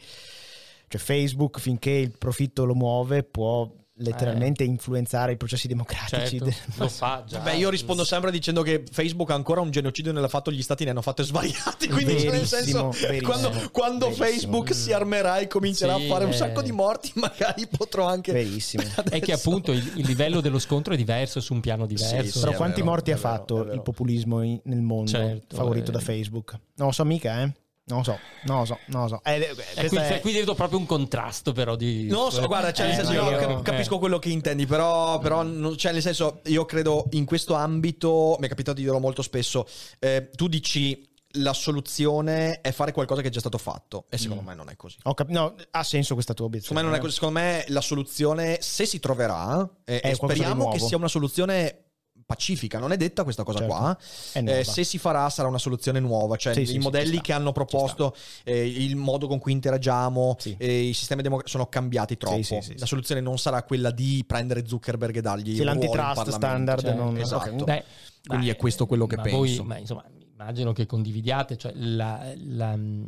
Speaker 3: cioè Facebook finché il profitto lo muove può letteralmente eh. influenzare i processi democratici.
Speaker 2: Certo, lo fa già.
Speaker 1: Beh, io rispondo sempre dicendo che Facebook ha ancora un genocidio nella fatto gli stati ne hanno fatto svariati, quindi cioè nel senso quando, quando Facebook si armerà e comincerà sì, a fare un sacco di morti, magari potrò anche
Speaker 3: Verissimo.
Speaker 2: È che appunto il, il, livello dello scontro è diverso su un piano diverso.
Speaker 3: Sì, Però quanti vero, morti ha fatto il populismo in, nel mondo certo, favorito eh. da Facebook? Non lo so mica, eh. Non lo so, non lo so, non lo so.
Speaker 2: Eh, eh, qui, è... qui vedo proprio un contrasto però di...
Speaker 1: Non lo so, guarda, cioè, nel senso, io, io capisco eh. quello che intendi, però, però cioè, nel senso, io credo in questo ambito, mi è capitato di dirlo molto spesso, eh, tu dici la soluzione è fare qualcosa che è già stato fatto e secondo mm. me non è così.
Speaker 3: Cap- no, ha senso questa tua obiezione.
Speaker 1: Secondo me, non è così. secondo me la soluzione, se si troverà, eh, e speriamo che sia una soluzione pacifica, non è detta questa cosa certo. qua. Eh, se si farà sarà una soluzione nuova, cioè sì, i sì, modelli che hanno proposto, eh, il modo con cui interagiamo, sì. eh, i sistemi democratici sono cambiati troppo. La soluzione non sarà quella di prendere Zuckerberg e dargli
Speaker 3: sì, l'antitrust standard.
Speaker 1: Cioè,
Speaker 3: non...
Speaker 1: Esatto. Beh, Quindi
Speaker 2: beh,
Speaker 1: è questo quello che penso.
Speaker 2: Voi, ma insomma, immagino che condividiate, cioè la, la, mm,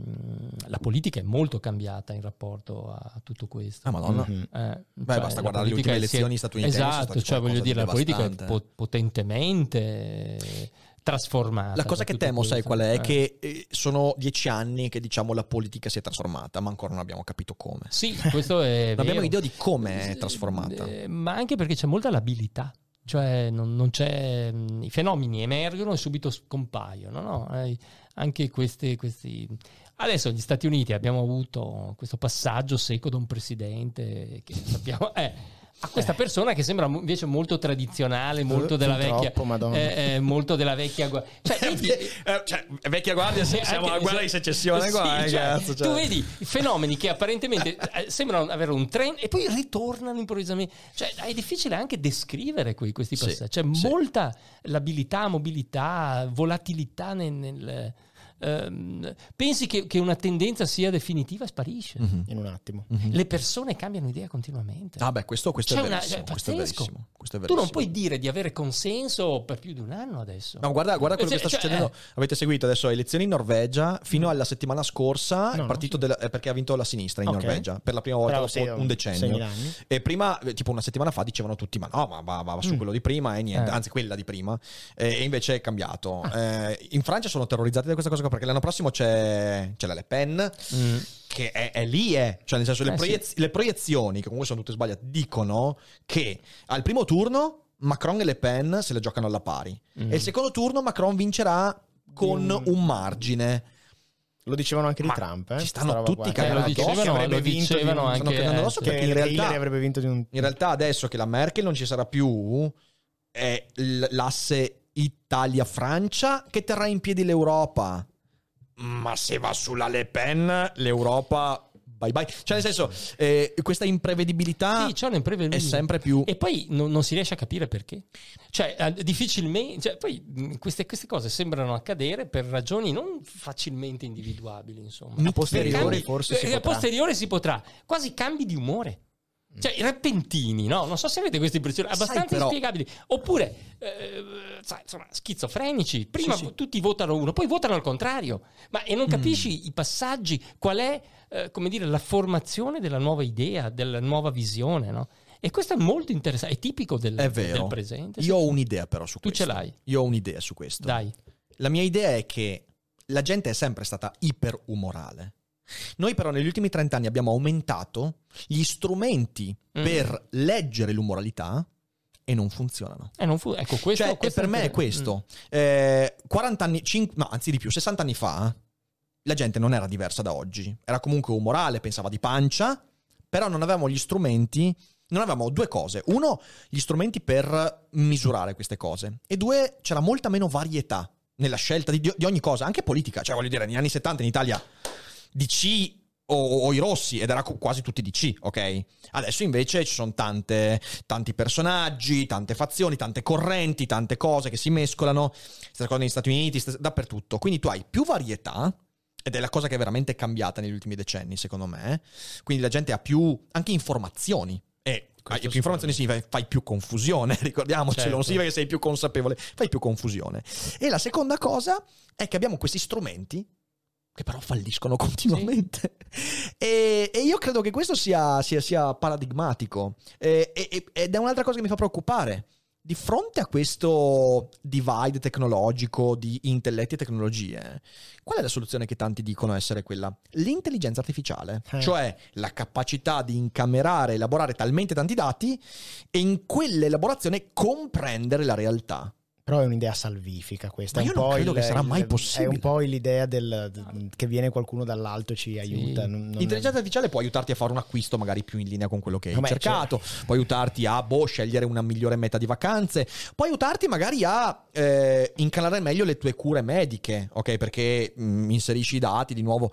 Speaker 2: la, politica è molto cambiata in rapporto a tutto questo.
Speaker 1: Ah, madonna. Mm-hmm. Eh, Beh, cioè, basta guardare le ultime elezioni è, statunitensi.
Speaker 2: Esatto, cioè voglio dire, la politica è potentemente trasformata.
Speaker 1: La cosa che temo, sai qual è? È eh. che eh, sono dieci anni che diciamo la politica si è trasformata, ma ancora non abbiamo capito come.
Speaker 2: Sì, questo è.
Speaker 1: non abbiamo idea di come è trasformata.
Speaker 2: Eh, ma anche perché c'è molta labilità Cioè non, non mh, I fenomeni emergono e subito scompaiono, no? Eh, anche questi, questi... Adesso negli Stati Uniti abbiamo avuto questo passaggio secco da un presidente che sappiamo... Eh, a questa persona che sembra invece molto tradizionale, molto
Speaker 3: Fin
Speaker 2: della vecchia... eh, eh, molto della vecchia... gua- Cioè, vedi,
Speaker 1: Eh, cioè, vecchia guardia, se- siamo alla guerra di secessione
Speaker 2: Sì,
Speaker 1: qua, eh,
Speaker 2: cioè,
Speaker 1: cazzo, cioè.
Speaker 2: Tu vedi fenomeni che apparentemente eh, sembrano avere un trend e poi ritornano improvvisamente. Cioè, è difficile anche descrivere que- questi
Speaker 1: Sì,
Speaker 2: passaggi. C'è
Speaker 1: sì.
Speaker 2: molta labilità, mobilità, volatilità nel... nel- ehm, pensi che, che una tendenza sia definitiva e sparisce.
Speaker 1: Mhm.
Speaker 3: In un attimo.
Speaker 2: Le persone cambiano idea continuamente.
Speaker 1: Ah, beh, questo, questo è
Speaker 2: una-
Speaker 1: verissimo.
Speaker 2: cioè,
Speaker 1: questo, è verissimo questo è
Speaker 2: tu non
Speaker 1: verissimo.
Speaker 2: puoi dire di avere consenso per più di un anno adesso.
Speaker 1: No, guarda, guarda quello che sta
Speaker 2: Cioè,
Speaker 1: succedendo.
Speaker 2: eh.
Speaker 1: Avete seguito adesso elezioni in Norvegia. Fino alla settimana scorsa, il
Speaker 3: no.
Speaker 1: partito della- eh, perché ha vinto la sinistra in
Speaker 3: Ok.
Speaker 1: Norvegia per la prima volta
Speaker 3: Però
Speaker 1: dopo
Speaker 3: sì,
Speaker 1: un decennio.
Speaker 3: 6.000 anni.
Speaker 1: E prima, eh, tipo una settimana fa, dicevano tutti: Ma no, ma va, va- va su
Speaker 3: Mm.
Speaker 1: quello di prima e niente,
Speaker 2: Eh.
Speaker 1: anzi, quella di prima. E invece è cambiato.
Speaker 3: Ah.
Speaker 1: Eh, in Francia sono terrorizzati da questa cosa qua perché l'anno prossimo c'è, c'è la Le Pen.
Speaker 2: Mm.
Speaker 1: Che è, è lì, eh. cioè nel senso, le,
Speaker 2: Eh, sì.
Speaker 1: proiez- le proiezioni, che comunque sono tutte sbagliate, dicono che al primo turno Macron e Le Pen se le giocano alla pari.
Speaker 2: Mm.
Speaker 1: E il secondo turno Macron vincerà con
Speaker 3: Di un-
Speaker 1: un margine.
Speaker 3: Lo dicevano anche di
Speaker 1: Ma
Speaker 3: Trump. Eh?
Speaker 1: ci stanno tutti cagando
Speaker 2: Eh,
Speaker 1: addosso,
Speaker 2: dicevano,
Speaker 3: avrebbe vinto di-
Speaker 1: stanno
Speaker 2: anche...
Speaker 1: cagando addosso
Speaker 2: eh,
Speaker 1: perché in realtà-
Speaker 3: avrebbe vinto di un...
Speaker 1: In realtà adesso che la Merkel non ci sarà più, è l'asse Italia-Francia che terrà in piedi l'Europa. Ma se va sulla Le Pen, l'Europa... Bye bye. Cioè nel senso, eh, questa imprevedibilità
Speaker 2: Sì, c'è un'imprevedibilità.
Speaker 1: è sempre più...
Speaker 2: E poi non, non si riesce a capire perché. Cioè, eh, difficilmente. Cioè, poi mh, queste, queste cose sembrano accadere per ragioni non facilmente individuabili, insomma.
Speaker 3: A posteriori
Speaker 2: Per
Speaker 3: forse si
Speaker 2: eh, A
Speaker 3: potrà.
Speaker 2: posteriori si potrà. Quasi cambi di umore. Cioè, repentini, no? Non so se avete queste impressioni, abbastanza
Speaker 1: però-
Speaker 2: inspiegabili. Oppure, eh, sai, insomma, schizofrenici. Prima
Speaker 1: Sì, sì.
Speaker 2: tutti votano uno, poi votano al contrario. Ma e
Speaker 1: Mm.
Speaker 2: non capisci i passaggi, qual è, eh, come dire, la formazione della nuova idea, della nuova visione, no? E questo è molto interessante, è tipico del,
Speaker 1: È
Speaker 2: del presente.
Speaker 1: Io ho un'idea però su
Speaker 2: Tu
Speaker 1: questo.
Speaker 2: ce l'hai?
Speaker 1: Io ho un'idea su questo.
Speaker 2: Dai.
Speaker 1: La mia idea è che la gente è sempre stata iperumorale. Noi però negli ultimi 30 anni abbiamo aumentato gli strumenti
Speaker 2: Mm.
Speaker 1: per leggere l'umoralità e non funzionano.
Speaker 2: Eh, non fu- ecco, questo,
Speaker 1: cioè,
Speaker 2: questo
Speaker 1: per me è questo. Eh, 40 anni, cin- no, anzi di più, 60 anni fa, la gente non era diversa da oggi. Era comunque umorale, pensava di pancia, però non avevamo gli strumenti. Non avevamo due cose. Uno, gli strumenti per misurare queste cose. E due, c'era molta meno varietà nella scelta di, di ogni cosa, anche politica. Cioè, voglio dire, negli anni 70 in Italia DC o, o i rossi, ed era qu- quasi tutti DC, ok? Adesso invece ci sono tante, tanti personaggi, tante fazioni, tante correnti, tante cose che si mescolano. Stessa cosa negli Stati Uniti, stessa- dappertutto. Quindi tu hai più varietà. Ed è la cosa che è veramente cambiata negli ultimi decenni, secondo me. Quindi la gente ha più anche informazioni. E hai più informazioni significa fai più confusione, ricordiamocelo,
Speaker 2: Certo.
Speaker 1: non significa che sei più consapevole, fai più confusione. E la seconda cosa è che abbiamo questi strumenti che però falliscono continuamente. E, e io credo che questo sia, sia- sia paradigmatico. E- e- ed è un'altra cosa che mi fa preoccupare. Di fronte a questo divide tecnologico di intelletti e tecnologie, qual è la soluzione che tanti dicono essere quella? L'intelligenza artificiale,
Speaker 3: Eh.
Speaker 1: cioè la capacità di incamerare, elaborare talmente tanti dati e in quell'elaborazione comprendere la realtà.
Speaker 3: Però è un'idea salvifica questa.
Speaker 1: Ma
Speaker 3: è
Speaker 1: io
Speaker 3: un
Speaker 1: non
Speaker 3: po'
Speaker 1: credo
Speaker 3: il-
Speaker 1: che sarà
Speaker 3: il-
Speaker 1: mai
Speaker 3: È
Speaker 1: possibile.
Speaker 3: un po' l'idea del, del- che viene qualcuno dall'alto e ci aiuta. non- non-
Speaker 1: L'intelligenza artificiale può aiutarti a fare un acquisto magari più in linea con quello che hai
Speaker 3: Vabbè,
Speaker 1: cercato, può aiutarti a boh, scegliere una migliore meta di vacanze, può aiutarti magari a eh, incanalare meglio le tue cure mediche, ok? Perché mm, inserisci i dati di nuovo.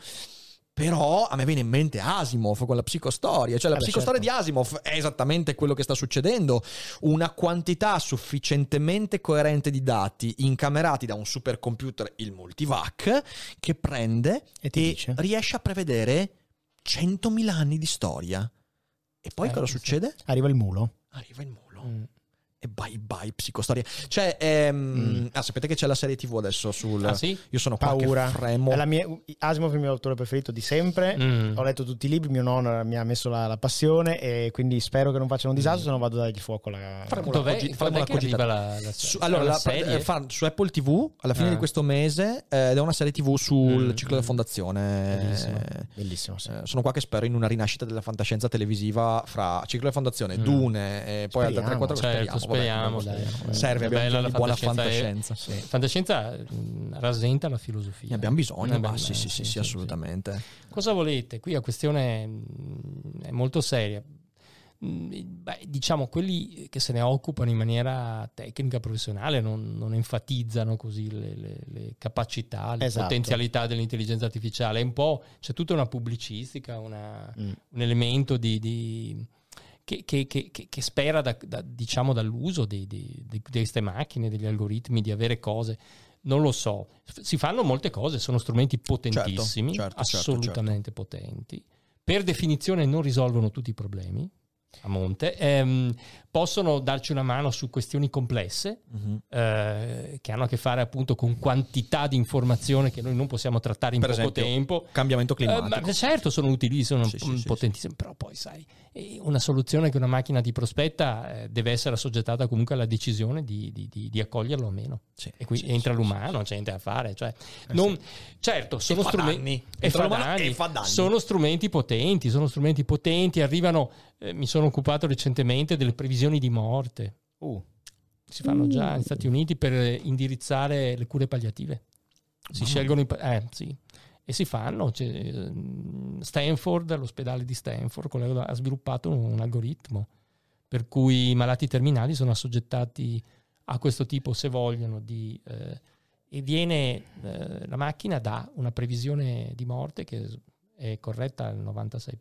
Speaker 1: Però a me viene in mente Asimov con la psicostoria, cioè la
Speaker 3: Eh beh,
Speaker 1: psicostoria
Speaker 3: certo.
Speaker 1: di Asimov è esattamente quello che sta succedendo, una quantità sufficientemente coerente di dati incamerati da un supercomputer, il multivac, che prende
Speaker 3: E dice?
Speaker 1: riesce a prevedere 100.000 anni di storia. E poi
Speaker 3: Eh,
Speaker 1: cosa succede?
Speaker 3: Arriva il mulo.
Speaker 1: Arriva il mulo.
Speaker 2: Mm.
Speaker 1: E bye bye psicostoria. Cioè, ehm,
Speaker 3: Mm.
Speaker 1: ah, sapete che c'è la serie TV adesso sul...
Speaker 2: Ah, sì?
Speaker 1: Io sono qua
Speaker 3: Paura.
Speaker 1: che fremo.
Speaker 3: È la mia, Asimov è il mio autore preferito di sempre.
Speaker 2: Mm.
Speaker 3: Ho letto tutti i libri, mio nonno mi ha messo la, la passione e quindi spero che non facciano un disastro, se no vado a dargli fuoco alla...
Speaker 1: Faremo cogi- faremo
Speaker 2: la, la
Speaker 1: Su,
Speaker 2: è
Speaker 1: allora, la-
Speaker 2: serie?
Speaker 1: eh, fa- su Apple TV alla fine
Speaker 2: Ah.
Speaker 1: di questo mese eh, ed è una serie TV sul
Speaker 2: Mm,
Speaker 1: ciclo della
Speaker 2: mm.
Speaker 1: fondazione.
Speaker 2: Bellissimo.
Speaker 1: Eh,
Speaker 3: Bellissimo, sì.
Speaker 1: eh, sono qua che spero in una rinascita della fantascienza televisiva fra ciclo della fondazione,
Speaker 2: Mm.
Speaker 1: Dune e poi altre
Speaker 3: Speriamo.
Speaker 1: 3-4
Speaker 2: Certo,
Speaker 1: speriamo. Serve, abbiamo
Speaker 2: bella
Speaker 1: bisogno buona
Speaker 2: fantascienza,
Speaker 1: fantascienza.
Speaker 2: è- Fantascienza mh, rasenta la filosofia.
Speaker 1: Ne abbiamo bisogno,
Speaker 2: Eh, beh,
Speaker 1: sì,
Speaker 2: eh,
Speaker 1: sì, sì, sì, assolutamente.
Speaker 2: Cosa volete? Qui la questione è molto seria. Beh, diciamo, quelli che se ne occupano in maniera tecnica, professionale, non, non enfatizzano così le, le- le capacità, le
Speaker 3: Esatto.
Speaker 2: potenzialità dell'intelligenza artificiale. È un po', c'è tutta una pubblicistica, una-
Speaker 3: Mm.
Speaker 2: un elemento di, di- che, che- che- che- spera da- da- diciamo, dall'uso di, di- di queste macchine, degli algoritmi, di avere cose. Non lo so, si fanno molte cose, sono strumenti potentissimi,
Speaker 1: certo, certo,
Speaker 2: assolutamente potenti. Per definizione non risolvono tutti i problemi a monte, Ehm, possono darci una mano su questioni complesse
Speaker 1: Mhm.
Speaker 2: eh, che hanno a che fare appunto con quantità di informazione che noi non possiamo trattare in
Speaker 1: Per
Speaker 2: poco
Speaker 1: esempio,
Speaker 2: tempo.
Speaker 1: Cambiamento
Speaker 2: Eh,
Speaker 1: climatico.
Speaker 2: ma certo sono utili, sono
Speaker 1: Sì,
Speaker 2: mm,
Speaker 1: sì,
Speaker 2: potentissimi, però poi sai, eh, una soluzione che una macchina ti prospetta eh, deve essere assoggettata comunque alla decisione di, di- di- di accoglierlo o meno.
Speaker 1: Sì,
Speaker 2: E qui
Speaker 1: sì,
Speaker 2: entra
Speaker 1: sì,
Speaker 2: l'umano, c'è niente da fare. Cioè, non- Certo, sono
Speaker 1: fa
Speaker 2: strumenti... E fa, danni.
Speaker 1: e fa danni.
Speaker 2: Sono strumenti potenti, sono strumenti potenti, arrivano... eh, mi sono occupato recentemente delle previsioni di morte.
Speaker 3: Uh,
Speaker 2: Si fanno già negli Stati Uniti per eh, indirizzare le cure palliative. Si
Speaker 1: Ah.
Speaker 2: scelgono i... Eh, sì. E si fanno. c'è, ehm, Stanford, l'ospedale di Stanford, ha sviluppato un, algoritmo per cui i malati terminali sono assoggettati a questo tipo, se vogliono, di... eh, e viene... eh, la macchina dà una previsione di morte che è corretta al 96%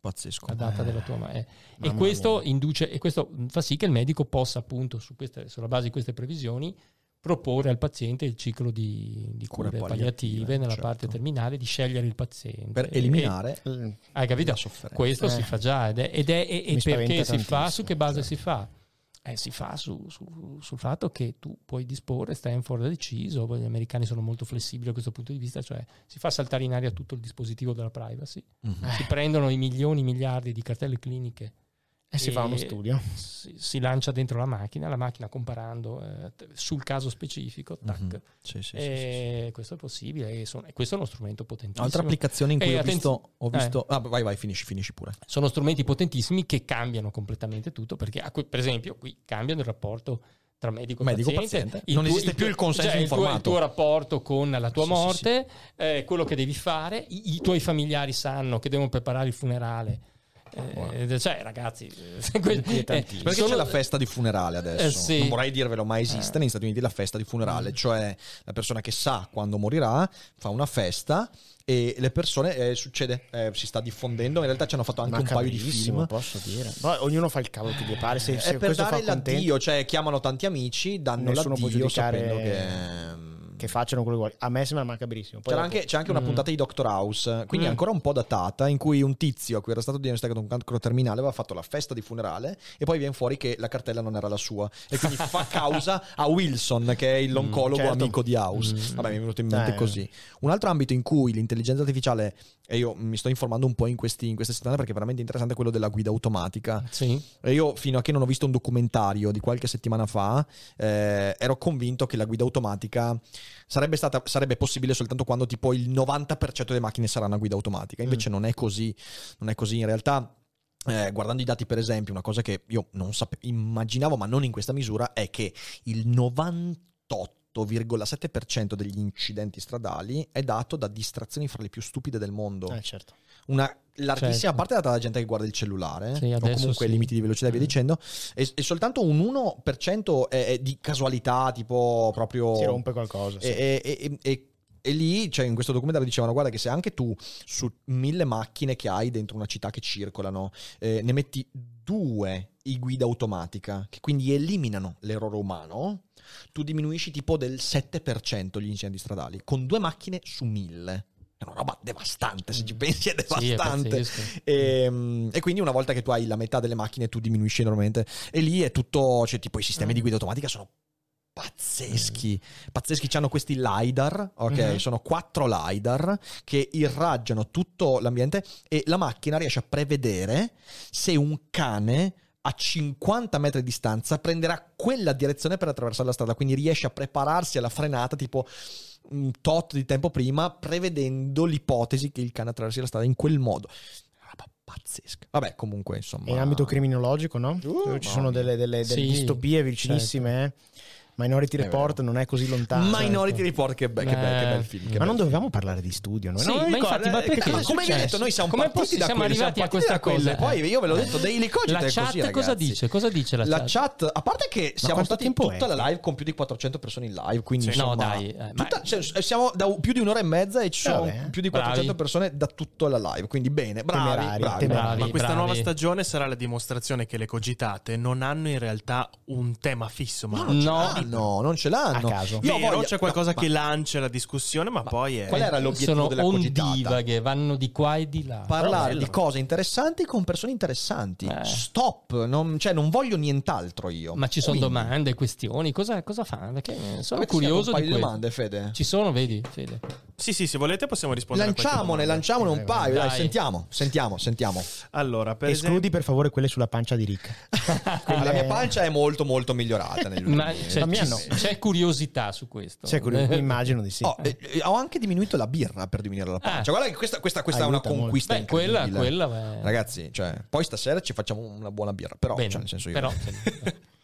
Speaker 1: Pazzesco.
Speaker 2: la data
Speaker 1: Eh,
Speaker 2: della tua ma- eh. e questo induce e questo fa sì che il medico possa appunto su queste- sulla base di queste previsioni proporre al paziente il ciclo di, di
Speaker 1: Cure
Speaker 2: cure,
Speaker 1: palliative,
Speaker 2: palliative, nella
Speaker 1: certo.
Speaker 2: parte terminale di scegliere il paziente
Speaker 1: Per
Speaker 2: E-
Speaker 1: eliminare
Speaker 3: mm,
Speaker 2: hai capito?
Speaker 1: la sofferenza.
Speaker 2: questo
Speaker 3: Eh.
Speaker 2: si fa già ed è, ed è- e- e perché si fa su che base
Speaker 3: certo.
Speaker 2: si fa Eh, si fa su- su- sul fatto che tu puoi disporre, Stanford ha deciso, gli americani sono molto flessibili da questo punto di vista, cioè si fa saltare in aria tutto il dispositivo della privacy,
Speaker 1: Mhm.
Speaker 2: si prendono i milioni, i miliardi di cartelle cliniche
Speaker 3: e si fa uno studio.
Speaker 2: si, si lancia dentro la macchina, la macchina comparando eh, sul caso specifico, tac.
Speaker 1: Mhm. Sì, sì, sì, sì, sì.
Speaker 2: questo è possibile e, sono- e questo è uno strumento potentissimo.
Speaker 1: Altra applicazione in cui ho
Speaker 2: attenzi-
Speaker 1: visto, ho visto... Ah, vai, vai, finisci, finisci pure.
Speaker 2: Sono strumenti potentissimi che cambiano completamente tutto perché, per esempio, qui cambiano il rapporto tra medico e
Speaker 1: Medico
Speaker 2: paziente.
Speaker 1: paziente. Non esiste più il consenso
Speaker 2: cioè, il tuo, il
Speaker 1: informato.
Speaker 2: tuo rapporto con la tua
Speaker 1: Sì, sì,
Speaker 2: morte, eh, quello che devi fare, i, i tuoi familiari sanno che devono preparare il funerale. Eh, cioè, ragazzi, eh, que-
Speaker 3: Inquietantissimo.
Speaker 1: Perché c'è la festa di funerale adesso.
Speaker 2: Eh, sì.
Speaker 1: Non vorrei dirvelo, ma esiste
Speaker 2: Eh.
Speaker 1: negli Stati Uniti la festa di funerale, cioè la persona che sa quando morirà fa una festa e le persone eh, succede, eh, si sta diffondendo. In realtà ci hanno fatto anche un paio di film.
Speaker 3: posso dire. Poi ognuno fa il cavolo che gli pare. Se, se
Speaker 1: È per dare
Speaker 3: fa contento,
Speaker 1: l'addio, cioè chiamano tanti amici, danno
Speaker 3: Nessuno
Speaker 1: l'addio
Speaker 3: giudicare
Speaker 1: sapendo che...
Speaker 3: che facciano quello che vuole. A me sembra macabrissimo. Poi
Speaker 1: C'era
Speaker 3: dopo-
Speaker 1: anche, c'è anche una
Speaker 2: Mm.
Speaker 1: puntata di Doctor House, quindi
Speaker 2: Mm.
Speaker 1: ancora un po' datata, in cui un tizio a cui era stato diagnosticato un cancro terminale aveva fatto la festa di funerale e poi viene fuori che la cartella non era la sua. E quindi fa causa a Wilson, che è l'oncologo
Speaker 3: certo.
Speaker 1: amico di House.
Speaker 2: Mm.
Speaker 1: Vabbè, mi è venuto in mente
Speaker 3: Eh.
Speaker 1: così. Un altro ambito in cui l'intelligenza artificiale, e io mi sto informando un po' in, questi, in queste settimane perché è veramente interessante, quello della guida automatica.
Speaker 2: Sì.
Speaker 1: E io, fino a che non ho visto un documentario di qualche settimana fa, eh, ero convinto che la guida automatica sarebbe, stata, sarebbe possibile soltanto quando tipo il 90% delle macchine saranno a guida automatica. Invece non è così. Non è così. In realtà. eh, guardando i dati, per esempio, una cosa che io non sape- immaginavo, ma non in questa misura, è che il 98,7% degli incidenti stradali è dato da distrazioni fra le più stupide del mondo.
Speaker 3: Eh, certo.
Speaker 1: Una larghissima
Speaker 2: Certo.
Speaker 1: parte è data da gente che guarda il cellulare,
Speaker 2: Sì,
Speaker 1: o comunque
Speaker 2: sì.
Speaker 1: limiti di velocità e via
Speaker 2: Eh.
Speaker 1: dicendo, e, e soltanto un 1% è, è di casualità, tipo proprio...
Speaker 3: Si rompe qualcosa. sì.
Speaker 1: E- e- e lì, cioè in questo documentario dicevano, guarda che se anche tu su mille macchine che hai dentro una città che circolano, eh, ne metti due in guida automatica, che quindi eliminano l'errore umano, tu diminuisci tipo del 7% gli incidenti stradali, con due macchine su mille. È una roba devastante, se ci pensi è
Speaker 2: Sì, è
Speaker 1: devastante.
Speaker 2: pazzesco.
Speaker 1: E, e quindi una volta che tu hai la metà delle macchine tu diminuisci enormemente e lì è tutto, cioè tipo i sistemi di guida automatica sono pazzeschi, pazzeschi, hanno questi LiDAR, ok,
Speaker 2: Mhm.
Speaker 1: sono quattro LiDAR che irraggiano tutto l'ambiente e la macchina riesce a prevedere se un cane a 50 metri di distanza prenderà quella direzione per attraversare la strada, quindi riesce a prepararsi alla frenata tipo un tot di tempo prima, prevedendo l'ipotesi che il cane attraversi la strada in quel modo. Pazzesca. Vabbè, comunque, insomma.
Speaker 3: In ambito criminologico, no? Dove ci sono delle, delle- delle
Speaker 2: Sì,
Speaker 3: distopie vicinissime. eh. Minority
Speaker 1: È
Speaker 3: Report non è così lontano.
Speaker 1: Minority Report, che, be- che be- che
Speaker 2: Eh.
Speaker 1: bel film. che
Speaker 3: Ma
Speaker 1: bel
Speaker 3: non
Speaker 1: film.
Speaker 3: dovevamo parlare di studio. Noi
Speaker 2: Sì,
Speaker 3: non
Speaker 2: ma infatti, ma
Speaker 3: eh,
Speaker 2: perché?
Speaker 3: cosa è
Speaker 1: come vi ho
Speaker 3: successo?
Speaker 1: detto, noi siamo
Speaker 2: Com'è
Speaker 1: partiti da
Speaker 2: siamo
Speaker 1: quelli,
Speaker 2: arrivati a
Speaker 1: partiti da
Speaker 2: questa cosa?
Speaker 1: Poi io ve l'ho detto, Daily Cogito
Speaker 2: La
Speaker 1: è
Speaker 2: chat
Speaker 1: così,
Speaker 2: cosa dice? Cosa dice la,
Speaker 1: La
Speaker 2: chat?
Speaker 1: chat, a parte che siamo stati
Speaker 3: tempo
Speaker 1: tutta
Speaker 3: è?
Speaker 1: la live con più di 400 persone in live, quindi
Speaker 4: Sì.
Speaker 2: No,
Speaker 1: insomma,
Speaker 2: dai, eh, ma-
Speaker 1: tutta- cioè, siamo da più di un'ora e mezza e ci sono
Speaker 3: Vabbè.
Speaker 1: più di 400
Speaker 2: Bravi.
Speaker 1: persone da tutta la live, quindi bene, bravi,
Speaker 3: Temerari,
Speaker 1: bravi,
Speaker 3: temerari.
Speaker 4: Ma questa nuova stagione sarà la dimostrazione che le cogitate non hanno in realtà un tema fisso, ma
Speaker 1: No, non ce
Speaker 2: No.
Speaker 1: L'hanno, non ce l'hanno.
Speaker 3: A caso.
Speaker 1: Io
Speaker 4: Vero,
Speaker 1: voglia-
Speaker 4: c'è qualcosa
Speaker 1: no,
Speaker 4: che
Speaker 1: ma
Speaker 4: lancia la discussione, ma, poi è...
Speaker 1: Qual era l'obiettivo
Speaker 2: Sono
Speaker 1: della
Speaker 2: ondivaghe, vanno di qua e di là.
Speaker 1: Parlare di cose interessanti con persone interessanti.
Speaker 2: Eh.
Speaker 1: Stop, non, cioè, non voglio nient'altro io.
Speaker 2: Ma ci sono
Speaker 1: Quindi-
Speaker 2: domande, questioni, cosa, cosa fanno? Perché sono
Speaker 1: Avete
Speaker 2: curioso
Speaker 1: un paio
Speaker 2: di questo.
Speaker 1: domande, Fede?
Speaker 2: Ci sono, vedi, Fede.
Speaker 4: Sì, sì, se volete possiamo rispondere
Speaker 1: Lanciamone, lanciamone un
Speaker 3: Vai,
Speaker 1: paio, dai,
Speaker 2: Dai.
Speaker 1: sentiamo, sentiamo, sentiamo.
Speaker 4: Allora, per
Speaker 3: Escludi
Speaker 4: esempio...
Speaker 3: per favore quelle sulla pancia di Rick.
Speaker 1: La mia pancia è molto molto migliorata negli
Speaker 2: Ma
Speaker 1: ultimi
Speaker 2: c'è,
Speaker 3: La mia
Speaker 2: ci-
Speaker 3: no.
Speaker 2: c'è curiosità su questo.
Speaker 3: Cioè, curioso, immagino di sì.
Speaker 1: Oh, eh, eh, ho anche diminuito la birra per diminuire la pancia.
Speaker 2: Ah.
Speaker 1: Guarda che questa, questa- questa è una conquista
Speaker 2: Beh, quella, quella, eh,
Speaker 1: Ragazzi, cioè, poi stasera ci facciamo una buona birra. Però,
Speaker 2: bene,
Speaker 1: cioè, nel senso io.
Speaker 2: però.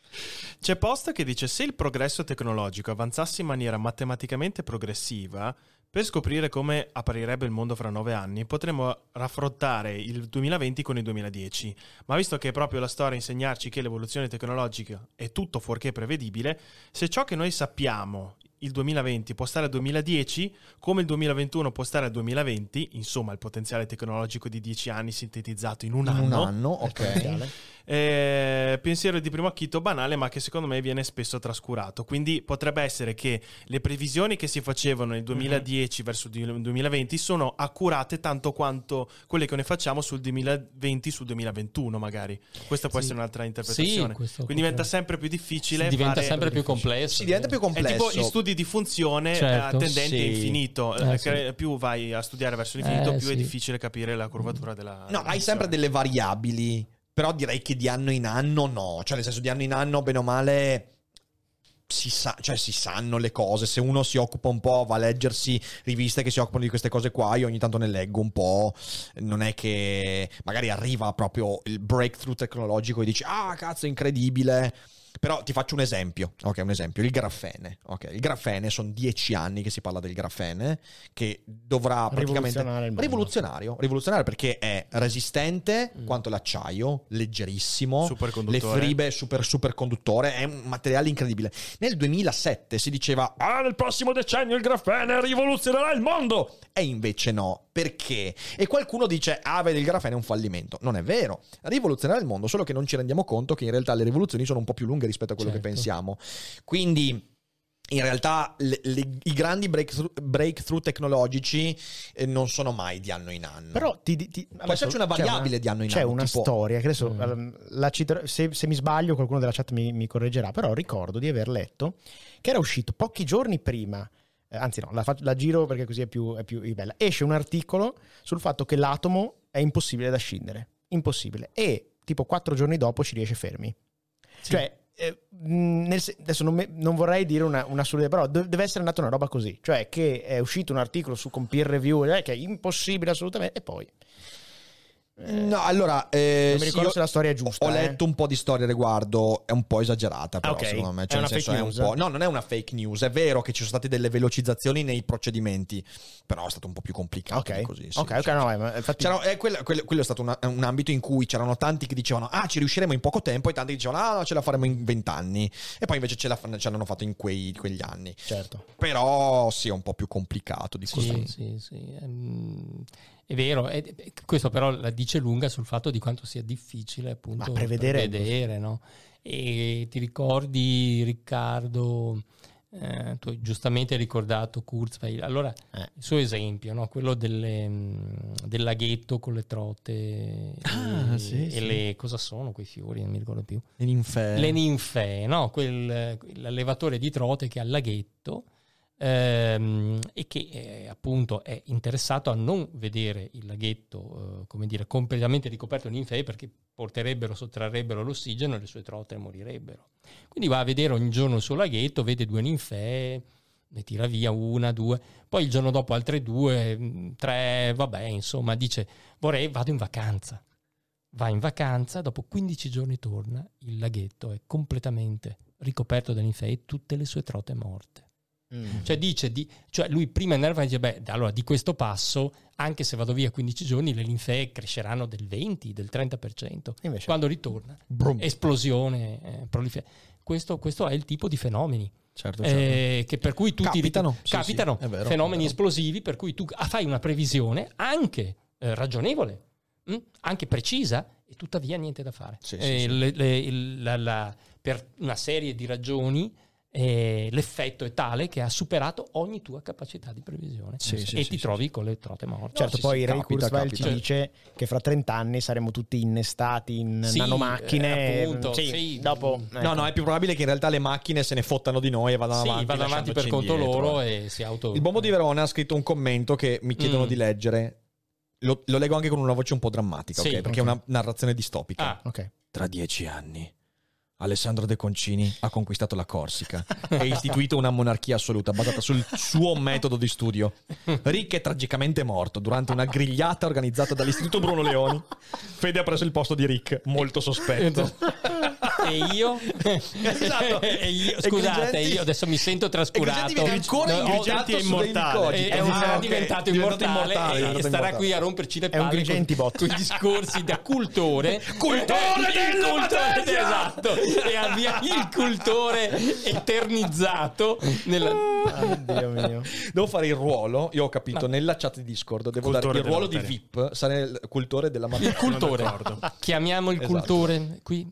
Speaker 4: C'è post che dice se il progresso tecnologico avanzasse in maniera matematicamente progressiva, per scoprire come apparirebbe il mondo fra nove anni, potremmo raffrontare il 2020 con il 2010. Ma visto che è proprio la storia a insegnarci che l'evoluzione tecnologica è tutto fuorché prevedibile, se ciò che noi sappiamo il 2020 può stare al 2010, come il 2021 può stare al 2020, insomma il potenziale tecnologico di 10 anni sintetizzato in un
Speaker 1: in
Speaker 4: anno,
Speaker 1: un anno, ok.
Speaker 3: Potenziale.
Speaker 4: eh, pensiero di primo acchito banale, ma che secondo me viene spesso trascurato. Quindi potrebbe essere che le previsioni che si facevano nel 2010 verso il 2020 sono accurate tanto quanto quelle che ne facciamo sul 2020 sul 2021, magari. Questa può
Speaker 2: Sì.
Speaker 4: essere un'altra interpretazione.
Speaker 2: Sì,
Speaker 4: Quindi diventa sempre più difficile.
Speaker 2: diventa
Speaker 4: fare-
Speaker 2: sempre più complesso.
Speaker 1: Si diventa più
Speaker 4: È
Speaker 1: complesso.
Speaker 4: tipo gli studi di funzione
Speaker 2: Certo.
Speaker 4: eh, tendenti
Speaker 1: Sì.
Speaker 4: all'infinito.
Speaker 2: Eh,
Speaker 4: Eh,
Speaker 2: sì.
Speaker 4: Più vai a studiare verso l'infinito,
Speaker 2: Eh,
Speaker 4: più è
Speaker 2: sì.
Speaker 4: difficile capire la curvatura della.
Speaker 1: No, hai sempre delle variabili, però direi che di anno in anno no, cioè nel senso di anno in anno bene o male si, sa, cioè, si sanno le cose, se uno si occupa un po', va a leggersi riviste che si occupano di queste cose qua, io ogni tanto ne leggo un po', non è che magari arriva proprio il breakthrough tecnologico e dici ah cazzo è incredibile. Però ti faccio un esempio, ok, un esempio, il grafene, ok, il grafene sono dieci anni che si parla del grafene, che dovrà praticamente...
Speaker 3: Rivoluzionare il mondo.
Speaker 1: Rivoluzionario, rivoluzionario perché è resistente
Speaker 2: Mm.
Speaker 1: quanto l'acciaio, leggerissimo, le
Speaker 4: Superconduttore.
Speaker 1: fribe super superconduttore, è un materiale incredibile. Nel 2007 si diceva "Ah, nel prossimo decennio il grafene rivoluzionerà il mondo". E invece no, perché? E qualcuno dice "Ah, vedi, il grafene è un fallimento". Non è vero. Rivoluzionerà il mondo, solo che non ci rendiamo conto che in realtà le rivoluzioni sono un po' più lunghe rispetto a quello che
Speaker 2: Certo.
Speaker 1: pensiamo. Quindi in realtà le- le- i grandi breakthrough, breakthrough tecnologici eh, non sono mai di anno in anno.
Speaker 3: Però ti, ti-
Speaker 1: Può esserci una
Speaker 3: c'è
Speaker 1: variabile di anno in
Speaker 3: C'è
Speaker 1: anno,
Speaker 3: una
Speaker 1: tipo-
Speaker 3: storia che adesso
Speaker 2: Mm.
Speaker 3: ehm, la citerò- se, se mi sbaglio qualcuno della chat mi, mi correggerà, però ricordo di aver letto che era uscito pochi giorni prima, eh, anzi no, la, la giro perché così è più, è più bella, esce un articolo sul fatto che l'atomo è impossibile da scindere, impossibile, e tipo quattro giorni dopo ci riesce fermi. Cioè, eh, nel adesso non, me- non vorrei dire una, una assurda, però de- deve essere andata una roba così, cioè che è uscito un articolo su con peer review eh, che è impossibile assolutamente, e poi... eh,
Speaker 1: No, allora, eh,
Speaker 3: non mi ricordo se la storia è giusta.
Speaker 1: Ho
Speaker 3: eh.
Speaker 1: letto un po' di storie a riguardo, è un po' esagerata, però,
Speaker 3: Ok,
Speaker 1: secondo me.
Speaker 3: è
Speaker 1: Cioè,
Speaker 3: una
Speaker 1: nel senso,
Speaker 3: fake
Speaker 1: è
Speaker 3: news.
Speaker 1: No, non è una fake news. È vero che ci sono state delle velocizzazioni nei procedimenti, però è stato un po' più complicato
Speaker 3: Ok,
Speaker 1: così. sì,
Speaker 3: ok, ok, no, infatti...
Speaker 1: Eh, quello, quello- quello è stato una- un ambito in cui c'erano tanti che dicevano ah ci riusciremo in poco tempo e tanti che dicevano ah no ce la faremo in vent'anni e poi invece ce, la, ce l'hanno fatto in quei- quegli anni
Speaker 3: Certo.
Speaker 1: però sì è un po' più complicato di così
Speaker 2: Sì, sì, sì. ehm, È vero, e questo però la dice lunga sul fatto di quanto sia difficile appunto
Speaker 3: Ma prevedere-
Speaker 2: prevedere, no? E ti ricordi Riccardo, eh, tu hai giustamente ricordato Kurzweil, allora
Speaker 3: Eh.
Speaker 2: il suo esempio, no? quello delle, mh, del laghetto con le trote
Speaker 1: Ah,
Speaker 2: e,
Speaker 1: sì,
Speaker 2: e
Speaker 1: sì.
Speaker 2: le cosa sono quei fiori, non mi ricordo più.
Speaker 1: le ninfee
Speaker 2: Le ninfee, no? Quel, l'allevatore di trote che ha il laghetto ehm, e che eh, appunto è interessato a non vedere il laghetto, eh, come dire, completamente ricoperto di ninfee perché porterebbero, sottrarrebbero l'ossigeno e le sue trote morirebbero. Quindi va a vedere ogni giorno il suo laghetto, vede due ninfee, ne tira via una, due, poi il giorno dopo altre due, mh, tre, vabbè, insomma, dice vorrei, vado in vacanza. va in vacanza, dopo 15 giorni torna, il laghetto è completamente ricoperto da linfee e tutte le sue trote morte.
Speaker 3: Mm.
Speaker 2: Cioè dice, di, cioè lui prima in nerva dice, beh, allora di questo passo, anche se vado via 15 giorni, le linfee cresceranno del 20, del 30%.
Speaker 3: Invece-
Speaker 2: Quando ritorna,
Speaker 1: Brum.
Speaker 2: esplosione, eh, prolife- Questo, questo è il tipo di fenomeni.
Speaker 1: Certo, certo.
Speaker 2: eh, che per cui tu ti
Speaker 1: Capitano,
Speaker 2: rit-
Speaker 1: sì,
Speaker 2: capitano
Speaker 1: sì, vero,
Speaker 2: fenomeni esplosivi per cui tu ah, fai una previsione anche eh, ragionevole, mh? anche precisa e tuttavia niente da fare.
Speaker 1: Sì,
Speaker 2: Eh, le- le- la- la- per una serie di ragioni eh, l'effetto è tale che ha superato ogni tua capacità di previsione
Speaker 1: Sì, sì,
Speaker 2: e
Speaker 1: sì,
Speaker 2: ti
Speaker 1: sì,
Speaker 2: trovi con le trote morte.
Speaker 3: Certo,
Speaker 1: sì,
Speaker 3: poi
Speaker 1: sì,
Speaker 3: Ray Kurzweil ci dice che fra 30 anni saremo tutti innestati in
Speaker 2: Sì,
Speaker 3: nanomacchine.
Speaker 2: eh, appunto,
Speaker 3: sì,
Speaker 2: sì.
Speaker 3: dopo,
Speaker 2: No,
Speaker 1: No,
Speaker 3: ecco.
Speaker 1: no, è più probabile che in realtà le macchine se ne fottano di noi e vadano
Speaker 2: Sì,
Speaker 1: avanti.
Speaker 2: vanno avanti per conto
Speaker 1: indietro.
Speaker 2: loro e si auto...
Speaker 1: Il Bombo di Verona ha scritto un commento che mi chiedono
Speaker 2: Mm.
Speaker 1: di leggere. Lo, lo leggo anche con una voce un po' drammatica,
Speaker 2: Sì,
Speaker 1: ok? Perché
Speaker 3: ok.
Speaker 1: è una narrazione distopica.
Speaker 2: Ah,
Speaker 3: Ok.
Speaker 1: Tra dieci anni, Alessandro De Concini ha conquistato la Corsica e istituito una monarchia assoluta basata sul suo metodo di studio. Rick è tragicamente morto durante una grigliata organizzata dall'Istituto Bruno Leoni. Fede ha preso il posto di Rick, molto sospetto.
Speaker 2: E io?
Speaker 1: Esatto.
Speaker 2: e io scusate,
Speaker 1: Grigenti-
Speaker 2: io adesso mi sento trascurato.
Speaker 1: Grigenti ancora
Speaker 2: No,
Speaker 4: Grigenti è immortale.
Speaker 1: nicoti.
Speaker 2: e, e
Speaker 1: Ah,
Speaker 2: sarà
Speaker 1: ok.
Speaker 2: diventato immortale,
Speaker 1: immortale,
Speaker 2: e, starà
Speaker 1: immortale.
Speaker 2: qui a romperci le
Speaker 3: È un
Speaker 2: palle
Speaker 3: Grigenti
Speaker 2: con,
Speaker 3: bot.
Speaker 2: con i discorsi da cultore
Speaker 1: Cultore
Speaker 2: Il
Speaker 1: della
Speaker 2: cultore, esatto e abbia il cultore eternizzato nella...
Speaker 3: Ah, Dio mio.
Speaker 1: Devo fare il ruolo, io ho capito, nella chat di Discord, devo
Speaker 4: Cultore
Speaker 1: dare il ruolo di. VIP, sarà il cultore della
Speaker 2: il
Speaker 1: materia.
Speaker 2: cultore
Speaker 4: d'accordo.
Speaker 2: chiamiamo il
Speaker 1: Esatto.
Speaker 2: cultore qui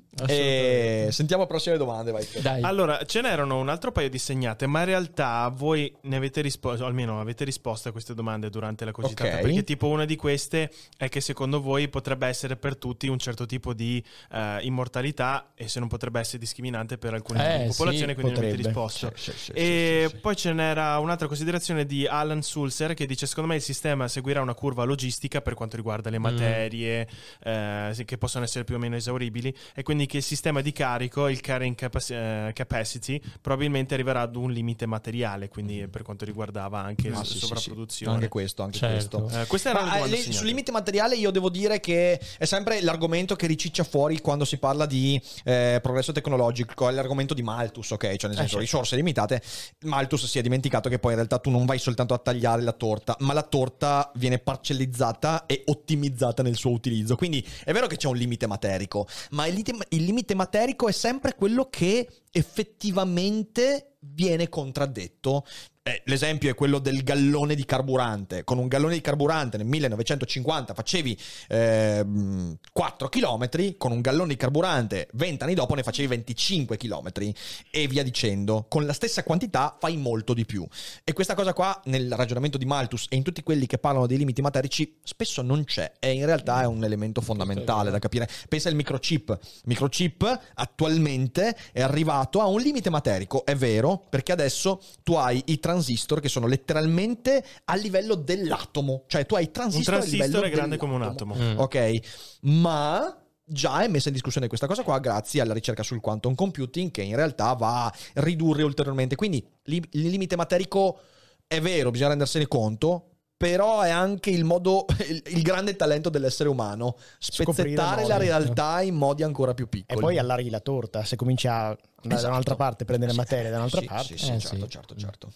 Speaker 1: E sentiamo prossime domande, vai.
Speaker 2: dai
Speaker 4: Allora, ce n'erano un altro paio di segnate, ma in realtà voi ne avete risposto, almeno avete risposto a queste domande durante la cogitata.
Speaker 1: Ok.
Speaker 4: Perché, tipo, una di queste è che secondo voi potrebbe essere per tutti un certo tipo di eh, immortalità e se non potrebbe essere discriminante per alcune
Speaker 2: Eh,
Speaker 4: popolazione,
Speaker 2: sì,
Speaker 4: quindi non avete
Speaker 3: potrebbe.
Speaker 4: risposto.
Speaker 1: Sì, sì,
Speaker 4: E poi ce n'era un'altra considerazione di Alan Sulzer che dice: Secondo me il sistema seguirà una curva logistica per quanto riguarda le
Speaker 2: Mm.
Speaker 4: materie eh, sì, che possono essere più o meno esauribili, e quindi che il sistema di carico, il carrying capaci- eh, capacity, probabilmente arriverà ad un limite materiale. Quindi per quanto riguardava anche
Speaker 1: Ah,
Speaker 4: la
Speaker 1: sì, sì, sì.
Speaker 4: sovrapproduzione.
Speaker 1: Anche questo, anche
Speaker 2: Certo.
Speaker 1: questo.
Speaker 4: Eh,
Speaker 1: Ma, eh, le- sul limite materiale io devo dire che è sempre l'argomento che riciccia fuori quando si parla di eh, progresso tecnologico, è l'argomento di Malthus, ok? Cioè nel senso
Speaker 3: certo.
Speaker 1: risorse limitate. Malthus si è dimenticato che poi in realtà tu non vai soltanto a tagliare la torta, ma la torta viene parcellizzata e ottimizzata nel suo utilizzo. Quindi è vero che c'è un limite materico, ma il, limite- il limite materico è sempre quello che effettivamente viene contraddetto. Eh, l'esempio è quello del gallone di carburante. Con un gallone di carburante nel 1950 facevi ehm, 4 km, con un gallone di carburante 20 anni dopo ne facevi 25 km e via dicendo. Con la stessa quantità fai molto di più. E questa cosa qua nel ragionamento di Malthus e in tutti quelli che parlano dei limiti materici spesso non c'è e in realtà è un elemento fondamentale da capire. Pensa al microchip. Microchip attualmente è arrivato a un limite materico, è vero, perché adesso tu hai i transistor che sono letteralmente a livello dell'atomo, cioè tu hai i
Speaker 4: Un
Speaker 1: transistor, a
Speaker 4: transistor
Speaker 1: livello
Speaker 4: è grande come un atomo.
Speaker 2: Mm.
Speaker 1: Ok, ma già è messa in discussione questa cosa qua grazie alla ricerca sul quantum computing che in realtà va a ridurre ulteriormente. Quindi li- il limite materico è vero, bisogna rendersene conto. Però è anche il modo, il, il grande talento dell'essere umano, spezzettare la realtà in modi ancora più
Speaker 3: E
Speaker 1: piccoli.
Speaker 3: poi allarghi la torta, se cominci a andare da
Speaker 1: Esatto.
Speaker 3: un'altra parte, prendere
Speaker 1: Sì,
Speaker 3: materia da un'altra
Speaker 1: sì,
Speaker 3: parte.
Speaker 1: Sì, sì,
Speaker 2: Eh,
Speaker 1: certo,
Speaker 2: sì.
Speaker 1: certo, certo.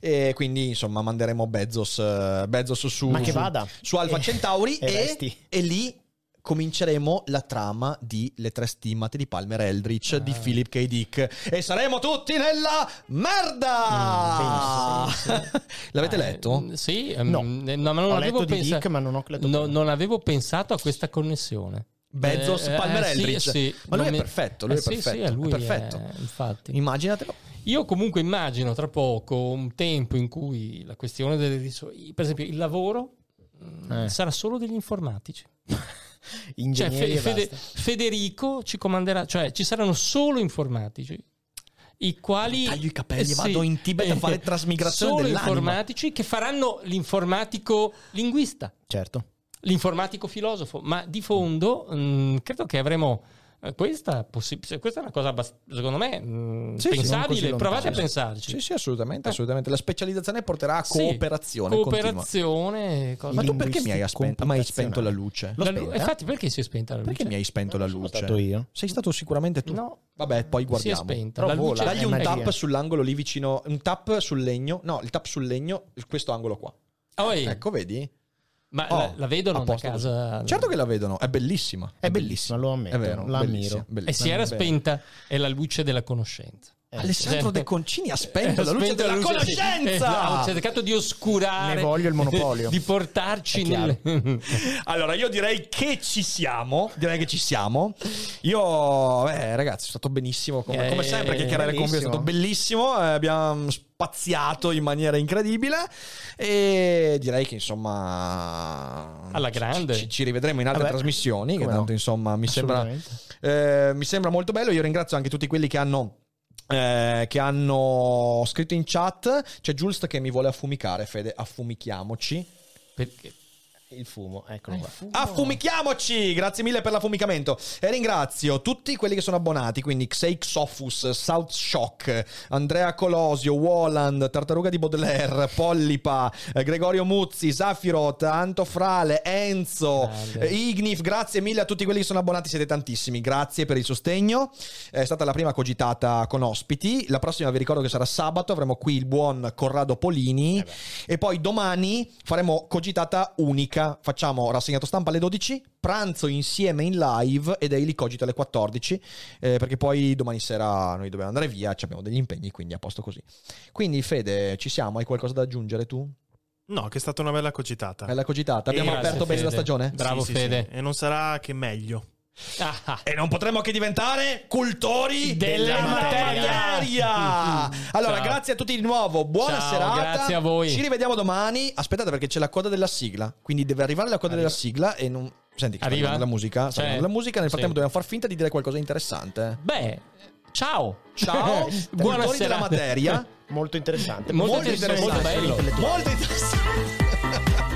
Speaker 1: E quindi insomma manderemo Bezos, eh, Bezos su,
Speaker 3: Ma che
Speaker 1: su-
Speaker 3: vada.
Speaker 1: su Alfa
Speaker 3: E-
Speaker 1: Centauri
Speaker 3: e
Speaker 1: e, e lì cominceremo la trama di Le tre stimmate di Palmer Eldritch
Speaker 2: Ah.
Speaker 1: di Philip K. Dick e saremo tutti nella merda! L'avete
Speaker 2: Eh,
Speaker 1: letto?
Speaker 2: sì ehm,
Speaker 3: No.
Speaker 2: eh, no, ma non
Speaker 3: Ho
Speaker 2: avevo pensato
Speaker 3: Dick, ma non ho letto
Speaker 2: no, non avevo pensato a questa connessione
Speaker 1: Bezos,
Speaker 2: Eh, eh,
Speaker 1: Palmer
Speaker 2: sì,
Speaker 1: Eldritch.
Speaker 2: sì.
Speaker 1: Ma lui è perfetto, lui
Speaker 2: Eh,
Speaker 1: è
Speaker 2: sì,
Speaker 1: perfetto.
Speaker 2: sì, è lui
Speaker 1: è perfetto.
Speaker 2: è- infatti
Speaker 1: Immaginatelo.
Speaker 2: Io comunque immagino tra poco un tempo in cui la questione delle risorse, per esempio il lavoro
Speaker 3: Eh.
Speaker 2: sarà solo degli informatici. Cioè
Speaker 3: Ingegneri e
Speaker 2: Fede-. Federico ci comanderà, cioè ci saranno solo informatici. I quali
Speaker 1: Taglio i capelli
Speaker 2: Eh,
Speaker 1: vado in Tibet a fare trasmigrazione
Speaker 2: Solo
Speaker 1: dell'anima.
Speaker 2: informatici che faranno l'informatico linguista
Speaker 3: Certo.
Speaker 2: l'informatico filosofo, ma di fondo mh, credo che avremo Eh, Questa, possi- questa è una cosa, abbast- secondo me, mh,
Speaker 1: Sì, sì, non
Speaker 2: pensabile. Provate a
Speaker 3: Sì,
Speaker 2: pensarci.
Speaker 1: Sì, sì, assolutamente, assolutamente. La specializzazione porterà a
Speaker 2: Sì.
Speaker 1: cooperazione continua.
Speaker 2: Cooperazione.
Speaker 1: Ma tu perché mi hai, aspen- mai spento la luce?
Speaker 2: La lu- infatti, perché si è spenta la luce?
Speaker 1: Perché mi hai spento la
Speaker 3: Sono
Speaker 1: luce?
Speaker 3: stato io.
Speaker 1: Sei stato sicuramente tu.
Speaker 2: No,
Speaker 1: Vabbè, poi
Speaker 2: si è
Speaker 1: guardiamo.
Speaker 2: spenta. La luce
Speaker 3: vola.
Speaker 1: Dagli
Speaker 3: È
Speaker 1: un tap sull'angolo lì vicino, un tap sul legno. No, il tap sul legno, questo angolo qua.
Speaker 2: Oh,
Speaker 1: Ecco, vedi?
Speaker 2: Ma
Speaker 1: Oh,
Speaker 2: la, la vedono
Speaker 1: a
Speaker 2: da casa?
Speaker 1: Certo che la vedono, è bellissima.
Speaker 3: È bellissima, lo ammetto.
Speaker 1: È vero,
Speaker 3: la
Speaker 1: bellissima,
Speaker 3: ammiro.
Speaker 1: bellissima.
Speaker 2: E si era spenta. È la luce della conoscenza.
Speaker 3: Eh,
Speaker 1: Alessandro
Speaker 2: Sì.
Speaker 1: De Concini ha spento la luce
Speaker 2: spento
Speaker 1: della
Speaker 2: la luce-
Speaker 1: conoscenza.
Speaker 2: Esatto, ha cercato di oscurare.
Speaker 3: Ne voglio il monopolio.
Speaker 2: di portarci nel...
Speaker 1: Allora, io direi che ci siamo. Direi che ci siamo. Io, eh, ragazzi, è stato benissimo. Come,
Speaker 2: Eh,
Speaker 1: come sempre, chiacchierare con voi è stato bellissimo. eh, abbiamo spaziato in maniera incredibile. E direi che, insomma,
Speaker 2: Alla grande.
Speaker 1: Ci, ci rivedremo in altre
Speaker 3: Vabbè,
Speaker 1: trasmissioni. Che
Speaker 3: come no.
Speaker 1: tanto, insomma, mi sembra, eh, mi sembra molto bello. Io ringrazio anche tutti quelli che hanno. Eh, che hanno scritto in chat c'è Jules che mi vuole affumicare Fede affumichiamoci
Speaker 2: Perché?
Speaker 3: Il fumo, eccolo qua.
Speaker 1: Affumichiamoci! Grazie mille per l'affumicamento. E ringrazio tutti quelli che sono abbonati, quindi Xeixophus, South Shock, Andrea Colosio, Walland, Tartaruga di Baudelaire, Pollipa, eh, Gregorio Muzzi, Zafirot, Anto Frale, Enzo,
Speaker 2: Grande.
Speaker 1: eh, Ignif. Grazie mille a tutti quelli che sono abbonati, siete tantissimi. Grazie per il sostegno. È stata la prima cogitata con ospiti. La prossima vi ricordo che sarà sabato, avremo qui il buon Corrado Polini. E poi domani faremo cogitata unica. Facciamo rassegnato stampa alle 12, pranzo insieme in live e Daily Cogito alle 14. eh, perché poi domani sera noi dobbiamo andare via, ci abbiamo degli impegni, quindi a posto così. Quindi, Fede, ci siamo? Hai qualcosa da aggiungere tu?
Speaker 4: No, che è stata una bella cogitata.
Speaker 1: Bella cogitata. Abbiamo
Speaker 2: Grazie,
Speaker 1: aperto bene la stagione?
Speaker 2: Bravo
Speaker 4: Sì, sì,
Speaker 2: Fede.
Speaker 4: sì. E non sarà che meglio.
Speaker 2: Ah.
Speaker 1: E non potremmo che diventare cultori
Speaker 2: Della
Speaker 1: materia.
Speaker 2: materia.
Speaker 1: Allora,
Speaker 2: Ciao.
Speaker 1: grazie a tutti di nuovo. Buona
Speaker 2: Ciao,
Speaker 1: serata.
Speaker 2: grazie a voi.
Speaker 1: Ci rivediamo domani. Aspettate perché c'è la coda della sigla. Quindi deve arrivare la coda della sigla e non. Senti, che
Speaker 2: Arriva?
Speaker 1: la musica. Arrivando la musica. Nel frattempo
Speaker 2: Sì.
Speaker 1: dobbiamo far finta di dire qualcosa di interessante.
Speaker 2: Beh, ciao.
Speaker 1: Ciao,
Speaker 2: Buona
Speaker 1: cultori della materia.
Speaker 3: Molto interessante.
Speaker 2: Molto
Speaker 1: Molto
Speaker 2: interessante,
Speaker 1: interessante.
Speaker 2: molto bello.
Speaker 1: Molto interessante.